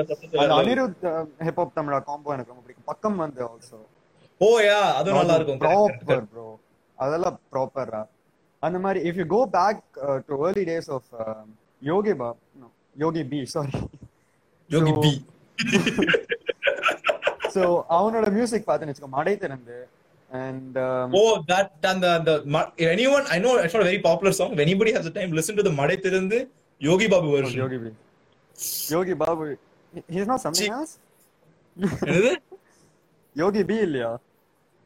Anirudh hip hop Tamizha combo எனக்கு ரொம்ப பிடிக்கும். பக்கம் வந்து ஆல்சோ ஓ யா அதுவும் நல்லா இருக்கும். ப்ராப்பர் ப்ரோ அதெல்லாம் ப்ராப்பரா அந்த மாதிரி if you go back to early days of Yogi பா Yogi B sorry Yogi B so அவனோட மியூசிக் பார்த்து வச்சுக்கோ மடை திறந்து அண்ட் ஓ தட் அந்த அந்த any one I know it's very popular song anybody has time listen to the Madai Thirandhu Yogi Babu வருஷன் Yogi Yogi Babu he is not something else என்னது Yogi B இல்லையா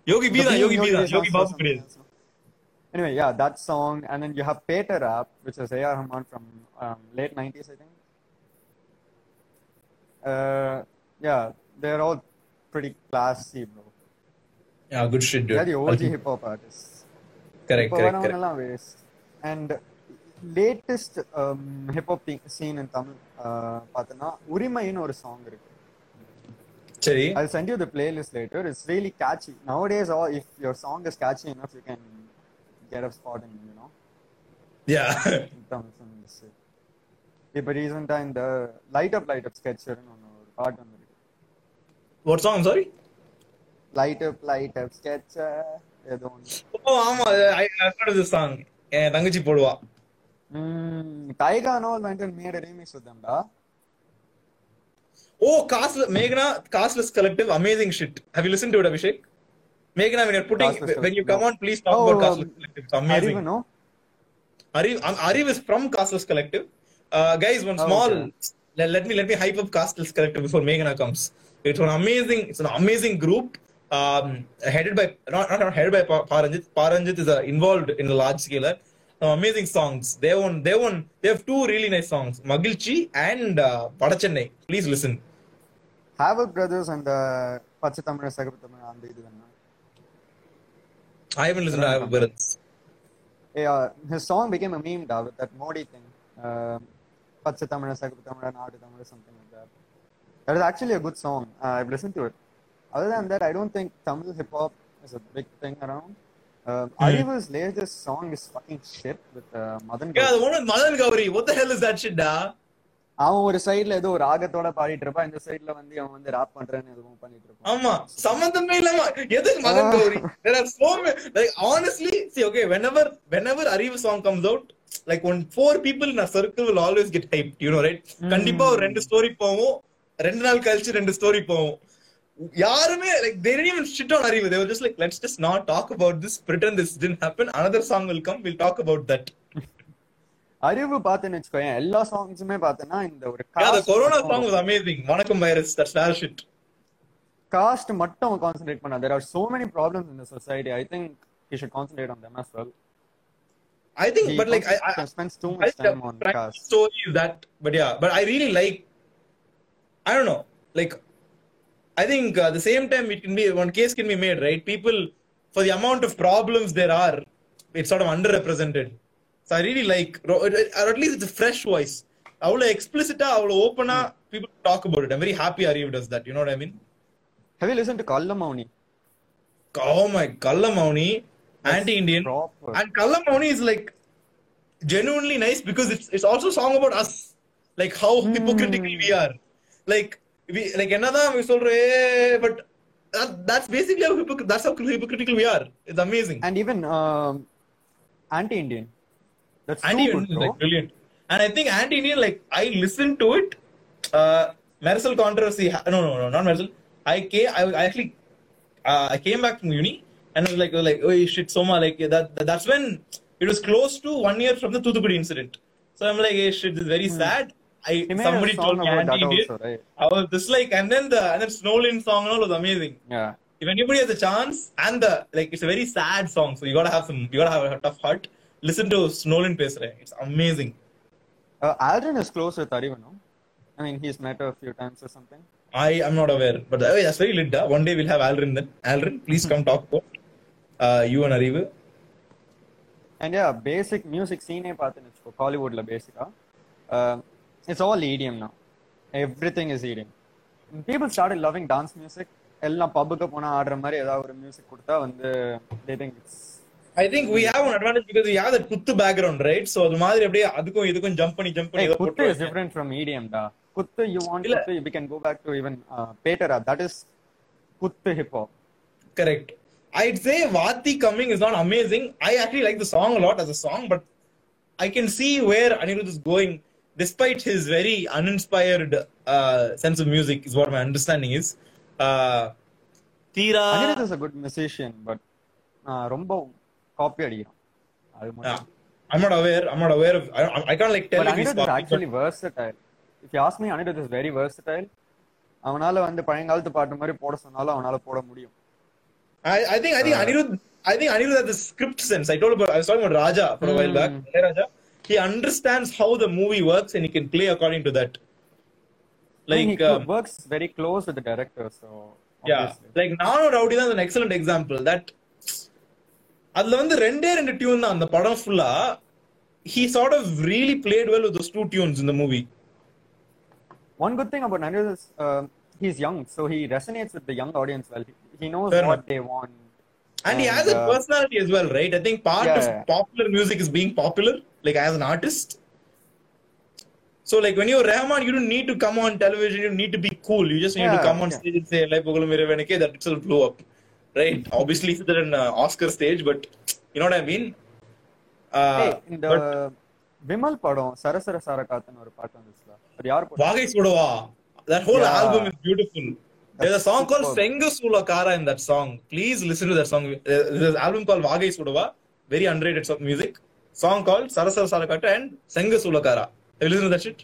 யோகி B தான் யோகி B தான் யோகி பாபு கிடையாது Anyway, yeah, that song, and then you have Petta Rap, which is A.R. Rahman from um, late 90s, I think. Uh, yeah, they're all pretty classy, bro. yeah good shit dude They're the OG hip hop artists. correct இப்போ correct correct வரவங்கெல்லாம் waste. And latest um, hip hop scene in Tamil, uh, பார்த்தோன்னா உரிமைன்னு ஒரு song இருக்கு சரி I'll send you the playlist later. It's really catchy. Nowadays, all if your song is catchy enough, you can get a spot in, you know, yeah in Tamil film industry. இப்போ ரீசெண்டா இந்த light up light அப் ஸ்கெட்சர்னு ஒன்று ஒரு பாட்டு what song sorry light up light up sketch ஏதோ oh ஆமா I heard this song என் தங்கச்சி போடுவா Tyga no mental made remix with தம்டா O cos மேகனா causeless collective amazing shit have you listen to it Abhishek மேகனா when you're putting Castless when you come on please talk oh, about castless collective it's amazing Ariv, no? Ariv, Ariv is from castless collective uh, guys one oh, small okay. Let, let me let me hype up Castless Collective before Meghna comes. It's an amazing, it's an amazing group. Um, headed by not not, headed by Pa- Paranjit. Paranjit is uh, involved in a large scale. Some amazing songs. They won. They won. They have two really nice songs, Magilchi and uh, Padachennai. Please listen. அந்த பச்சை தமிழ் சகப்பு தமிழ் அந்த இது தானே I haven't listened to Ariv Bharat. yeah, his song became a meme da, with that Modi thing. Um, Pacha Tamara, Sakupa Tamara, Nadu Tamara, something like that. That is actually a good song. Uh, I've listened to it. Other than that, I don't think Tamil hip hop is a big thing around. Um, uh, mm. Ariva's latest song is fucking shit with uh, Madan. Gowri. The woman Madan What the hell is that shit, da? அவன் ஒரு சைடுல ஏதோ ஒரு ஆகத்தோட பாடிட்டு இருப்பான் இந்த சைடுல வந்து அவன் வந்து ராப் பண்றேன்னு எதுவும் பண்ணிட்டு இருப்பான். ஆமா சம்பந்தமே இல்லாம எது Madan Gowri? Like honestly see okay whenever whenever Arivu song comes out like one four people நான் circle will always get hype you know right கண்டிப்பா ஒரு ரெண்டு ஸ்டோரி போவோம் ரெண்டு நாள் கழிச்சு ரெண்டு ஸ்டோரி போவோம். யாருமே லைக் தெரியும் did even shit on Arivu Thevar just like let's just not talk about this Britain this did happen another song will come will talk about that Arivu பார்த்தேன்னு வச்சுக்கோயேன் எல்லா சாங்ஸுமே பார்த்தேன்னா இந்த ஒரு song was amazing வணக்கம் shit காஸ்ட் மட்டும் concentrate பண்ணா in the society i think he should concentrate on them as well i think he but like i, I spends too I much time on track caste story is that, but yeah, but I really like. I don't know, like, I think uh, the same time it can be one case can be made, right? People for the amount of problems there are, it's sort of underrepresented. So I really like at least it's fresh voice அவ்வளோ எக்ஸ்பிளிசிட்டா அவ்வளோ ஓப்பனா people talk about it I'm very happy are you does that you know I mean have you listen to Kallamouni oh my Kallamouni anti Indian and Kallamouni is like genuinely nice because it's it's also song about us like how mm. hypocritical we are like we like என்னதான் we சொல்றே but that, that's basically how hypocr- that's how hypocritical we are it's amazing and even uh, anti indian that's too Anti-Indian good is like brilliant. And I think anti-Indian like I listened to it. Uh, Marisol controversy. No, no, no, not Marisol. I came. I, I actually. Uh, I came back from uni and I was like, I was like, oh shit, Soma, like that, that. That's when it was close to one year from the Thoothukudi incident. So I'm like, hey, shit, this is very sad. I somebody told me about that anti-Indian. also right I was just like, and then the and then Snowlin song and all was amazing. yeah If anybody has a chance, and the like, it's a very sad song, so you gotta have some, you gotta have a tough heart. Listen to Snowlin பேசுறேன் it's amazing Aldrin is close with அரிவனும் I mean he's made a few times or something I am not aware but that's very லிட்டா one day will have Aldrin then Aldrin please come talk about you and Arivu and yeah basic music சீனே பார்த்துன்னு வச்சுக்கோ ஹாலிவுட்ல பேசிக்கா it's all EDM நான் everything is EDM people start loving dance music எல்லாம் பப்புக்கு போனால் ஆடுற மாதிரி ஏதாவது ஒரு மியூசிக் கொடுத்தா வந்து they think it's I think we have an advantage because we have that kuttu background, right? So அது மாதிரி அப்படியே அதுக்கும் இதுக்கும் jump பண்ணி jump பண்ணி is போட்டுருவாங்க. different from EDM you want இல்ல. kuttu we can go back to even uh, Petera that is kuttu hip hop Correct. I'd say Vati coming is not amazing. I actually like the song a lot as a song, but I can see where Anirudh is going, despite his very uninspired uh, sense of music, is what my understanding is. Uh, Tira. Anirudh is a good musician but uh, ரொம்ப copy அடிக்கிறான் அது Yeah. மட்டும் I'm not aware. I'm not aware of. I, I can't like tell But if he's Anirudh is copying, actually versatile. If you ask me, Anirudh is very versatile. அவனால வந்து பழங்காலத்து பாட்டு மாதிரி போட சொன்னாலும் அவனால போட முடியும் I, I think I think Anirudh I think Anirudh has the script sense. I told about I was talking about Raja for a while back. Mm. Raja. He understands how the movie works and he can play according to that. I mean, Like he um, works very close with the director so yeah, obviously. like Nano Rowdy is an excellent example. That அதுல வந்து ரெண்டே ரெண்டு tune தான் அந்த படம் ஃபுல்லா he sort of really played well with those two tunes in the movie. one good thing about Anirudh is um, he's young so he resonates with the young audience well he, he knows Fair what enough. they want And, he And, has a uh, personality as well, right? I think part Yeah, of yeah. popular music is being popular, like as an artist. So, like when you're Rahman, you don't need to come on television. You don't need to be cool. You just need to Yeah, come on yeah. stage and say "Like Pogalu Mere Venike," That itself blew up, Right? Obviously, it's an uh, Oscar stage, but you know what I mean. Uh, hey, இந்த விமல் படம் சரசர சாரகாத்துன்னு ஒரு பாட்டு வந்துச்சுல அது யார்? Vagai Sudava, that whole Yeah. album is beautiful. There's a song called superb. Senga Sula Kara in that song. Please listen to that song. Uh, There's an album called Vagai Sudava, very underrated song music. Song called Sarasara Sarakata and Senga Sula Kara. Have you listened to that shit?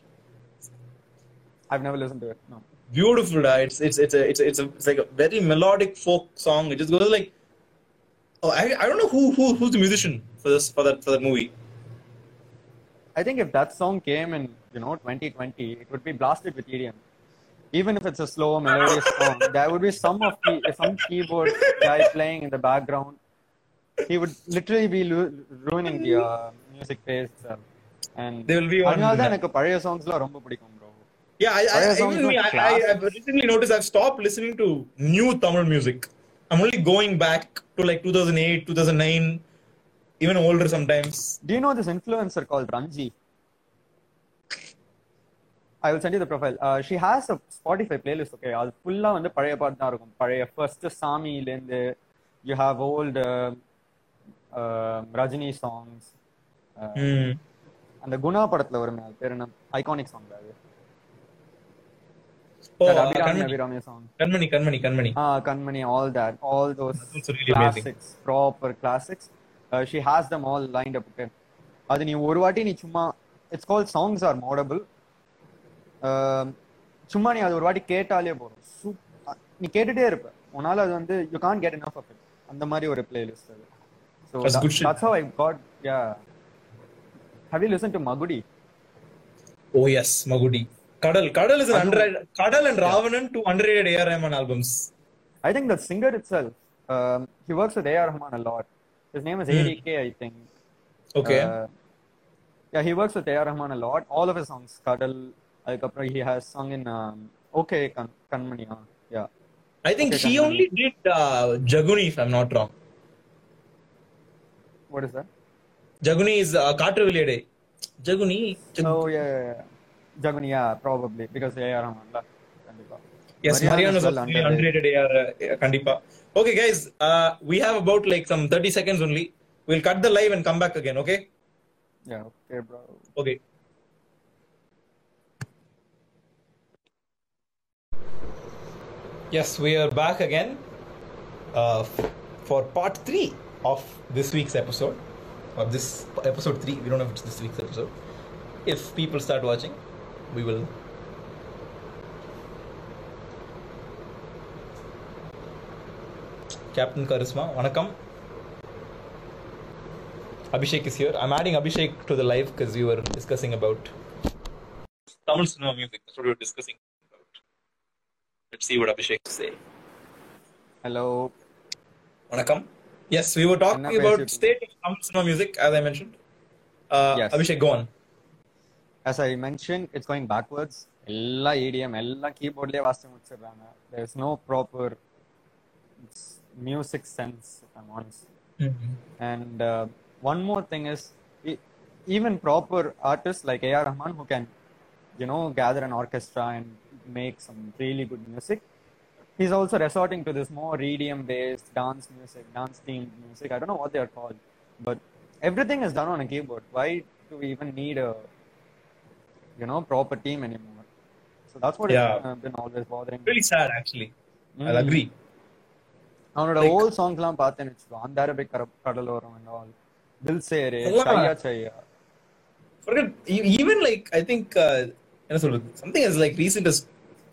I've never listened to it no Beautiful, da. It's it's it's a it's a, it's, a, it's like a very melodic folk song. It just goes like, oh, I, I don't know who who who's the musician for this for that for that movie. I think if that song came in, you know, 2020, it would be blasted with EDM. Even if it's a slow, melodious song, there would be some of the, some keyboard guy playing in the background. He would literally be lu- ruining the uh, music taste itself. And They will be on- அதனால தான் எனக்கு பழைய சாங்ஸ்லாம் ரொம்ப பிடிக்கும் bro. Yeah, I, I, Paya even songs me, were I, I, classics. I've recently noticed I've stopped listening to new Tamil music. I'm only going back to like 2008, 2009, even older sometimes. Do you know this influencer called Ranji? I will send you the profile. Uh, she has a Spotify playlist. Okay, அது ஃபுல்லா வந்து பழைய பாட்டு தான் இருக்கும் பழைய first சாமியில இருந்து you have old Rajini songs Hmm. அந்த குணா படத்துல வருமே அது பேர் என்ன ஐகானிக் சாங் அது Uh, she has them all lined up. Okay. அது நீ ஒரு வாட்டி நீ சும்மா it's call songs are moddable சும்மா நீ அது ஒரு வாட்டி கேட்டாலே போதும். சூப் நீ கேட்டுட்டே இருப்ப. உன்னால அது வந்து you can't get enough of it அந்த மாதிரி ஒரு பிளேலிஸ்ட் அது. So. That's how I got yeah how you listen to Magudi Oh yes, Magudi. Kadal. Kadal is an underrated. Kadal and Ravanan, two underrated A.R. Rahman albums. I think the singer itself, um, he works with A.R. Rahman a lot. His name is mm. I think. Okay. Uh, yeah, he works with A.R. Rahman a lot. All of his songs, Kadal, he has sung in um, Okay kan- Kanmaniya. Yeah. I think okay, he only did uh, Jaguni, if I'm not wrong. What is that? Jaguni is uh, Kaatru Jaguni. Jag- oh, yeah, yeah, yeah. Germany, yeah, probably because AR Rahman. Yes, Mariano is underrated. underrated AR, yeah, Kandipa. Okay, guys, uh, we have about like some 30 seconds only. We'll cut the live and come back again, okay? Yeah, okay, bro. Okay. Yes, we are back again uh, for part three of this week's episode, or this episode three. We don't know if it's this week's episode. If people start watching, we will Captain Charisma, Wanakam. Abhishek is here. I'm adding Abhishek to the live because we were discussing about Tamil cinema music. That's what we were discussing about. Let's see what Abhishek say. Hello. Wanakam. Yes, we were talking about state of Tamil cinema music, as I mentioned. Uh, yes. Abhishek, go on As I mentioned, it's going backwards. எல்லா EDM, எல்லாம் கீபோர்ட்லயே வாசிச்சு முடிச்சிடுறாங்க. There's no proper music sense, if I'm honest. And uh, one more thing is, e- even proper artists like A.R. Rahman who can, you know, gather an orchestra and make some really good music, he's also resorting to this more EDM based dance music, dance themed music. I don't know what they are called, but everything is done on a keyboard. Why do we even need a, you know proper team anymore. So that's what yeah. has been always bothering. Really sad, actually. I agree. I'll mm. agree. அவனோட ஓல் சாங்ஸ்லாம் பார்த்தேன்னு வச்சுக்கோ அந்த அரபி கடலோரம் and all தில் சேரு Chaiyya Chaiyya even like I think என்ன சொல்றது something as like recent as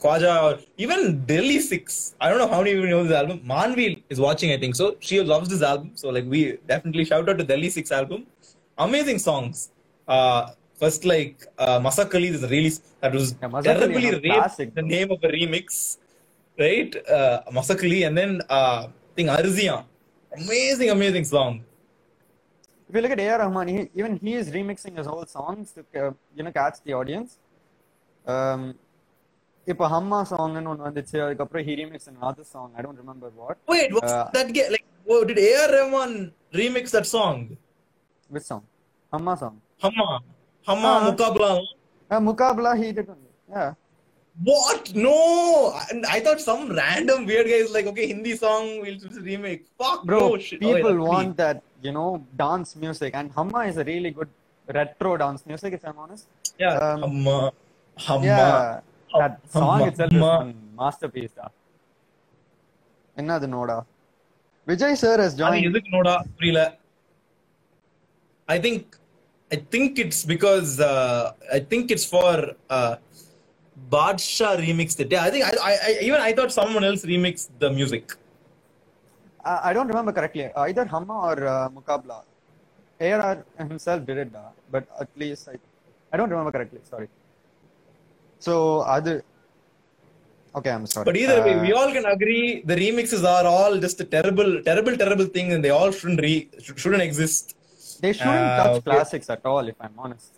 Khwaja or even Delhi Six. I don't know how many of you know this album. Manvil is watching, I think. So she loves this album. So like we definitely shout out to Delhi Six album. Amazing songs. Uh, First, like uh, Masakali is really that was yeah, terribly you know, raped, the name of a remix, right? Uh, Masakali, and then uh, I think Arziyan, amazing, amazing song. If you look at A.R. Rahman, he, even he is remixing his old songs to uh, you know catch the audience. Um, இப்போ ஹம்மா சாங்னு ஒன்று வந்துச்சு அதுக்கப்புறம் he remix another song i don't remember what wait uh, that like oh, did ar rahman remix that song which song Humma song Humma Hamma Ah. Mukabla. uh, முகாபலா he did only yeah What? No, I, I thought some random weird guy is like, okay, Hindi song, we'll just remake. Fuck, bro no shit. Oh, yeah, people that's want me. that you know dance music and Hamma is a really good retro dance music if I'm honest Yeah, um, Hamma, Hamma. yeah that song Hamma, itself is Hamma. one masterpiece da என்னது நோடா Vijay sir has அது joined எதுக்கு நோடா புரியல I think I think it's because uh, I think it's for uh, Badshah remixed it. Yeah, I think I, I, I even I thought someone else remixed the music. I, I don't remember correctly. Either Hamma or uh, Mukabla. AR himself did it, uh, but at least I, I don't remember correctly. Sorry. So other. Okay, I'm sorry. But either way, Uh, we all can agree the remixes are all just a terrible, terrible, terrible thing, and they all shouldn't re shouldn't exist. They shouldn't uh, touch okay. classics at all, if I'm honest.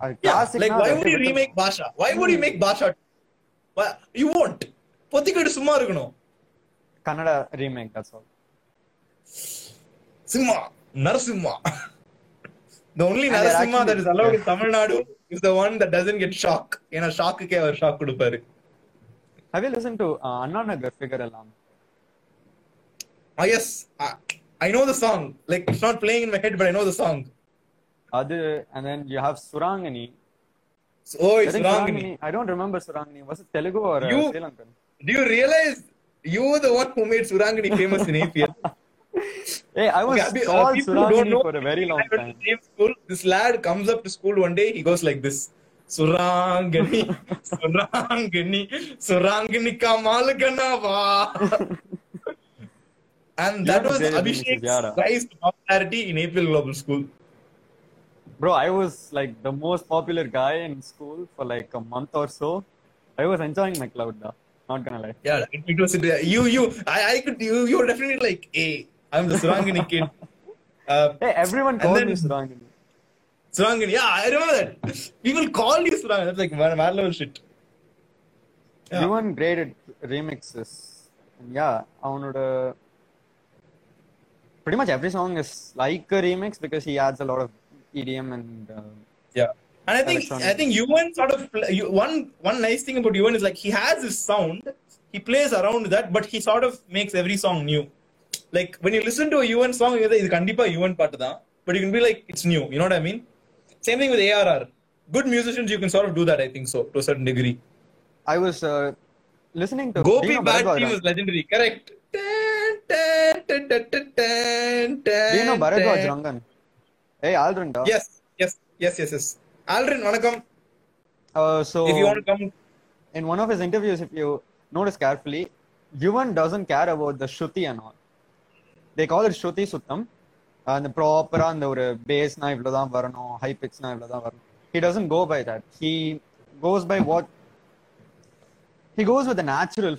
Uh, Yeah, classic like why would you remake Basha? Why would you make Basha? Why, you won't. பொத்திக்கிட்டு சும்மா இருக்கணும் Kannada remake, that's all. Simha Narasimha The only that actually- is allowed yeah. in Tamil Nadu is the one that doesn't get shock. ஏன்னா ஷாக்குக்கே அவர் shock கொடுப்பாரு Have you listened to uh, Anna Nagar figure alarm? Ah, yes, I, I know the song. Like it's not playing in my head, but I know the song. Adu, and then you have Surangani. So, oh, I it's think wrong. Surangani. I don't remember Surangani. Was it Telugu or uh, You- Sri Lankan? Do you realize you were the one who made Surangani famous in APL? Hey, I was Okay, uh, called Surangani for a very long I time. school. This lad comes up to school one day. He goes like this. Surangani, Surangani, Surangani kamalgana va. And that was Abhishek's rise to popularity in APL Global School. Bro, I was like the most popular guy in school for like a month or so. I was enjoying my cloud though. Not gonna lie. Yeah, it was you you I, I could you you were definitely like hey, I'm the Surangani kid. Uh, hey, everyone called then, me Surangani. Surangani, yeah, I remember that. People called you Surangani. That's like mad level shit. Yeah. Everyone graded remixes. Yeah, அவனோட pretty much every song is like a remix because he adds a lot of EDM and uh, yeah. And I think I think Yuvan sort of you, one one nice thing about Yuvan is like he has his sound, he plays around with that, but he sort of makes every song new. Like when you listen to a Yuvan song, you இது கண்டிப்பா யுவன் பாட்டு but you can be like it's new. You know what I mean? Same thing with ARR. Good musicians, you can sort of do that. I think so to a certain degree. I was uh, listening to Gopi Bad Team was legendary. Correct. டீனோ Bharadwaj Rangan ஏய் in one of his interviews if you notice carefully Yuvan doesn't care about the shruti and all they ஒரு பேஸ்னா இவ்வளவுதான் வரணும் high பிக்ஸ்னா இவ்வளவுதான் வரணும் he doesn't go by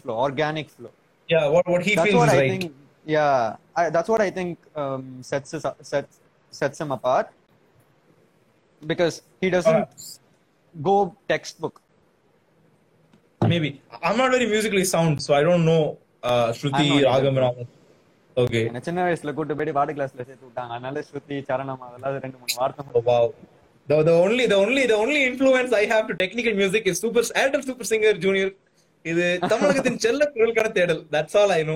flow organic flow yeah what what he That's feels what is I right think yeah I, that's what i think um, sets us, sets sets him apart because he doesn't Uh, go textbook maybe I'm not very musically sound, so I don't know uh, Shruti, Ragam. Ragam. Okay. என்ன சின்ன வயசுல கூட்டு போயிட்டு பாட்டு கிளாஸ்ல சேர்த்து விட்டாங்க அதனால ஸ்ருதி சரணம் அதெல்லாம் ரெண்டு மூணு வார்த்தை Oh, wow. The, the only the only the only influence I have to technical music is super Airtel Super Singer Junior. இது தமிழகத்தின் செல்ல குரலுக்கான தேடல் that's all I know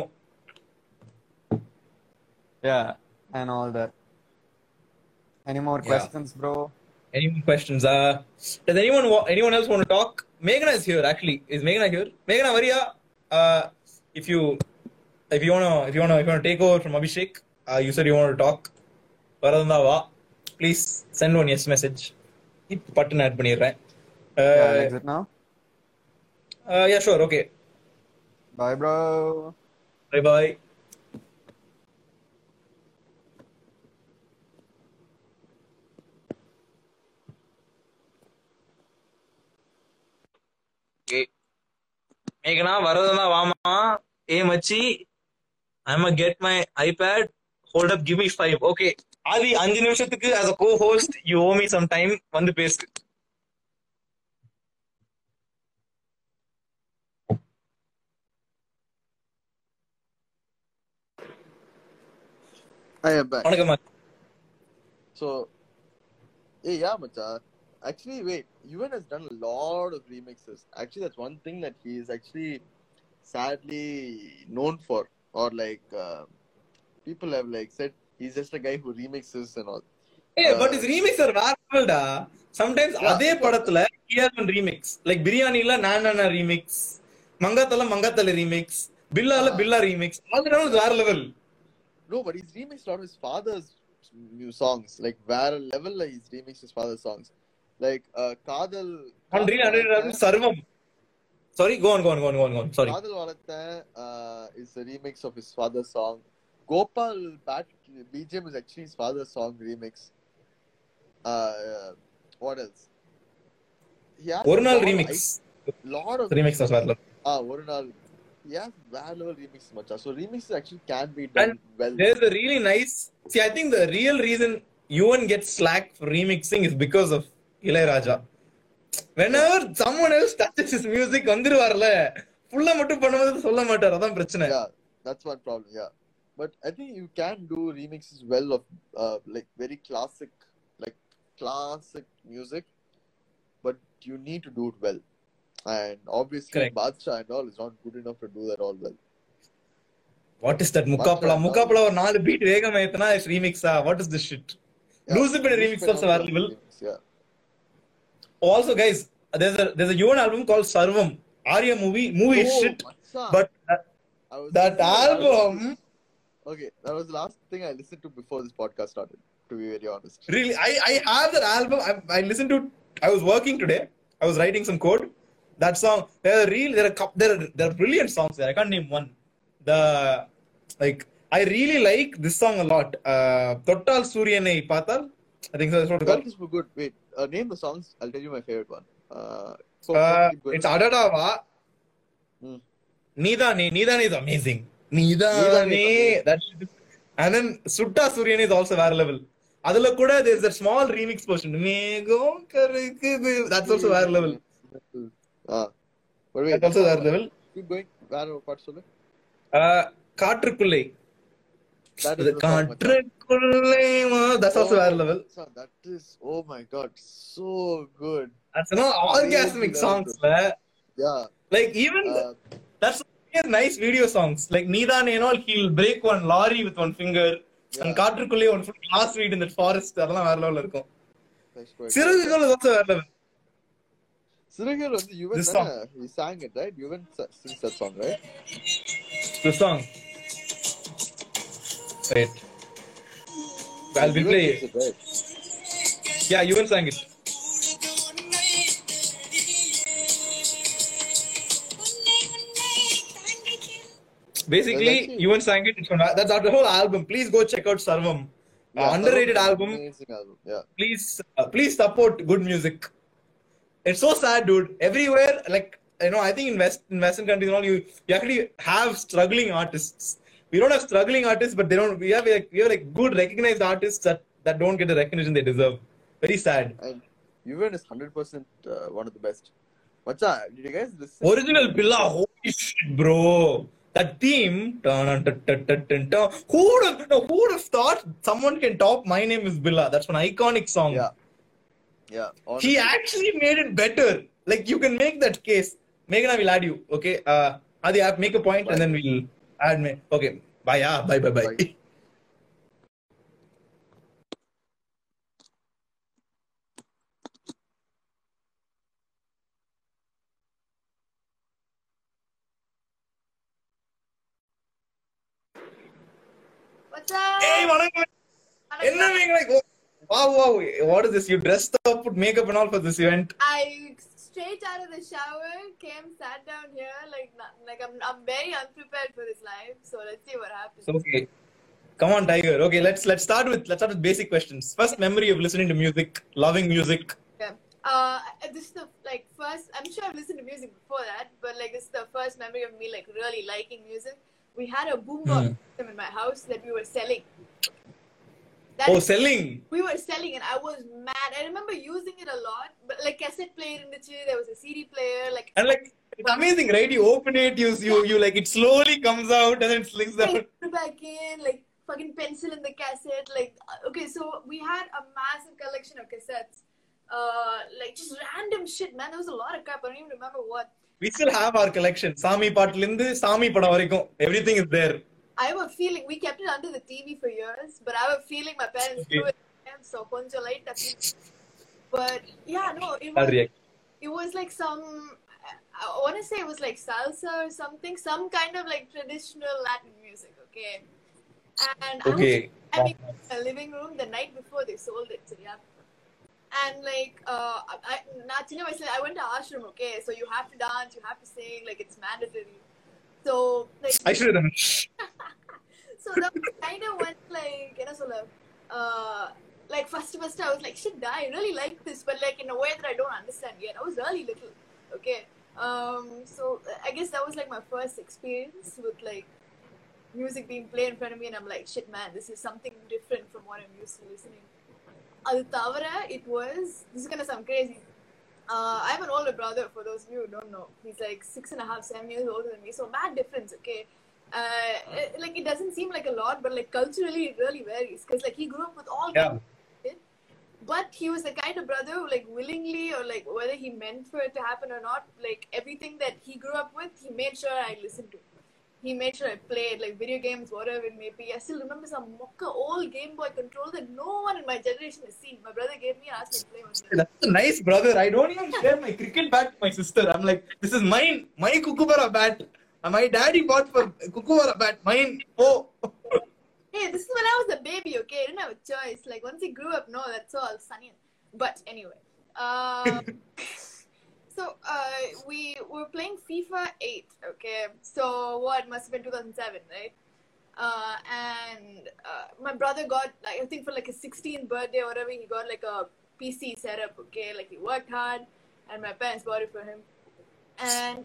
yeah and all that any more Yeah. questions bro Any more questions? Uh, does anyone wa- anyone else want to talk? Meghna is here actually. Is Meghna here? Meghna Maria, uh, if you if you wanna if you wanna if you wanna take over from Abhishek, uh, you said you wanted to talk. வரதா வா please send one S message இப்போ button add பண்ணிடுறேன் yeah, exit now யா sure okay bye bro bye bye மேகனா வரதுனா வாமா ஏ மச்சி I'm get my iPad hold up give me five okay Aadhi அஞ்சு நிமிஷத்துக்கு as a co host you owe me some time வந்து பேசு. வணக்கம் So, hey, yeah, Macha. actually wait Yuvan has done a lot of remixes. Actually that's one thing that he is actually sadly known for. Or like uh, people have like said he's just a guy who remixes and all. Hey uh, but his remix are normal da. Sometimes அதே na கியான் remix like பிரியாணில நானா remix. Billa மங்காத்தல billa remix. All the அதனால வேற level. no but he's remixed a lot of his father's new songs. Like வேற லெவல்ல he's remixed his father's songs. Like uh, Kadal. Hundred hundred சர்வம் sorry go on go on go on go on sorry Kadal Valatha uh, is a remix of his father's song. Gopal Bat BGM is actually his father's song remix. Uh, what else? He has ஒரு a நாள் lot of remix I- lot of remix வேற level Ah, ஒரு நாள். Yeah, bad level remix much. So remixes actually can be done well. There's a really nice. See, I think the real reason Yuvan gets slack for remixing is because of Ilayaraja. Whenever someone else touches his music, வந்துருவார்ல ஃபுல்லா மட்டும் பண்ணும்போது சொல்ல மாட்டார் அதான் பிரச்சனை Yeah, that's one problem. Yeah, but I think you can do remixes well of uh, like very classic, like classic music, but you need to do it well. And obviously, Correct. Badshah and all is not good enough to do that all well. What is that Muqabla Badshah, Muqabla ஒரு நாலு beat வேகமா ஏத்தனா it's ரீமிக்ஸா what is this shit Lose It in a remix also Lose It available. remix, Yeah. also guys there's a there's a Yuvan album called Sarvam. Arya movie movie Oh, shit. But that, that listening album Okay, that was the last thing I listened to before this podcast started. To be very honest. really? I I have that album. I, I listened to I was working today. I was writing some code. That song there are real there are there are, there are brilliant songs there. I can't name one. The like I really like this song a lot. Uh Tottal Suryanai Patal I think so. That's what Regardless were good. Wait, uh, name the songs. I'll tell you my favorite one. Uh, so uh, it's Adadava. Mm. Nidani. Nidani is amazing. Nidani. That and then Sutta Suryan is also where level. அதுல கூட there's a small remix portion மேகம் கருக்குது that's also வேற level ah that's also வேற level keep going வேற ஒரு பாட் சொல்லு காற்றுக்குள்ளே காற்றுக்குள்ளே வேற லெவல் தட் சோ குட் அட்ஸ் சாங்ஸ்ல yeah like even nice video songs like நீதான் heel break one lorry with one full glass இந்த ஃபாரஸ்ட் அதெல்லாம் வேற லெவல்ல இருக்கும். வேற level song right song right song right? I'll be playing. it, right? yeah you will sang it basically you sang it that's the whole album please go check out sarvam Uh, underrated album album. Yeah. please uh, please support good music it's so sad dude everywhere like you know i think in west in western countries and all you you actually have struggling artists we don't have struggling artists but they don't we have like we have like good recognized artists that that don't get the recognition they deserve very sad And Yuvan is 100% uh, one of the best. Macha, did you guys listen? original Billa, holy shit, bro. That theme, dun, dun, dun, dun, dun, dun, dun. who would have, no, who would have thought someone can top My Name is Billa? That's one iconic song. Yeah. Yeah. He actually made it better. Like you can make that case. Meghana will add you. Okay. Uh, Adi, I make a point and then we'll add me. Okay. Bye. Ah, bye. Bye. Bye. bye. ஏய் வணக்கம் என்ன what is this you dress up makeup and all for this event makeup and all for this event. I straight out of the shower came, sat down here, like not, like I'm I'm very unprepared for this live. So let's see what happens. Okay. Come on, Tiger. Okay, let's let's start with let's start with basic questions. First memory of listening to music, loving music. Yeah. Uh, this is the like first. I'm sure I've listened to music before that, but like this is the first memory of me like really liking music. We had a boombox system in my house that we were selling. That Oh, selling. we were selling and I was mad. I remember using it a lot, but like cassette player in the there was a CD player, like And like it's amazing, right? You open it, you you you like it slowly comes out and then it slings like, out. put it back in, like fucking pencil in the cassette. Like, uh, okay, so we had a massive collection of cassettes. Uh, like just random shit, man. There was a lot of crap. I don't even remember what. We still have our collection. Sami பாட்டுலேருந்து சாமி படம் வரைக்கும் everything is there. I have a feeling we kept it under the TV for years, but I have a feeling my parents Okay. threw it. So light But yeah, no, it was it was like some I want to say it was like salsa or something, some kind of like traditional Latin music, okay? And I was Okay. having a living room the night before they sold it, so yeah. And like, uh, I, not you know, I said I went to ashram, okay? So you have to dance, you have to sing, like it's mandatory. So like, I should have done. so that kind of went like, you know, so like, uh, like first first I was like, shit, I really like this, but like in a way that I don't understand yet. I was really little, okay. Um, so I guess that was like my first experience with like music being played in front of me, and I'm like, shit, man, this is something different from what I'm used to listening. அது தவிர it was this is gonna sound crazy. Uh, I have an older brother. For those of you who don't know, he's like six and a half, seven years older than me. So mad difference, okay. Uh, it- like it doesn't seem like a lot, but like culturally it really varies. Cause like he grew up with all Yeah. but he was the kind of brother who, like, willingly or like whether he meant for it to happen or not, like everything that he grew up with, he made sure I listened to. He made sure I played like video games, whatever it may be. I still remember some mocka old Game Boy controller that no one in my generation has seen. My brother gave me and asked me to play. That's a nice brother. I don't even share my cricket bat with my sister. I'm like, this is mine. My Kookaburra bat. My daddy bought for Kookaburra bat. Mine. Oh. Hey, this is when I was a baby, okay? I didn't have a choice. Like, once he grew up, no, that's all. Sunny. But anyway. Um, so, uh, we were playing FIFA 8, okay? So, what? Must have been 2007, right? Uh, and uh, my brother got, like, I think for like his 16th birthday or whatever, he got like a PC setup, okay? Like, he worked hard, and my parents bought it for him. And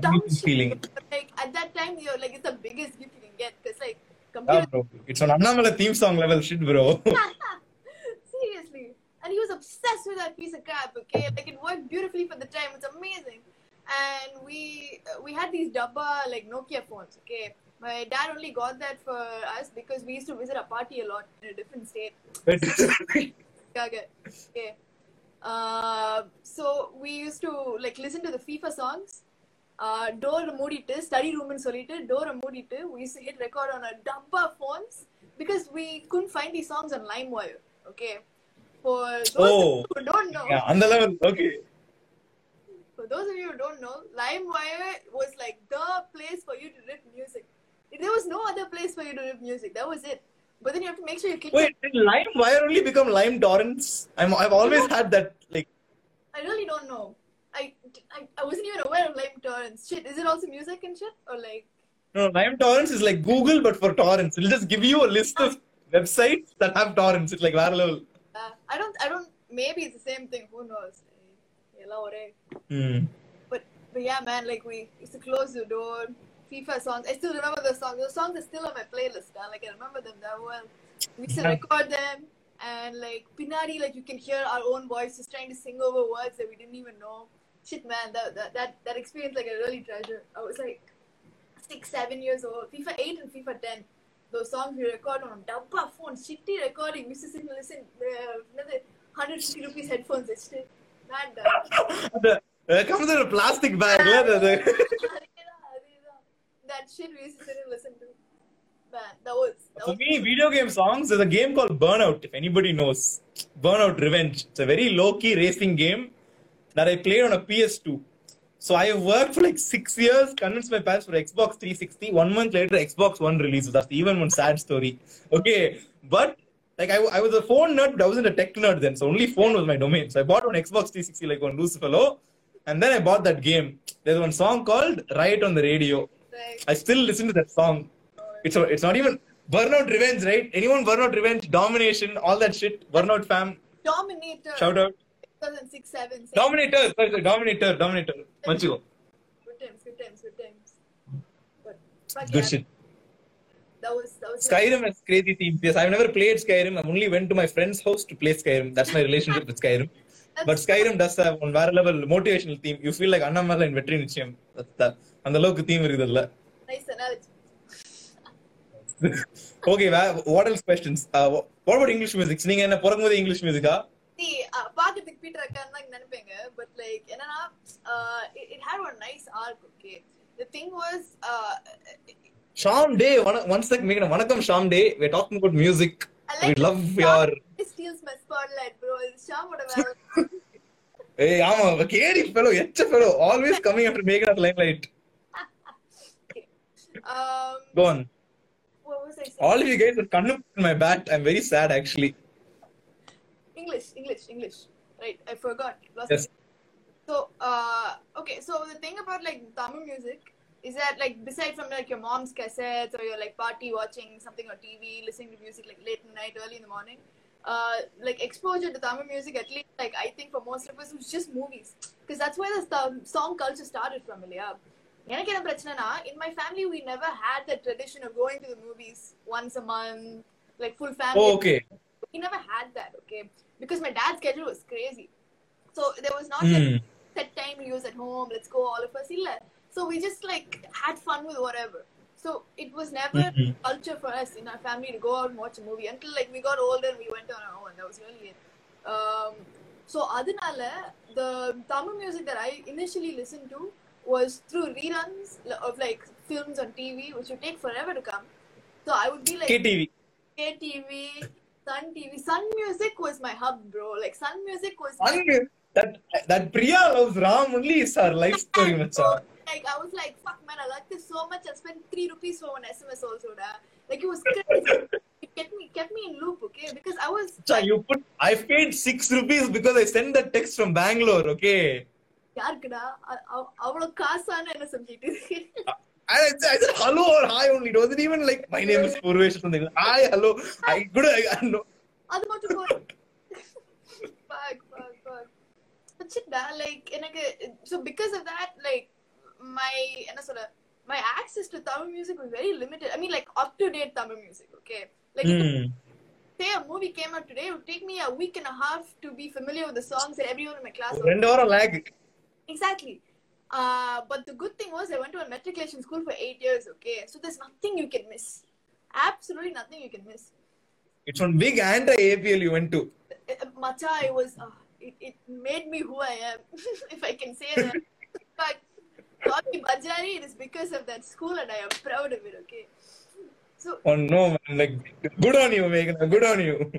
dumb feeling. Like, at that time, you're like, it's the biggest gift you can get. Because, like, Yeah, computer bro. It's on Annamala theme song level shit, bro. Seriously. And he was obsessed with that piece of crap, okay? Like it worked beautifully for the time. It's amazing. And we uh, we had these dabba like Nokia phones, okay? My dad only got that for us because we used to visit a party a lot in a different state. Chicago. Okay. Uh, so we used to like listen to the FIFA songs. Uh, door மூடிட்டு study ரூம்னு சொல்லிட்டு டோரை மூடிட்டு we used to hit record on a டப்பா phones because we couldn't find these songs on LimeWire. Okay. for those Oh. who don't know, yeah, on the level. Okay. for those of you who don't know, LimeWire was like the place for you to rip music. There was no other place for you to rip music. That was it. But then you have to make sure you click. Wait, did Lime Wire only become Lime Torrents? I'm, I've always had that, like, I really don't know. I, I, I wasn't even aware of Lime torrents. Shit, is it also music and shit? Or like, no, Lime Torrents is like Google, but for torrents. It'll just give you a list of ah. websites that have torrents. It's like where level. I don't, I don't, maybe it's the same thing, who knows? Mm. But, but yeah, man, like we used to close the door, FIFA songs. I still remember the songs. Those songs are still on my playlist, man. Like I remember them that well. We used to record them and like Pinari, like you can hear our own voices trying to sing over words that we didn't even know. Shit, man, that that that, that experience like I really treasure. I was like six, seven years old, FIFA eight and FIFA ten those songs we record on dubba phone, shitty recording. We used to listen, uh, 150 rupees headphones. It's still mad. It comes in a plastic bag. that shit we used to listen to. Man, that was, that For was me, video game songs, there's a game called Burnout, if anybody knows. Burnout Revenge. It's a very low key racing game that I played on a PS2. So I worked for like six years, convinced my parents for Xbox 360. One month later, Xbox One release. That's even one sad story. Okay, but like I, I was a phone nerd, but I wasn't a tech nerd then. So only phone was my domain. So I bought one Xbox 360 like one loose fellow, and then I bought that game. There's one song called Riot on the Radio. I still listen to that song. It's a, it's not even Burnout Revenge, right? Anyone Burnout Revenge, Domination, all that shit. Burnout fam, Dominator. shout out. Dominator Dominator Dominator மச்சிக்கோ good shit. That was, that was Skyrim has crazy themes. Yes, I've never played Skyrim. I only went to my friend's house to play Skyrim. That's my relationship with Skyrim. but Skyrim does have one very level motivational theme. You feel like Annamala in Vetri Nichayam. அந்த அளவுக்கு theme இருக்குதுல்ல okay what else questions what about English musics நீங்க என்ன பிறக்கும்போது English மியூசிக்கா பத்தி பாக்கிறதுக்கு Peter அக்கான்னு தான் நினைப்பேங்க. பட் லைக் என்னன்னா it had one nice arc okay the thing was Sham day one second மேகன வணக்கம் ஷாம் டே we are talking about music we love your steals my spotlight bro ஷாமோட வேற ஏய் ஆமா கேரி ஃபெலோ எச்ச ஃபெலோ ஆல்வேஸ் கமிங் ஆஃப்டர் மேகன் at limelight um go on. all of you guys are coming in my bat i'm very sad actually. English, English, English. Right, I forgot. Lost Yes. it. So, uh, okay. So the thing about like Tamil music is that like beside from like your mom's cassettes or your like party watching something on TV, listening to music like late at night, early in the morning, uh, like exposure to Tamil music at least like I think for most of us was just movies because that's where the st- song culture started from, இல்லையா எனக்கு என்ன பிரச்சனைனா in my family we never had the tradition of going to the movies once a month like full family oh okay we never had that, okay? because my dad's schedule was crazy. So there was not mm. set time we was at home, let's go all of us. So we just like had fun with whatever. So it was never mm-hmm. culture for us in our family to go out and watch a movie until like we got older and we went on our own. That was really it. Um, so Adinale, the Tamil music that I initially listened to was through reruns of like films on TV, which would take forever to come. So I would be like KTV. KTV Sun TV. Sun Music was my hub, bro. Like Sun Music was my One, that that Priya loves Ram only is our life story, macha. like I was like, fuck man, I like this so much. I spent three rupees for one SMS also, da. Like it was crazy. it kept me kept me in loop, okay? Because I was Macha, you put I paid six rupees because I sent that text from Bangalore, okay? யாருக்குடா அ- அவ- அவ்வளவு காசான என்ன சொல்லிட்டு And I said, I said hello or hi only. It wasn't even like my name is Purvesh or something. Hi, hello. I good. I, I know. அது மட்டும் போதும் fuck fuck fuck வச்சுட்டா like எனக்கு so because of that like my என்ன சொல்ல my access to Tamil music was very limited. I mean like up to date Tamil music, okay? Like if Hmm. say a movie came out today, it would take me a week and a half to be familiar with the songs that everyone in my class was. ரெண்டு வாரம் lag. Exactly. Uh, but the good thing was I went to a matriculation school for eight years, okay? So there's nothing you can miss. Absolutely nothing you can miss. It's one big anti-APL you went to. Uh, Macha, I was, uh, it, it made me who I am, if I can say that. but Bobby Bajari, it is because of that school and I am proud of it, okay? So, Oh no, man. Like, good on you, Meghna. Good on you.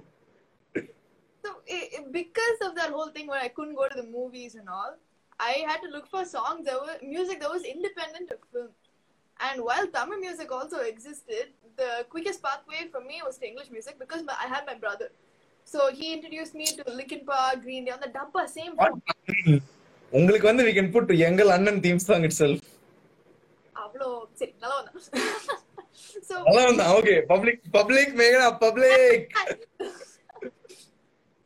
so i i- because of that whole thing where I couldn't go to the movies and all, I had to look for songs that were music that was independent of film. And while Tamil music also existed, the quickest pathway for me was to English music because my, I had my brother. So he introduced me to Linkin Park, Green Day on the Dabba, same What? phone. உங்களுக்கு வந்து we can put எங்கள் அண்ணன் theme song itself. அவ்வளோ சரி நல்லா வந்தான் so நல்லா வந்தான் okay public public மேகனா public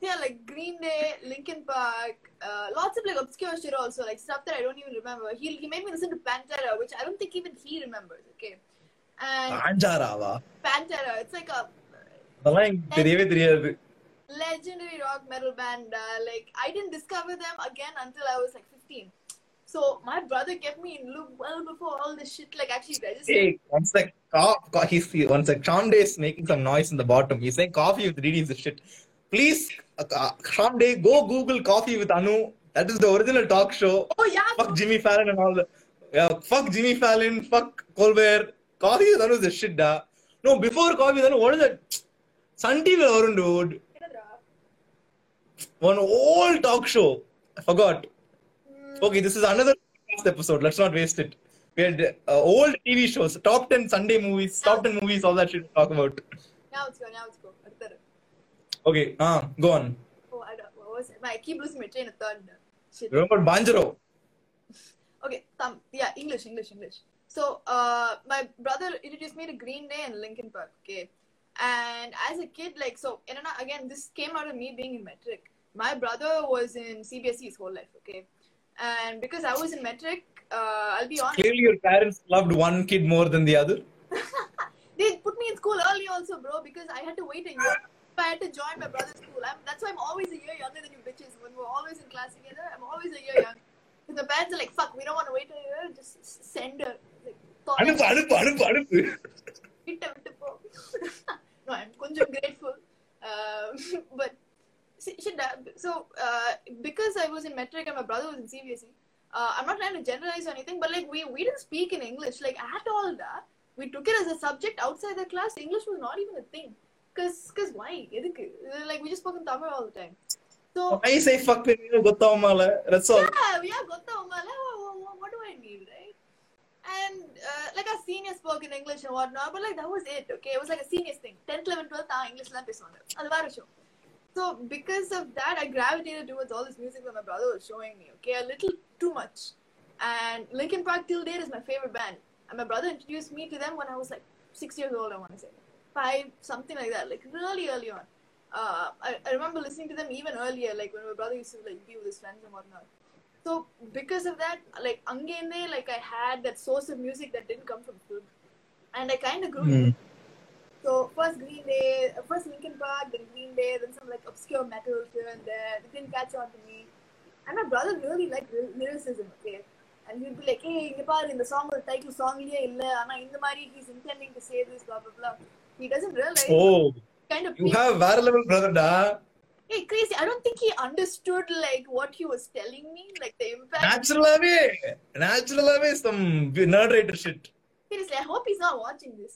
yeah, like Green Day, Linkin Park, uh, lots of like obscure shit also, like stuff that I don't even remember. He, he made me listen to Pantera, which I don't think even he remembers. Okay, and Pantera, Pantera, it's like a legendary, rock metal band. Uh, like I didn't discover them again until I was like 15. So my brother kept me in loop well before all this shit like actually registered. Hey, one sec, cough, he's, one sec. Sean Day is making some noise in the bottom. He's saying coffee with really is the shit. Please, uh, uh, Shamde, go Google coffee with Anu. That is the original talk show. oh yeah Fuck Jimmy Fallon and all that. Yeah, fuck Jimmy Fallon. Fuck Colbert. Coffee with Anu is the shit, da. No, before coffee with Anu, what is that? Sun TV Arun, dude. என்னதுடா? One old talk show. I forgot. Hmm. Okay, this is another podcast episode. Let's not waste it. We had uh, old TV shows, top 10 Sunday movies, top 10 movies, all that shit to talk about. ஞாபகம் வச்சுக்கோ, ஞாபகம் வச்சுக்கோ. அடுத்தது. Okay, ah, go on. Oh, I don't, what was it? I keep losing my train of thought. Shit. Remember Banjaro? Okay, thumb. Yeah, English, English, English. So, uh, my brother introduced me to Green Day and Linkin Park. Okay, and as a kid, like, so, and again, this came out of me being in metric. My brother was in CBSE his whole life. Okay, and because I was in metric, uh, I'll be honest, Clearly, your parents loved one kid more than the other. they put me in school early also, bro, because I had to wait a year. If I had to join my brother's school. I'm, that's why I'm always a year younger than you bitches. When we're always in class together, I'm always a year younger. Because the parents are like, fuck, we don't want to wait a year, just s- send her. Like, thought- அனுப்பு அனுப்பு அனுப்பு அனுப்பு விட்ட விட்டு போ no i'm கொஞ்சம் grateful um, but see, shit, uh, so uh, because i was in metric and my brother was in cbse uh, i'm not trying to generalize or anything but like we we didn't speak in english like at all da. we took it as a subject outside the class english was not even a thing Cause, cause why? like we just spoke in Tamil all the time. So why you say fuck people Gotamala? Eh? That's all. Yeah, yeah, Gotamala. What do I need, right? And uh, like our seniors spoke in English and whatnot, but like that was it. Okay, it was like a seniors thing. 10th, 11th, 12th, our English language பேசுவாங்க. அது வேற So because of that, I gravitated towards all this music that my brother was showing me. Okay, a little too much. And Linkin Park till date is my favorite band. And my brother introduced me to them when I was like six years old. I want to say five, something like that. Like really early on. Uh, I, I remember listening to them even earlier, like when my brother used to like be with his friends and whatnot. So because of that, like angende, like I had that source of music that didn't come from film, and I kind of grew. Hmm. So first Green Day, uh, first Linkin Park, then Green Day, then some like obscure metal here and there. It didn't catch on to me. And my brother really liked ly- lyricism, okay. And he'd be like, hey, இங்க பாரு இந்த song ஒரு title song லயே இல்ல ஆனா இந்த மாதிரி he's intending to say this blah blah blah. He doesn't realize Oh, kind of you have வேற level brother, da. Hey, crazy! I don't think he understood like what he was telling me, like the impact. நேச்சுரலாவே நேச்சுரலாவே some narrator shit Seriously, I hope he's not watching this.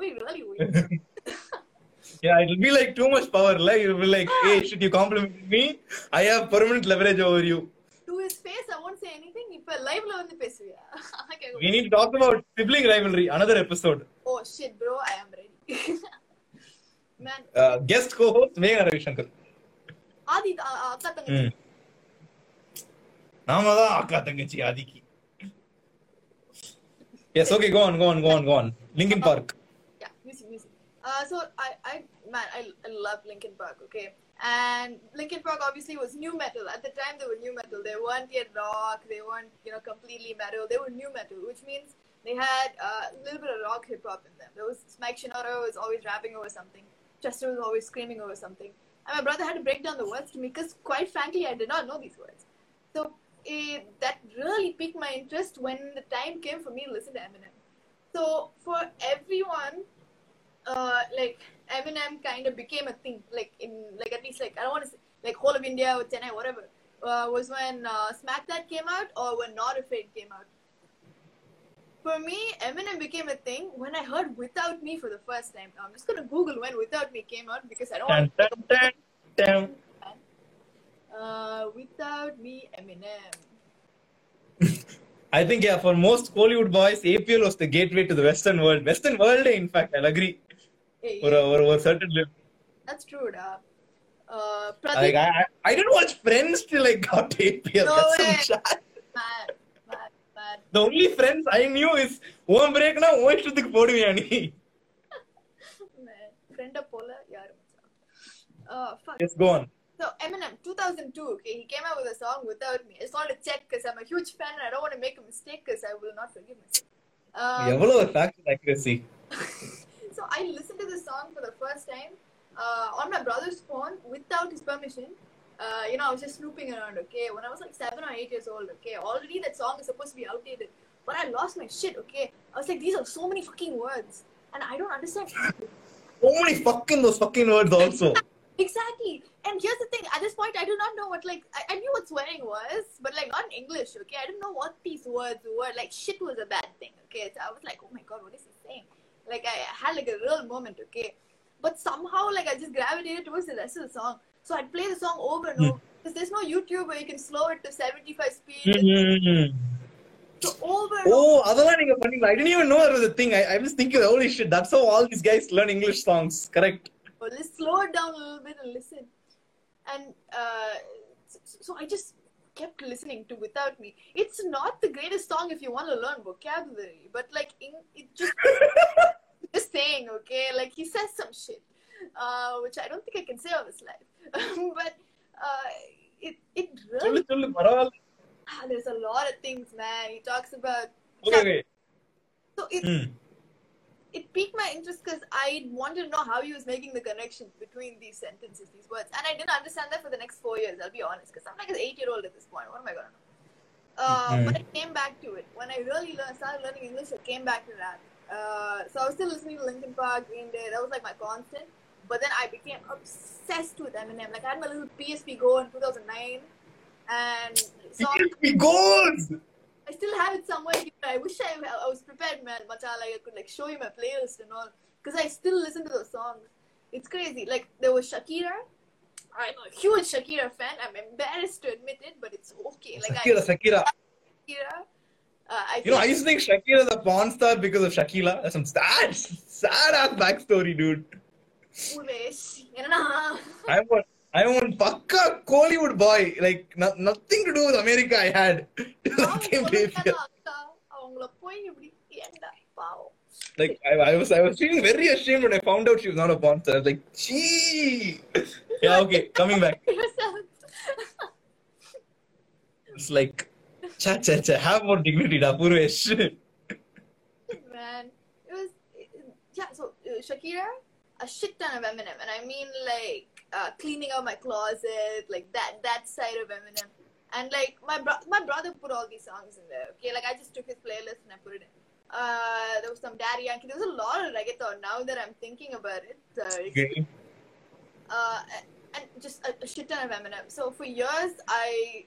Way really weird. yeah it'll be like too much power like you'll be like hey shit you compliment me i have permanent leverage over you To his face, I won't say anything. இப்ப live ல வந்து பேசுவியா? We need to talk about sibling rivalry another episode Oh shit, bro! I am guest co host ಮೇಘನ Ravishankar Aadhi அக்கா தங்கச்சி நாம தான் அக்கா தங்கச்சி ஆதிக்கு yes okay go on go on go on go on Linkin Park yeah music music so I, I man I, I love Linkin Park okay? And Linkin Park obviously was nu metal. At the time they were nu metal. They weren't yet rock. They weren't you know completely metal. They were nu metal which means they had uh, a little bit of rock hip hop in them. There was Mike Shinoda was always rapping over something. Chester was always screaming over something. And my brother had to break down the words to me because, quite frankly, I did not know these words. So eh, that really piqued my interest when the time came for me to listen to Eminem. So for everyone, uh, like Eminem kind of became a thing. Like in like at least like I don't want to say like whole of India or Chennai, whatever. Uh, was when uh, Smack That came out or when Not Afraid came out. For me, Eminem became a thing when I heard Without Me for the first time. Now, I'm just gonna Google when Without Me came out because I don't Dun, want dun, dun, dun. uh, Without Me, Eminem. I think yeah, for most Hollywood boys, APL was the gateway to the Western world. Western world, in fact, I'll agree. Hey, For a, for a certain level. that's true, da. Uh, Like I, I, I didn't watch Friends till I got APL. No That's way. some chat. mad, mad, mad. The only friends I knew is one break na one இஷ்டத்துக்கு போடுவியா நீ Friend போல யாரு மச்சான்? Uh, fuck. Yes, go on. So Eminem, 2002. Okay, he came out with a song without me. I just wanted to check because I'm a huge fan and I don't want to make a mistake because I will not forgive myself. Um, எவ்வளவு factual accuracy. so I listened to this song for the first time uh, on my brother's phone without his permission. Uh, you know, I was just snooping around. Okay, when I was like seven or eight years old. Okay, already that song is supposed to be outdated, but I lost my shit. Okay, I was like, these are so many fucking words, and I don't understand. So many fucking those fucking words also. Exactly. And here's the thing, at this point I do not know what like I, I knew what swearing was, but like not in English, okay? I didn't know what these words were. Like shit was a bad thing, okay? So I was like, oh my god, what is he saying? Like I had like a real moment, okay? But somehow like I just gravitated towards the rest of the song. So I'd play the song over and over. Because there's no YouTube where you can slow it to 75 speed. Mm-hmm. So over and over. Oh, அதெல்லாம் நீங்க பண்ணீங்களா? I didn't even know it was a thing. I, I was thinking, holy shit, that's how all these guys learn English songs. Correct. Well, let's slow it down a little bit and listen. And uh, so, so I just kept listening to Without Me. It's not the greatest song if you want to learn vocabulary, but like in, it just just saying, okay, like he says some shit, uh, which I don't think I can say on this live, but uh, it it really. ah, there's a lot of things, man. He talks about. Okay. So it mm. it piqued my interest because I wanted to know how he was making the connection between these sentences, these words, and I didn't understand that for the next four years. I'll be honest, because I'm like an eight-year-old at this point. What am I gonna know? Uh, mm. But I came back to it when I really learned, started learning English. I came back to that. Uh, so I was still listening to Linkin Park, Green Day. That was like my constant. But then I became obsessed with Eminem. Like I had my little PSP Go in 2009, and song PSP goals! I still have it somewhere here. I wish I, I was prepared, man. Macha, like I could like show you my playlist and all, because I still listen to those songs. It's crazy. Like there was Shakira. I'm a huge Shakira fan. I'm embarrassed to admit it, but it's okay. Like Shakira, I Shakira. Shakira. Uh, I You know, I used to think Shakira is a porn star because of Shakila. That's some sad, sad ass backstory, dude. I was I am one pakka Kollywood boy. Like no, nothing to do with America. I had came to India. Like I, I, was I was feeling very ashamed when I found out she was not a porn. I was like, gee. Yeah, okay, coming back. it's like, cha cha cha. Have more dignity, da Purvesh. Man, it was yeah. So uh, Shakira a shit ton of Eminem, and I mean like uh, cleaning out my closet, like that that side of Eminem. And like my bro- my brother put all these songs in there. Okay, like I just took his playlist and I put it in. Uh, there was some Daddy Yankee. There was a lot of reggaeton. Now that I'm thinking about it, uh, Okay. uh, and just a, a shit ton of Eminem. So for years, I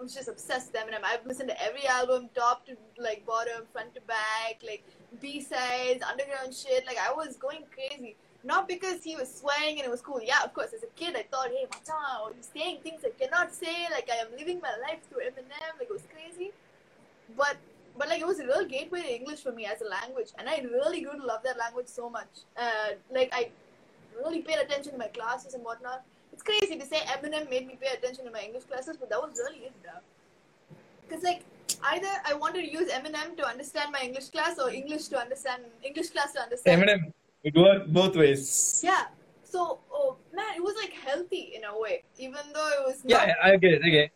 was just obsessed with Eminem. I've listened to every album, top to like bottom, front to back, like B sides, underground shit. Like I was going crazy. Not because he was swearing and it was cool. Yeah, of course. As a kid, I thought, hey, machan, you're saying things I cannot say. Like I am living my life through Eminem. Like it was crazy. But but like it was a real gateway to English for me as a language, and I really grew to love that language so much. Uh, like I really paid attention to my classes and whatnot. It's crazy to say Eminem made me pay attention to my English classes, but that was really it, though. Because like either I wanted to use Eminem to understand my English class, or English to understand English class to understand. Eminem, it worked both ways. Yeah. So oh man, it was like healthy in a way, even though it was Yeah, I get it. Okay.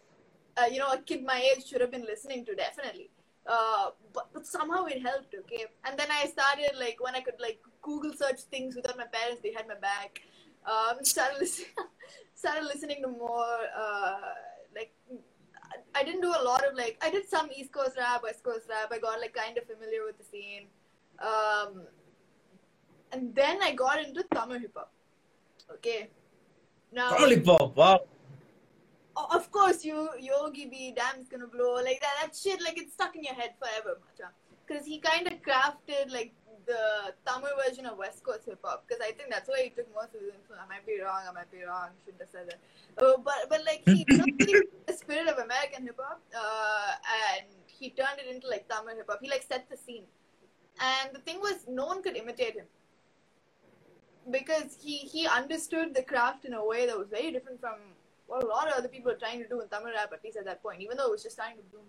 uh, you know, a kid my age should have been listening to definitely. Uh, but, but somehow it helped, okay. And then I started like when I could like Google search things without my parents, they had my back. Um, started listening, started listening to more uh, like I- didn't do a lot of like I did some East Coast rap, West Coast rap. I got like kind of familiar with the scene, um, and then I got into Tamil hip hop. Okay, now Tamil hip hop. Wow. Of course, you Yogi B, damn, it's gonna blow like that. That shit, like it's stuck in your head forever, macha. Because he kind of crafted like the Tamil version of West Coast hip hop. Because I think that's where he took most of his influence. I might be wrong. I might be wrong. Shouldn't have said that. Uh, but but like he took the spirit of American hip hop, uh, and he turned it into like Tamil hip hop. He like set the scene, and the thing was, no one could imitate him because he he understood the craft in a way that was very different from what a lot of other people are trying to do in Tamil rap, at least at that point, even though it was just starting to bloom.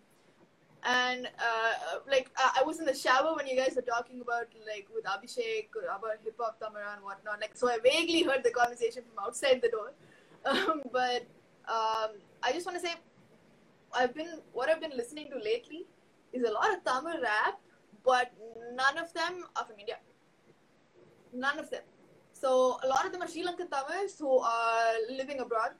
And uh, like I I was in the shower when you guys were talking about like with Abhishek about hip hop Tamil and whatnot. Like so, I vaguely heard the conversation from outside the door. Um, but um, I just want to say, I've been what I've been listening to lately is a lot of Tamil rap, but none of them are from India. None of them. So a lot of them are Sri Lankan Tamils who are living abroad.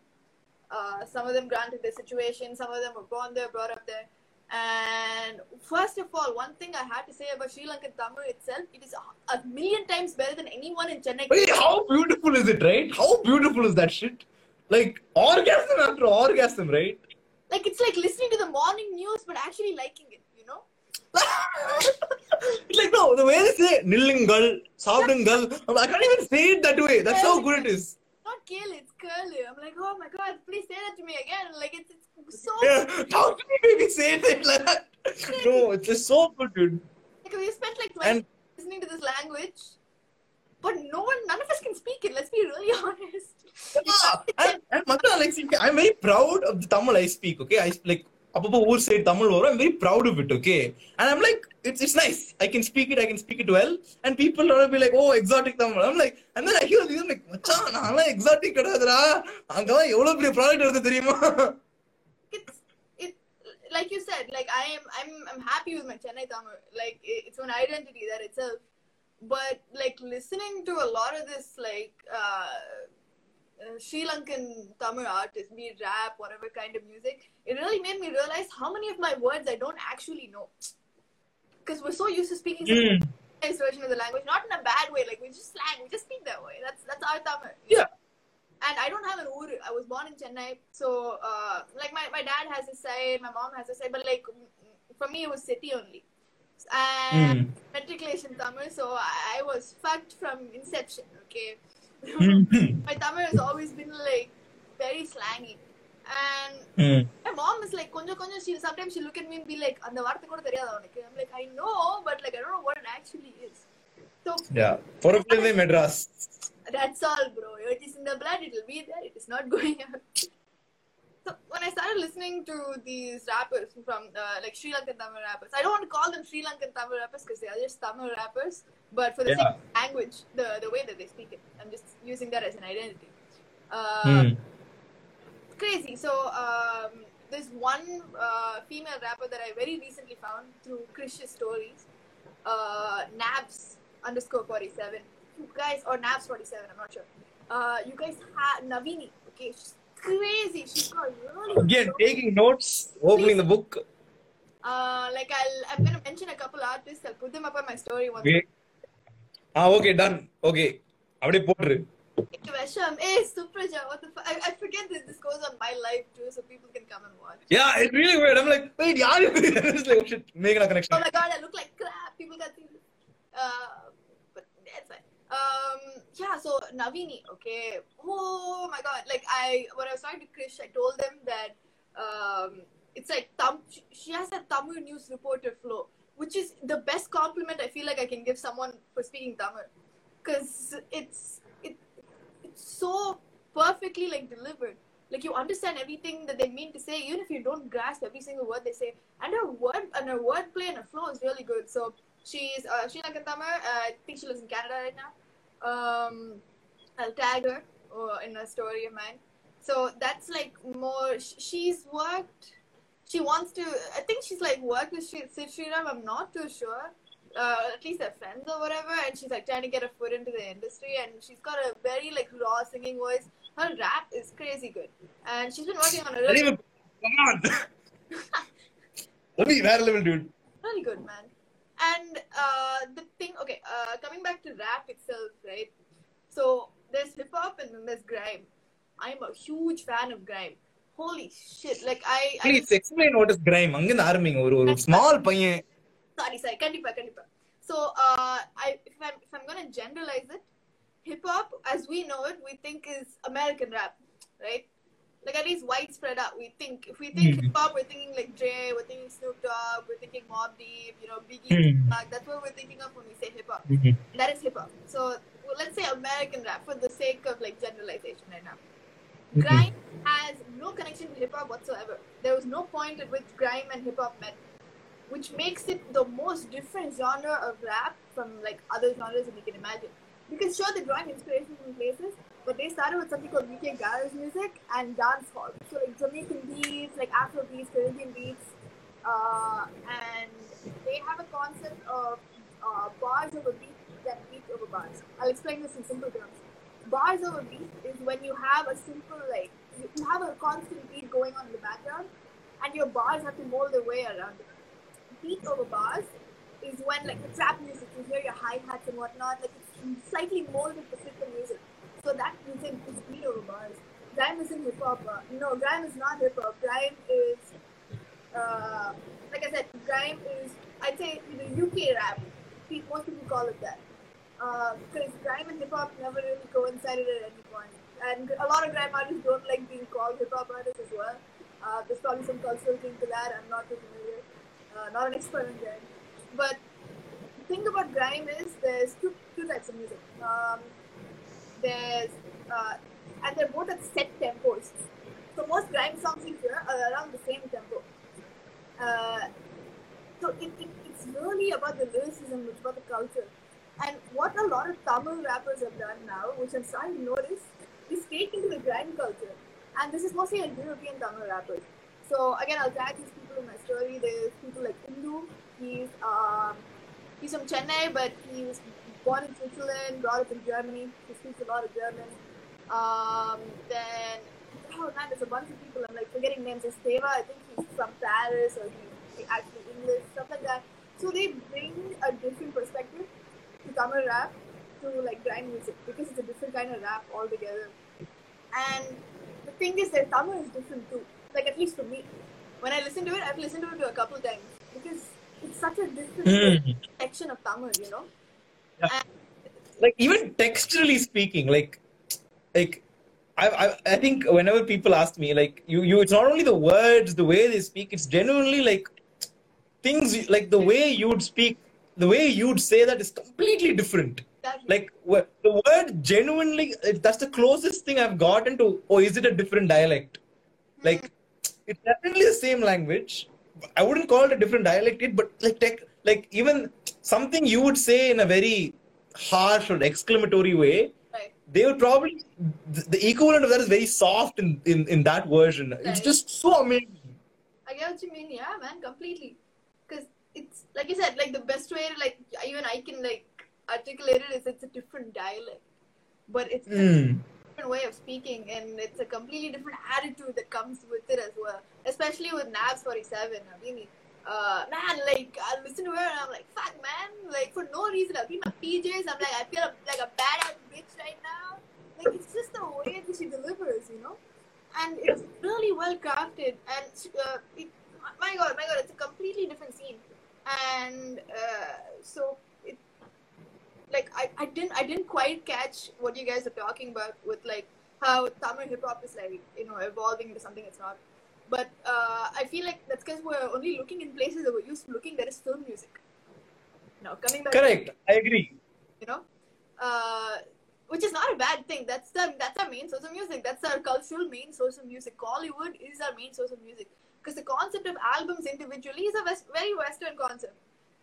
Uh, some of them granted their situation, some of them were born there, brought up there. And first of all, one thing I had to say about Sri Lankan Tamil itself, it is a million times better than anyone in Chennai. Wait, how beautiful is it, right? How beautiful is that shit? Like orgasm after orgasm, right? Like it's like listening to the morning news but actually liking it, you know? it's like no, the way they say Nilingal, Savdangal, I can't even say it that way. That's how good it is. Not kill, it's curly. I'm like, oh my god, please say that to me again. Like it's, it's so Yeah, how can you maybe say it like that? No, it's just so good, dude. like we spent like 20 And- listening to this language, but no one, none of us can speak it. Let's be really honest. Yeah, and, and Matra, like, see, I'm very proud of the Tamil I speak, okay? I like, அப்பப்போ ஊர் side Tamil வரும் I'm very proud of it, okay? And I'm like, it's it's nice. I can speak it, I can speak it well. And people will be like, oh, exotic Tamil. I'm like, and then I hear this, I'm like, மச்சான், நான்லாம் exotic கிடையாதுடா. அங்கதான் எவ்வளவு பெரிய product வருது தெரியுமா? like you said. Like I am, I'm, I'm happy with my Chennai Tamil. Like it, it's an identity that itself. But like listening to a lot of this, like uh, uh, Sri Lankan Tamil artists, be it rap, whatever kind of music, it really made me realize how many of my words I don't actually know. Because we're so used to speaking Hmm. version of the language, not in a bad way. Like we just slang, we just speak that way. That's that's our Tamil. Yeah. know? and I don't have an Ur. I was born in Chennai, so uh, like my, my dad has a side, my mom has a side, but like for me it was city only. And mm. matriculation Tamil, so I, I was fucked from inception. Okay, hmm. my Tamil has always been like very slangy. And mm. my mom is like, konja konja, she sometimes she look at me and be like, and vartha koda. I'm like, I know, but like I don't know what it actually is. So yeah, for a Madras that's all bro it is in the blood it will be there it is not going out so when I started listening to these rappers from uh, like Sri Lankan Tamil rappers I don't want to call them Sri Lankan Tamil rappers because they are just Tamil rappers but for the Yeah. sake of language the the way that they speak it I'm just using that as an identity uh, Hmm. crazy. So um, there's one uh, female rapper that I very recently found through Krish's stories, uh, Nabs underscore forty seven You guys or Nabs forty seven, I'm not sure. Uh, you guys have Navini. Okay, she's crazy. She's got really. Again, dope- taking notes, opening the book. Uh, like I'll, I'm gonna mention a couple artists. I'll put them up on my story once. Okay. Ah okay done okay அப்படியே போட்டுரு Hey, Vesham, hey, Supraja, what the fuck? I, I forget that this goes on my live too, so people can come and watch. Yeah, it's really weird. I'm like, wait, yeah, it's like, oh shit, making a connection. Oh my god, I look like crap. People can see this. Uh, but it's fine. Um, yeah, so Navini, okay. Oh my god, like I, when I was talking to Krish, I told them that um, it's like she has a Tamil news reporter flow, which is the best compliment I feel like I can give someone for speaking Tamil, because it's it, it's so perfectly like delivered. Like you understand everything that they mean to say, even if you don't grasp every single word they say. And her word and her wordplay and her flow is really good. So she's uh, Lankan Tamil. Uh, I think she lives in Canada right now. Um, I'll tag her in a story of mine. So that's like more. sh- She's worked. She wants to. I think she's like worked with Sid Sriram. I'm not too sure. Uh, at least they're friends or whatever. And she's like trying to get a foot into the industry. And she's got a very like raw singing voice. Her rap is crazy good. And she's been working on a really, even, come on. Let me வேற level, dude. really good man And uh, the thing, okay, uh, coming back to rap itself, right? So there's hip hop and then there's grime. I'm a huge fan of grime. Holy shit! Like I, I Please explain what is grime. அங்கிருந்து ஆரம்பிங்க ஒரு ஒரு small பையன் sorry, sorry, kandipa, kandipa. So, uh, I if I'm if I'm gonna generalize it, hip hop as we know it, we think is American rap, right? Like at least widespread out. We think if we think Mhm. hip hop, we're thinking like Dre, we're thinking Snoop Dogg, we're thinking Mobb Deep, you know, Biggie. Mhm. Tupac. that's what we're thinking of when we say hip hop. That is hip hop. So well, let's say American rap for the sake of like generalization right now. Grime has no connection to hip hop whatsoever. There was no point at which grime and hip hop met, which makes it the most different genre of rap from like other genres that you can imagine. Because sure, they're drawing inspiration from places, but they started with something called UK garage music and dance hall. So like Jamaican beats, like Afro beats, Caribbean beats, uh, and they have a concept of uh, bars over beat that beat over bars. I'll explain this in simple terms. Bars over beat is when you have a simple like you have a constant beat going on in the background, and your bars have to mold their way around it. Beat over bars is when like the trap music, you hear your hi hats and whatnot, like it's slightly molded to fit the music. So that music is beat over bars. Grime isn't hip hop. Uh, no, grime is not hip hop. Grime is, uh, like I said, grime is I'd say the UK rap. Most people call it that because grime and hip hop never really coincided at any point. And a lot of grime artists don't like being called hip hop artists as well. Uh, there's probably some cultural thing to that. I'm not too familiar. Uh, not an expert in grime. But the thing about grime is there's two, two types of music. Um, there's uh, and they're both at set tempos. So most grime songs you hear are around the same tempo. Uh, so it, it, it's really about the lyricism, it's about the culture. And what a lot of Tamil rappers have done now, which I'm starting to notice, is take into the grime culture. And this is mostly a European Tamil rappers. So again, I'll tag these people in my story. There's people like Indu. He's um, he's from Chennai, but he was born in Switzerland, brought up in Germany. He speaks a lot of German. Um, then oh man, there's a bunch of people. I'm like forgetting names. Esteva, I think he's from Paris or he's actually English, stuff like that. So they bring a different perspective to Tamil rap to like grime music because it's a different kind of rap altogether. And the thing is that Tamil is different too. Like at least for me, when I listen to it, I've listened to it a couple times because it's such a different Mm. section of Tamil, you know. Yeah. Like even texturally speaking like like I, I i think whenever people ask me like you you it's not only the words the way they speak it's genuinely like things like the way you'd speak the way you'd say that is completely different. Like the word genuinely that's the closest thing i've gotten to oh is it a different dialect? Like hmm. it's definitely the same language. I wouldn't call it a different dialect it but like tech like even something you would say in a very harsh or exclamatory way right. they would probably the, equivalent of that is very soft in in, in that version it's just so amazing I get what you mean. Yeah, man, completely. Because it's like you said, like the best way to like even I can like articulate it is it's a different dialect, but it's a Mm. different way of speaking, and it's a completely different attitude that comes with it as well. Especially with Nabs Forty Seven. I mean, uh, man, like I listen to her and I'm like, fuck, man, like for no reason. I'll be my PJs. I'm like, I feel like a badass bitch right now. like it's just the way that she delivers, you know, and it's really well crafted. And uh, it, my god, my god, it's a completely different scene, and uh, so it like I, I didn't I didn't quite catch what you guys are talking about with like how Tamil hip hop is like you know evolving into something it's not. But uh, I feel like that's because we're only looking in places that we're used to looking. There is film music. Now coming back, Correct. I agree. you know, uh, which is not a bad thing. That's the that's our main source of music. That's our cultural main source of music. Kollywood is our main source of music because the concept of albums individually is a west, very Western concept.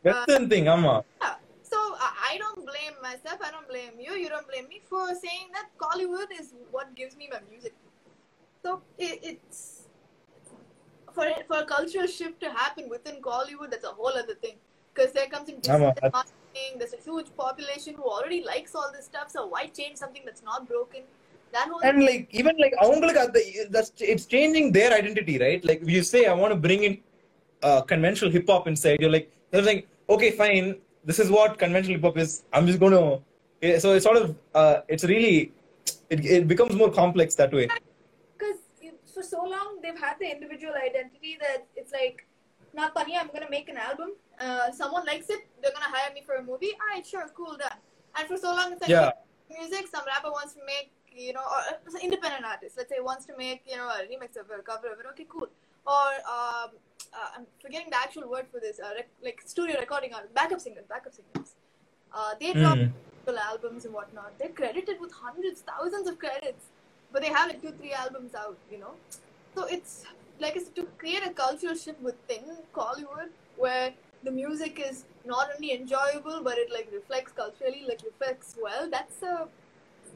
Western thing, ama. Yeah. So I I don't blame myself. I don't blame you. You don't blame me for saying that Kollywood is what gives me my music. So it, it's for for a cultural shift to happen within Kollywood, that's a whole other thing. Because there comes in marketing. There's a huge population who already likes all this stuff. So why change something that's not broken? That whole and like even like that's it's changing their identity, right? Like you say, I want to bring in uh, conventional hip hop inside. You're like they're like okay, fine. This is what conventional hip hop is. I'm just going to. Eh, so it's sort of uh, it's really it, it becomes more complex that way for so long they've had the individual identity that it's like not funny i'm gonna make an album uh, someone likes it they're gonna hire me for a movie alright sure cool done and for so long it's like Yeah. music some rapper wants to make you know or uh, independent artist let's say wants to make you know a remix of it a cover of it okay cool or um, uh, i'm forgetting the actual word for this uh, rec- like studio recording artist backup singers backup singers uh, they drop Mm. albums and whatnot. They're credited with hundreds, thousands of credits, but they have like two, three albums out, you know. So it's like I said, to create a cultural shift within Kollywood where the music is not only enjoyable but it like reflects culturally, like reflects well. That's uh,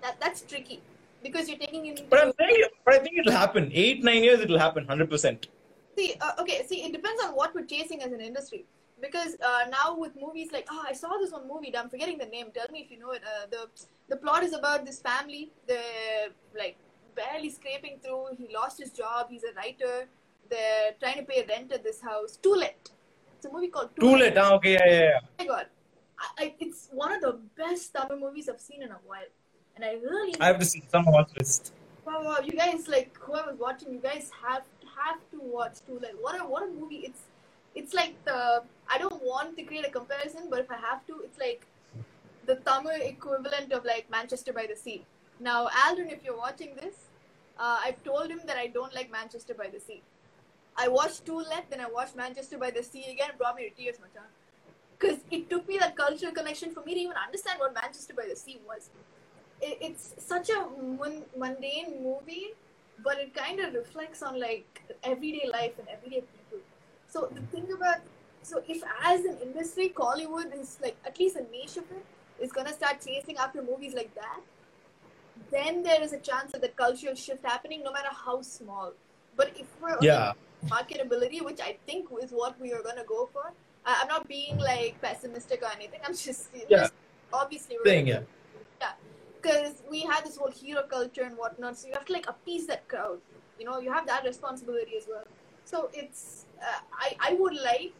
that that's tricky because you're taking in. But I'm saying, but I think it'll happen. Eight nine years it'll happen, hundred percent. See, uh, okay, see, it depends on what we're chasing as an industry. Because uh, now with movies like, oh, I saw this one movie. I'm forgetting the name. Tell me if you know it. Uh, the the plot is about this family. They're like barely scraping through. He lost his job. He's a writer. They're trying to pay rent at this house. To Let. It's a movie called To Let. Ah, okay, yeah, yeah, yeah. Oh my god, I, I, it's one of the best Tamil movies I've seen in a while, and I really I have to see some watch list. Wow, wow, you guys like whoever's watching, you guys have have to watch too. Like what a what a movie! It's it's like the I don't want to create a comparison, but if I have to, it's like the Tamil equivalent of like Manchester by the Sea. Now, Aldrin, if you're watching this, uh, I've told him that I don't like Manchester by the Sea. I watched To Let, then I watched Manchester by the Sea again. It brought me to tears, machan. Because it took me that cultural connection for me to even understand what Manchester by the Sea was it, it's such a mun- mundane movie, but it kind of reflects on like everyday life and everyday people. So the thing about so if as an industry, Kollywood is like at least a niche of it is gonna start chasing after movies like that, then there is a chance of the cultural shift happening, no matter how small. But if we're Yeah. marketability, which I think is what we are gonna go for. I, I'm not being like pessimistic or anything. I'm just, Yeah. just obviously we're Thing, yeah. because we had this whole hero culture and whatnot, so you have to like appease that crowd. You know, you have that responsibility as well. So it's uh, I I would like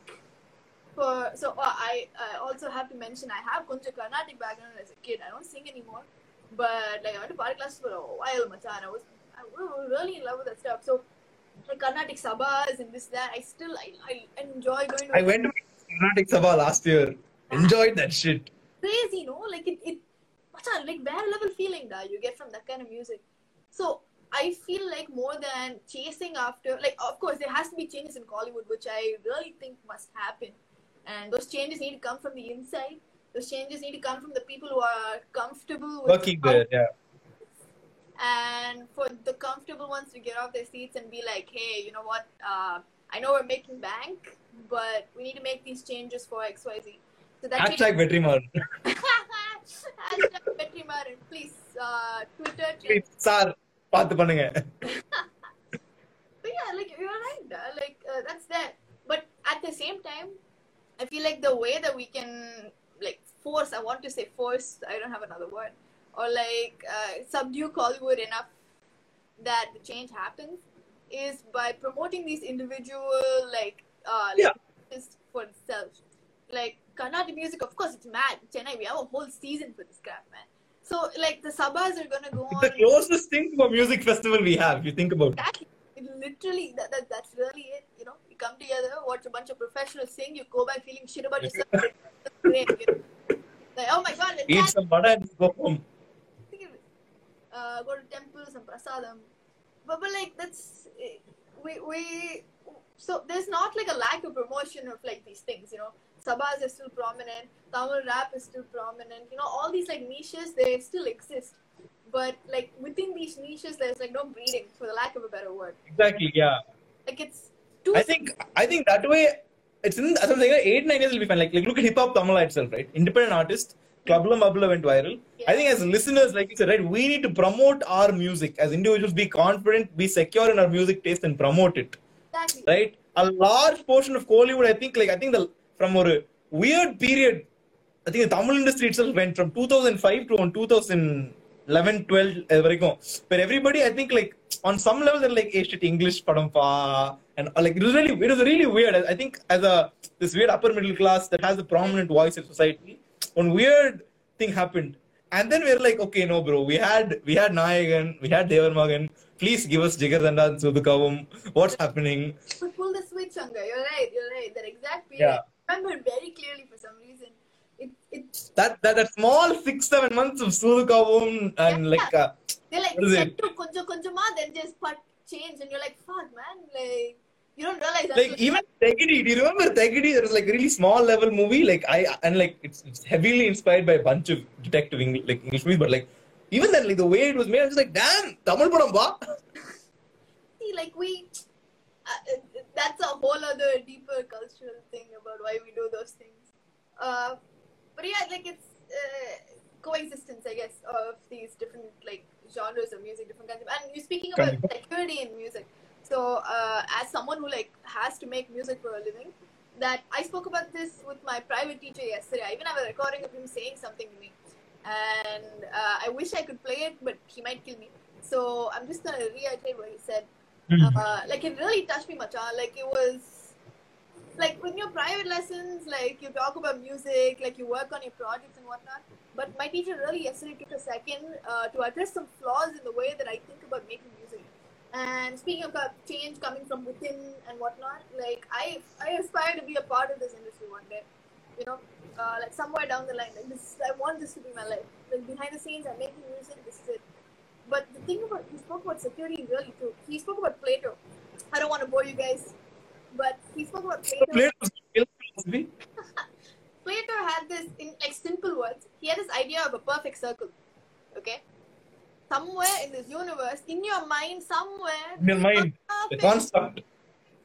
for so uh, I I also have to mention I have kunja Carnatic background as a kid. I don't sing anymore, but like I went to party classes for a while, machan. I was I was really in love with that stuff. So like Carnatic sabas and this that I still I, I enjoy going to I went to Carnatic Sabha last year. Enjoyed that shit. crazy, you know, like it, it that, like bare level feeling that you get from that kind of music. So I feel like more than chasing after, like of course there has to be changes in Kollywood, which I really think must happen, and those changes need to come from the inside. Those changes need to come from the people who are comfortable with Working there, yeah. and for the comfortable ones to get off their seats and be like, hey, you know what? Uh, I know we're making bank, but we need to make these changes for X, Y, Z. So that Hashtag Vetriman. Hashtag Vetrimaran. Please, uh, Twitter. Please, sir, பார்த்து பண்ணுங்க But yeah, like you're right. uh, Like uh, that's that. But at the same time, I feel like the way that we can like force. I want to say force. I don't have another word. Or like uh, subdue Kollywood enough that the change happens is by promoting these individual like uh like, Yeah. for itself. Like Carnatic music, of course, it's mad. Chennai, we have a whole season for this crap, man. So like the sabas are gonna go on. the closest thing to a music festival we have. If you think about it. Exactly. It literally, that, that that's really it. You know, you come together, watch a bunch of professionals sing, you go back feeling shit about yourself. Great, you know. Like, oh my god, Eat some butter and go home. Uh, go to temples and prasadam. But, but like that's eh, we we so there's not like a lack of promotion of like these things, you know. Sabas are still prominent, Tamil rap is still prominent, you know, all these like niches they still exist but like within these niches there's like no breeding for the lack of a better word exactly yeah like it's too i think i think that way it's in something like eight nine years will be fine like, like look at Hiphop Tamizha itself right independent artist Club Le Mabbu Le went viral. Yeah. I think as listeners, like you said, right, we need to promote our music as individuals. Be confident, be secure in our music taste, and promote it. Exactly. Right. A large portion of Kollywood, I think, like I think the from a weird period, I think the Tamil industry itself went from 2005 to 2000 eleven twelve இது வரைக்கும் but everybody I think like on some level Dhar like ஏஸ்ட் English படம் பா and like it really it is really weird I think as a this weird upper middle class that has a prominent voice in society one weird thing happen and then where like okay no bro we hate we hate Nayagan we hate Thevar Magan please give us Jigar தண்டா சுதுகாவும் what's happening pull the ஸ்விட்ச் அங்க you are right you are right that exact period I remember very clearly for some reason very clearly for some reason. It, it, That that, that small six seven months of Soodhu Kavvum and Yeah. like uh, they like set to konja konjama, then just part change, and you're like, fuck, man. Like, you don't realize that. like even Thegidi. Do you remember Thegidi? There was like a really small level movie. Like I and like it's, it's heavily inspired by a bunch of detective English, like English movies, but like even then like the way it was made, I was like, damn, Tamil padam ba. See, like, we. Uh, uh, that's a whole other deeper cultural thing about why we do those things. Uh, but yeah, like, it's uh, coexistence, I guess, of these different, like, genres of music, different kinds of. And you're speaking about security in music. So, uh, as someone who, like, has to make music for a living, that I spoke about this with my private teacher yesterday. I even have a recording of him saying something to me. And uh, I wish I could play it, but he might kill me. So I'm just gonna reiterate what he said. Uh, like it really touched me much. Like it was like with your private lessons, like you talk about music, like you work on your projects and whatnot. But my teacher really yesterday took a second uh, to address some flaws in the way that I think about making music. And speaking about change coming from within and whatnot, like I I aspire to be a part of this industry one day. You know, uh, like somewhere down the line, like this, I want this to be my life. Like behind the scenes, I'm making music. This is it. But the thing about he spoke about security really too. He spoke about Plato. I don't want to bore you guys, but he spoke about Plato. Plato's. Plato had this in like simple words. He had this idea of a perfect circle. Okay, somewhere in this universe, in your mind, somewhere In your mind, the construct.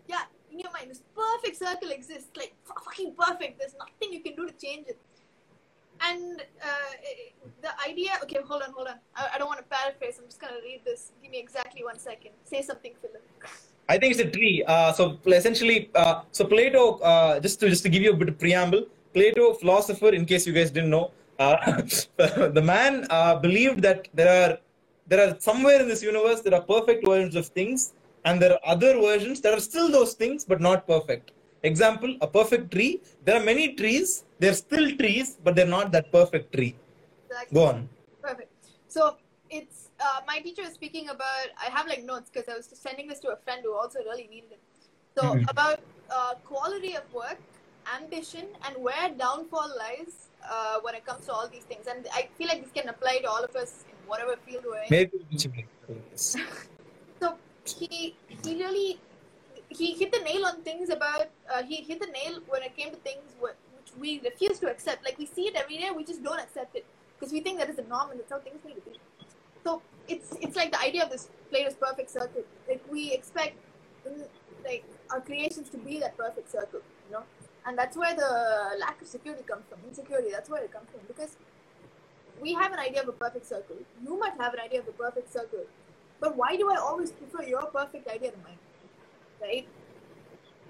yeah, in your mind, this perfect circle exists, like fucking perfect. There's nothing you can do to change it. And uh, the idea, okay, hold on, hold on. I, I don't want to paraphrase. I'm just gonna read this. Give me exactly one second. Say something, Philip. I think it's a tree. Uh, so essentially, uh, so Plato, uh, just to just to give you a bit of preamble, Plato, philosopher, in case you guys didn't know, uh, the man uh, believed that there are there are somewhere in this universe there are perfect versions of things, and there are other versions that are still those things but not perfect. Example: a perfect tree. There are many trees. They're still trees, but they're not that perfect tree. Exactly. Go on. Perfect. So it's uh, my teacher was speaking about. I have like notes because I was sending this to a friend who also really needed it. So Mhm. about uh, quality of work, ambition, and where downfall lies uh, when it comes to all these things. And I feel like this can apply to all of us in whatever field we're in. Maybe. Yes. So he he really he hit the nail on things about uh, he hit the nail when it came to things which we refuse to accept. Like we see it every day, we just don't accept it because we think that is the norm and that's how things need to be. So it's it's like the idea of this Plato's perfect circle. Like we expect like our creations to be that perfect circle, you know, and that's where the lack of security comes from. Insecurity, that's where it comes from because we have an idea of a perfect circle. You might have an idea of a perfect circle, but why do I always prefer your perfect idea to mine? Right?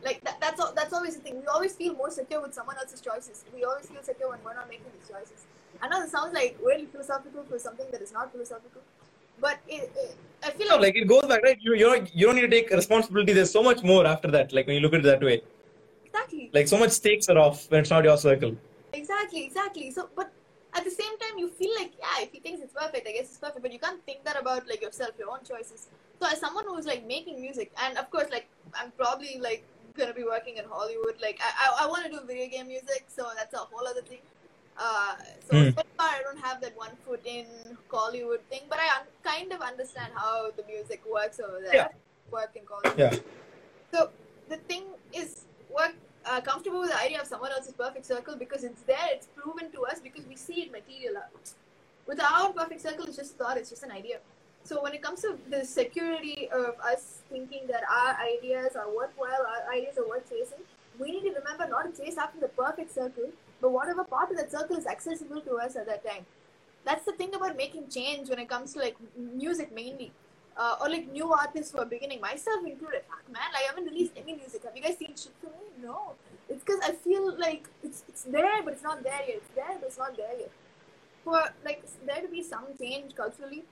Like that, that's that's always the thing. We always feel more secure with someone else's choices. We always feel secure when we're not making these choices. I know this sounds like really philosophical for something that is not philosophical, but it, it, I feel No, like, like it goes back, right? You you don't you don't need to take responsibility. There's so much more after that. Like when you look at it that way, exactly, like so much stakes are off when it's not your circle. exactly, exactly. So, but at the same time, you feel like, yeah, if he thinks it's perfect, I guess it's perfect. But you can't think that about like yourself, your own choices. So as someone who's like making music, and of course, like I'm probably like gonna be working in Hollywood. Like I, I, I want to do video game music, so that's a whole other thing. Uh, so Hmm. so far, I don't have that one foot in Hollywood thing, but I un- kind of understand how the music works over there. Yeah. Work in Hollywood. Yeah. So the thing is, work uh, comfortable with the idea of someone else's perfect circle because it's there, it's proven to us because we see it material out. With our perfect circle, it's just a thought, it's just an idea. So when it comes to the security of us thinking that our ideas are worthwhile, our ideas are worth chasing, we need to remember not to chase after the perfect circle, but whatever part of that circle is accessible to us at that time. That's the thing about making change when it comes to like music mainly. Uh, or like new artists who are beginning, myself included. Fuck, man, like I haven't released any music. Have you guys seen shit from me? No. It's because I feel like it's it's there, but it's not there yet. It's there, but it's not there yet. For like there to be some change culturally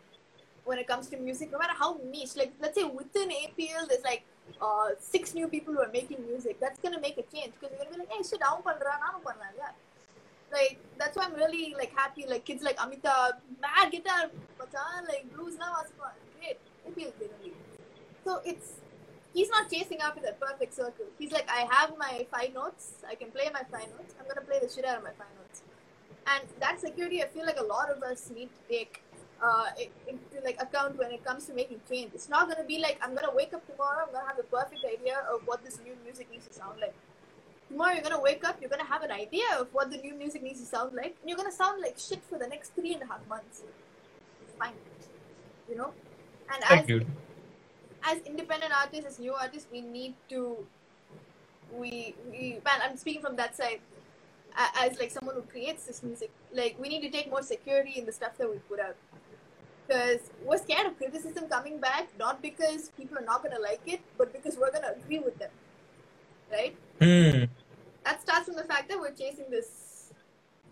when it comes to music, no matter how niche. Like let's say within APL, there's like uh, six new people who are making music. That's gonna make a change because you're gonna be like, hey, shit, அவன் பண்றான், நானும் பண்ணலாம், yeah. Like that's why I'm really like happy. Like kids like Amita, mad guitar, machan, like blues now, great. APL generally. So it's he's not chasing after that perfect circle. He's like, I have my five notes. I can play my five notes. I'm gonna play the shit out of my five notes. And that security, I feel like a lot of us need to take uh, into like account when it comes to making change. It's not gonna be like I'm gonna wake up tomorrow. I'm gonna have the perfect idea of what this new music needs to sound like. Tomorrow you're gonna wake up. You're gonna have an idea of what the new music needs to sound like, and you're gonna sound like shit for the next three and a half months. Fine, you know. And as Thank you. as independent artists, as new artists, we need to. We we man, I'm speaking from that side. As like someone who creates this music, like we need to take more security in the stuff that we put out. Because we're scared of criticism coming back, not because people are not gonna like it, but because we're gonna agree with them, right? Hmm. That starts from the fact that we're chasing this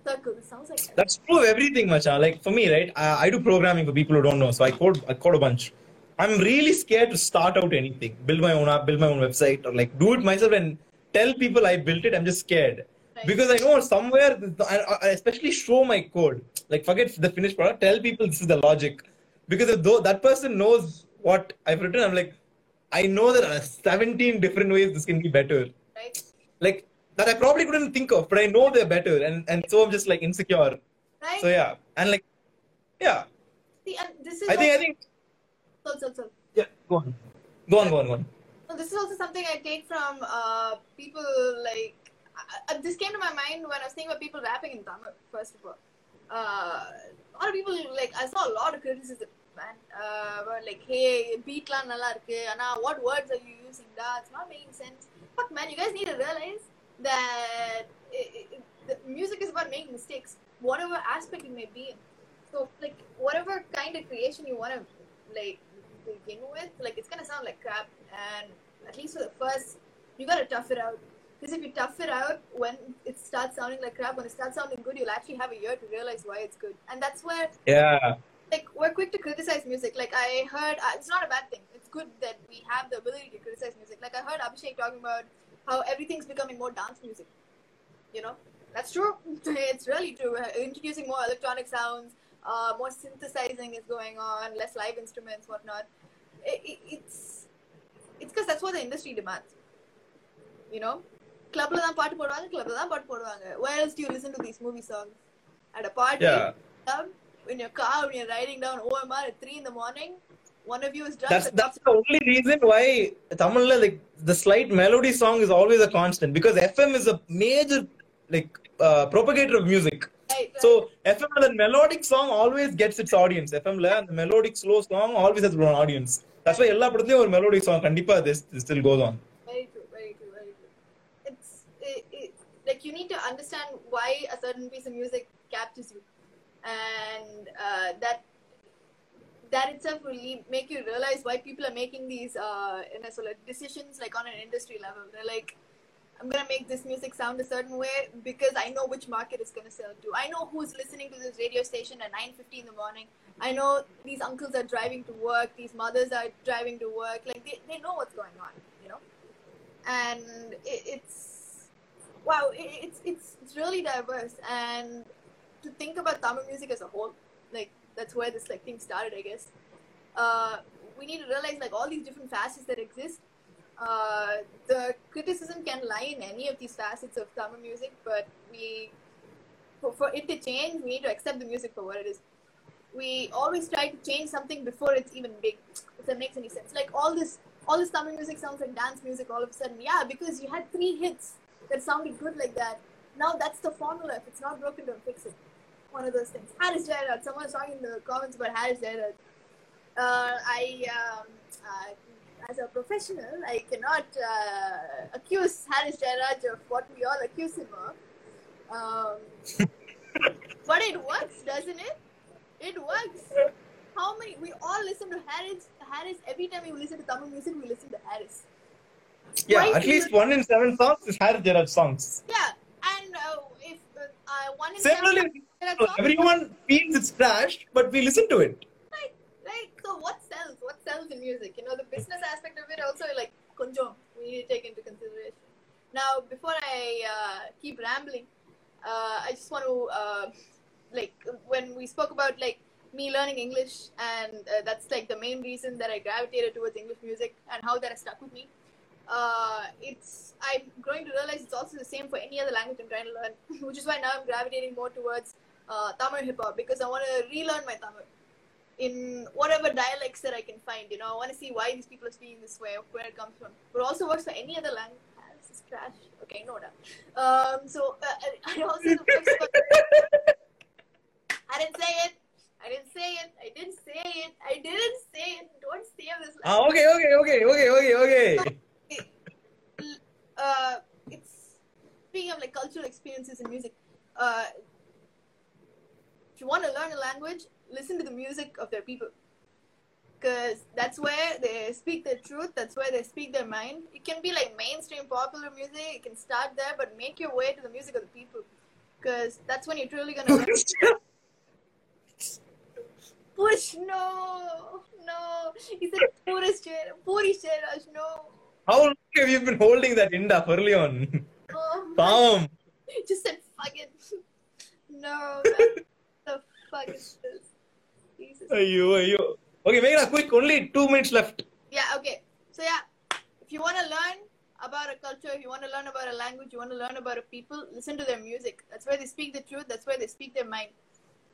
circle. This sounds like That's true of everything, Macha. Like for me, right? I, I do programming for people who don't know, so I code I code a bunch. I'm really scared to start out anything, build my own app, build my own website, or like do it myself and tell people I built it. I'm just scared Right. Because I know somewhere, I, especially show my code. Like forget the finished product. Tell people this is the logic, because if though that person knows what I've written, I'm like, I know there are 17 different ways this can be better. right, Like that I probably couldn't think of, but I know they're better, and and so I'm just like insecure. right. So yeah, and like, yeah, See, and this is I think I think so, so, so. yeah. Go on, go on, go on, go on. This is also something I take from uh, people like. Uh, uh, this came to my mind when I was thinking about people rapping in Tamil, first of all. Uh, a lot of people, like, I saw a lot of criticism, man. Uh, like, hey, beat la nalla irukku, ana, what words are you using? Da? It's not making sense. Fuck, man, you guys need to realize that it, it, the music is about making mistakes, whatever aspect it may be. So, like, whatever kind of creation you want to, like, begin with, like, it's gonna sound like crap. And at least for the first, you gotta tough it out because if you tough it out when it starts sounding like crap when it starts sounding good you'll actually have a year to realize why it's good and that's where Yeah, like we're quick to criticize music. Like I heard, uh, it's not a bad thing. It's good that we have the ability to criticize music. Like I heard Abhishek talking about how everything's becoming more dance music. You know, that's true. it's really true. We're introducing more electronic sounds, uh, more synthesizing is going on, less live instruments, whatnot. It, it, it's it's because that's what the industry demands. You know, clubல தான் பாட்டு போடுவாங்க clubல தான் பாட்டு போடுவாங்க. Do you listen to these movie songs? At a party, yeah. down in your car when you're riding down OMR at three in the morning. One of you is drunk. That's that's the only reason why Tamil like the slight melody song is always a constant because FM is a major like uh, propagator of music. Right, right. So FM the melodic song always gets its audience. FM la the melodic slow song always has an audience. That's why எல்லா படத்துலயும் ஒரு melodic song கண்டிப்பா this, this still goes on. You need to understand why a certain piece of music captures you, and uh, that that itself will make you realize why people are making these uh, in a sort of decisions like on an industry level. They're like, I'm gonna make this music sound a certain way because I know which market it's gonna sell to. I know who's listening to this radio station at 9:50 in the morning. I know these uncles are driving to work. These mothers are driving to work. Like they, they know what's going on, you know. And it, it's wow, it's it's it's really diverse. And to think about Tamil music as a whole. Like that's where this like thing started, I guess. Uh, we need to realize like all these different facets that exist. Uh, the criticism can lie in any of these facets of Tamil music, but we, for, for it to change, we need to accept the music for what it is. We always try to change something before it's even big, if that makes any sense. Like all this, all this Tamil music sounds like dance music all of a sudden. Yeah, because you had three hits that sounded good like that. Now that's the formula. If it's not broken, don't fix it. One of those things. Harris Jayaraj. Someone was talking in the comments about Harris Jayaraj. Uh, I, um, uh, as a professional, I cannot uh, accuse Harris Jayaraj of what we all accuse him of. Um, but it works, doesn't it? It works. How many? We all listen to Harris. Harris. Every time we listen to Tamil music, we listen to Harris. Yeah, Why at least one in seven songs is Harris Jayaraj songs. Yeah, and uh, if uh, uh, one in Similarly, seven songs, everyone feels it's trash, but we listen to it. Right, right. So what sells? What sells in music? You know, the business aspect of it also, like, konjam, we need to take into consideration. Now, before I uh, keep rambling, uh, I just want to, uh, like, when we spoke about, like, me learning English, and uh, that's, like, the main reason that I gravitated towards English music and how that has stuck with me. Uh, it's I'm growing to realize it's also the same for any other language I'm trying to learn, which is why now I'm gravitating more towards uh, Tamil hip hop because I want to relearn my Tamil in whatever dialects that I can find. You know, I want to see why these people are speaking this way, where it comes from. But also works for any other language. Ah, This is trash. Okay, no doubt. Um, so uh, I- also I didn't say it. I didn't say it. I didn't say it. I didn't say it. Don't say this. Ah, okay, okay, okay, okay, okay, okay. Uh, it's speaking of like cultural experiences in music. Uh, if you want to learn a language, listen to the music of their people, because that's where they speak their truth. That's where they speak their mind. It can be like mainstream popular music. You can start there, but make your way to the music of the people, because that's when you're truly gonna. learn. Push no, no. He said Purish chair, Purish chair, no. How long have you been holding that Inda early on? Oh. Palm. just said fuck it. No, the fuck is this? Jesus. Ayyo, ayyo. Okay, Meghna, quick, only two minutes left. Yeah, okay. So yeah, if you want to learn about a culture, if you want to learn about a language, you want to learn about a people, listen to their music. That's where they speak the truth. That's where they speak their mind.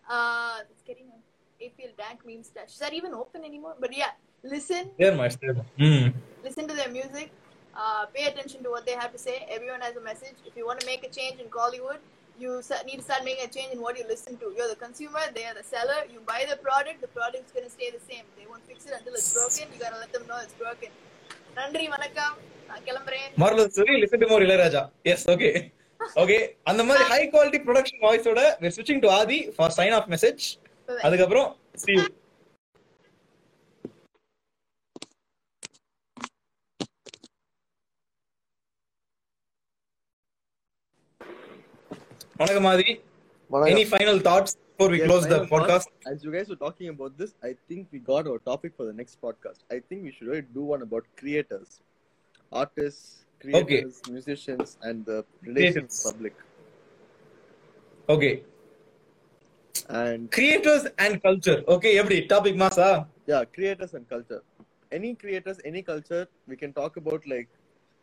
Uh, it's getting a APL dank meme stash. Is that even open anymore? But yeah, listen, There, my sir. Hmm. listen to their music. Uh, pay attention to what they have to say. Everyone has a message. If you want to make a change in Collywood, you need to start making a change in what you listen to. You're the consumer, they are the seller. You buy the product, the product's going to stay the same. They won't fix it until it's broken. You got to let them know it's broken. நன்றி வணக்கம் நான் கிளம்புறேன். அந்த மாதிரி high quality production வாய்ஸோட Aadhi for sign off message. Bye-bye. அதுக்கப்புறம் see you. வணக்கம் ஆதி any final thoughts before we Yes, close the final podcast thoughts. As you guys were talking about this, I think we got our topic for the next podcast. I think we should really do one about creators, artists, creators, musicians, and the relations Creators. public. okay And creators and culture okay எப்படி topic மாசா yeah, creators and culture. Any creators, any culture, we can talk about like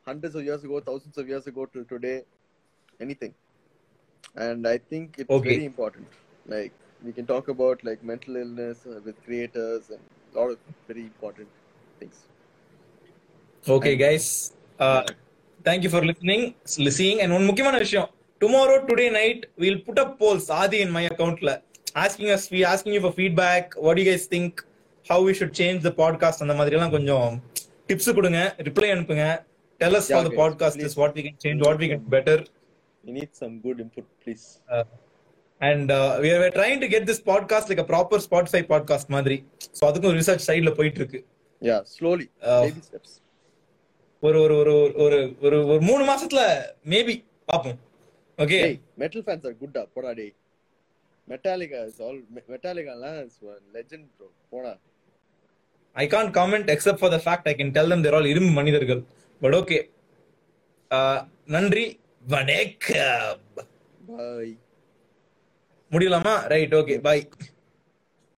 hundreds of years ago, thousands of years ago till today, anything. And I think it's Okay. very important. Like we can talk about like mental illness uh, with creators and a lot of very important things. Okay guys thank you for listening listening and one முக்கியமான விஷயம் tomorrow today night will put up polls Aadhi in my அக்கவுண்ட்ல asking us we asking you for feedback what you guys think how we should change the podcast அந்த மாதிரி எல்லாம் கொஞ்சம் tips கொடுங்க reply அனுப்புங்க tell us Yeah, for the guys, podcast. Is what we can change what we can better we need some good input, please. Uh, and uh, we were trying to get this podcast like a proper Spotify podcast மாதிரி. So அதுக்கும் research சைடில் போயிட்டு இருக்கு யா slowly baby steps ஒரு ஒரு ஒரு ஒரு ஒரு ஒரு மூணு மாசத்துல மேபி பாப்போம் ஓகே மெட்டல் ஃபேன்ஸ் ஆர் குட்டா போடா டேய். மெட்டாலிகா இஸ் ஆல் மெட்டாலிகாலாம் இஸ் லெஜெண்ட் ப்ரோ போடா. I can't comment except for the fact I can tell them they're all இரும்பு மனிதர்கள். பட் ஓகே uh, நன்றி. வணக்கம். Bye. முடியலாமா? Right okay bye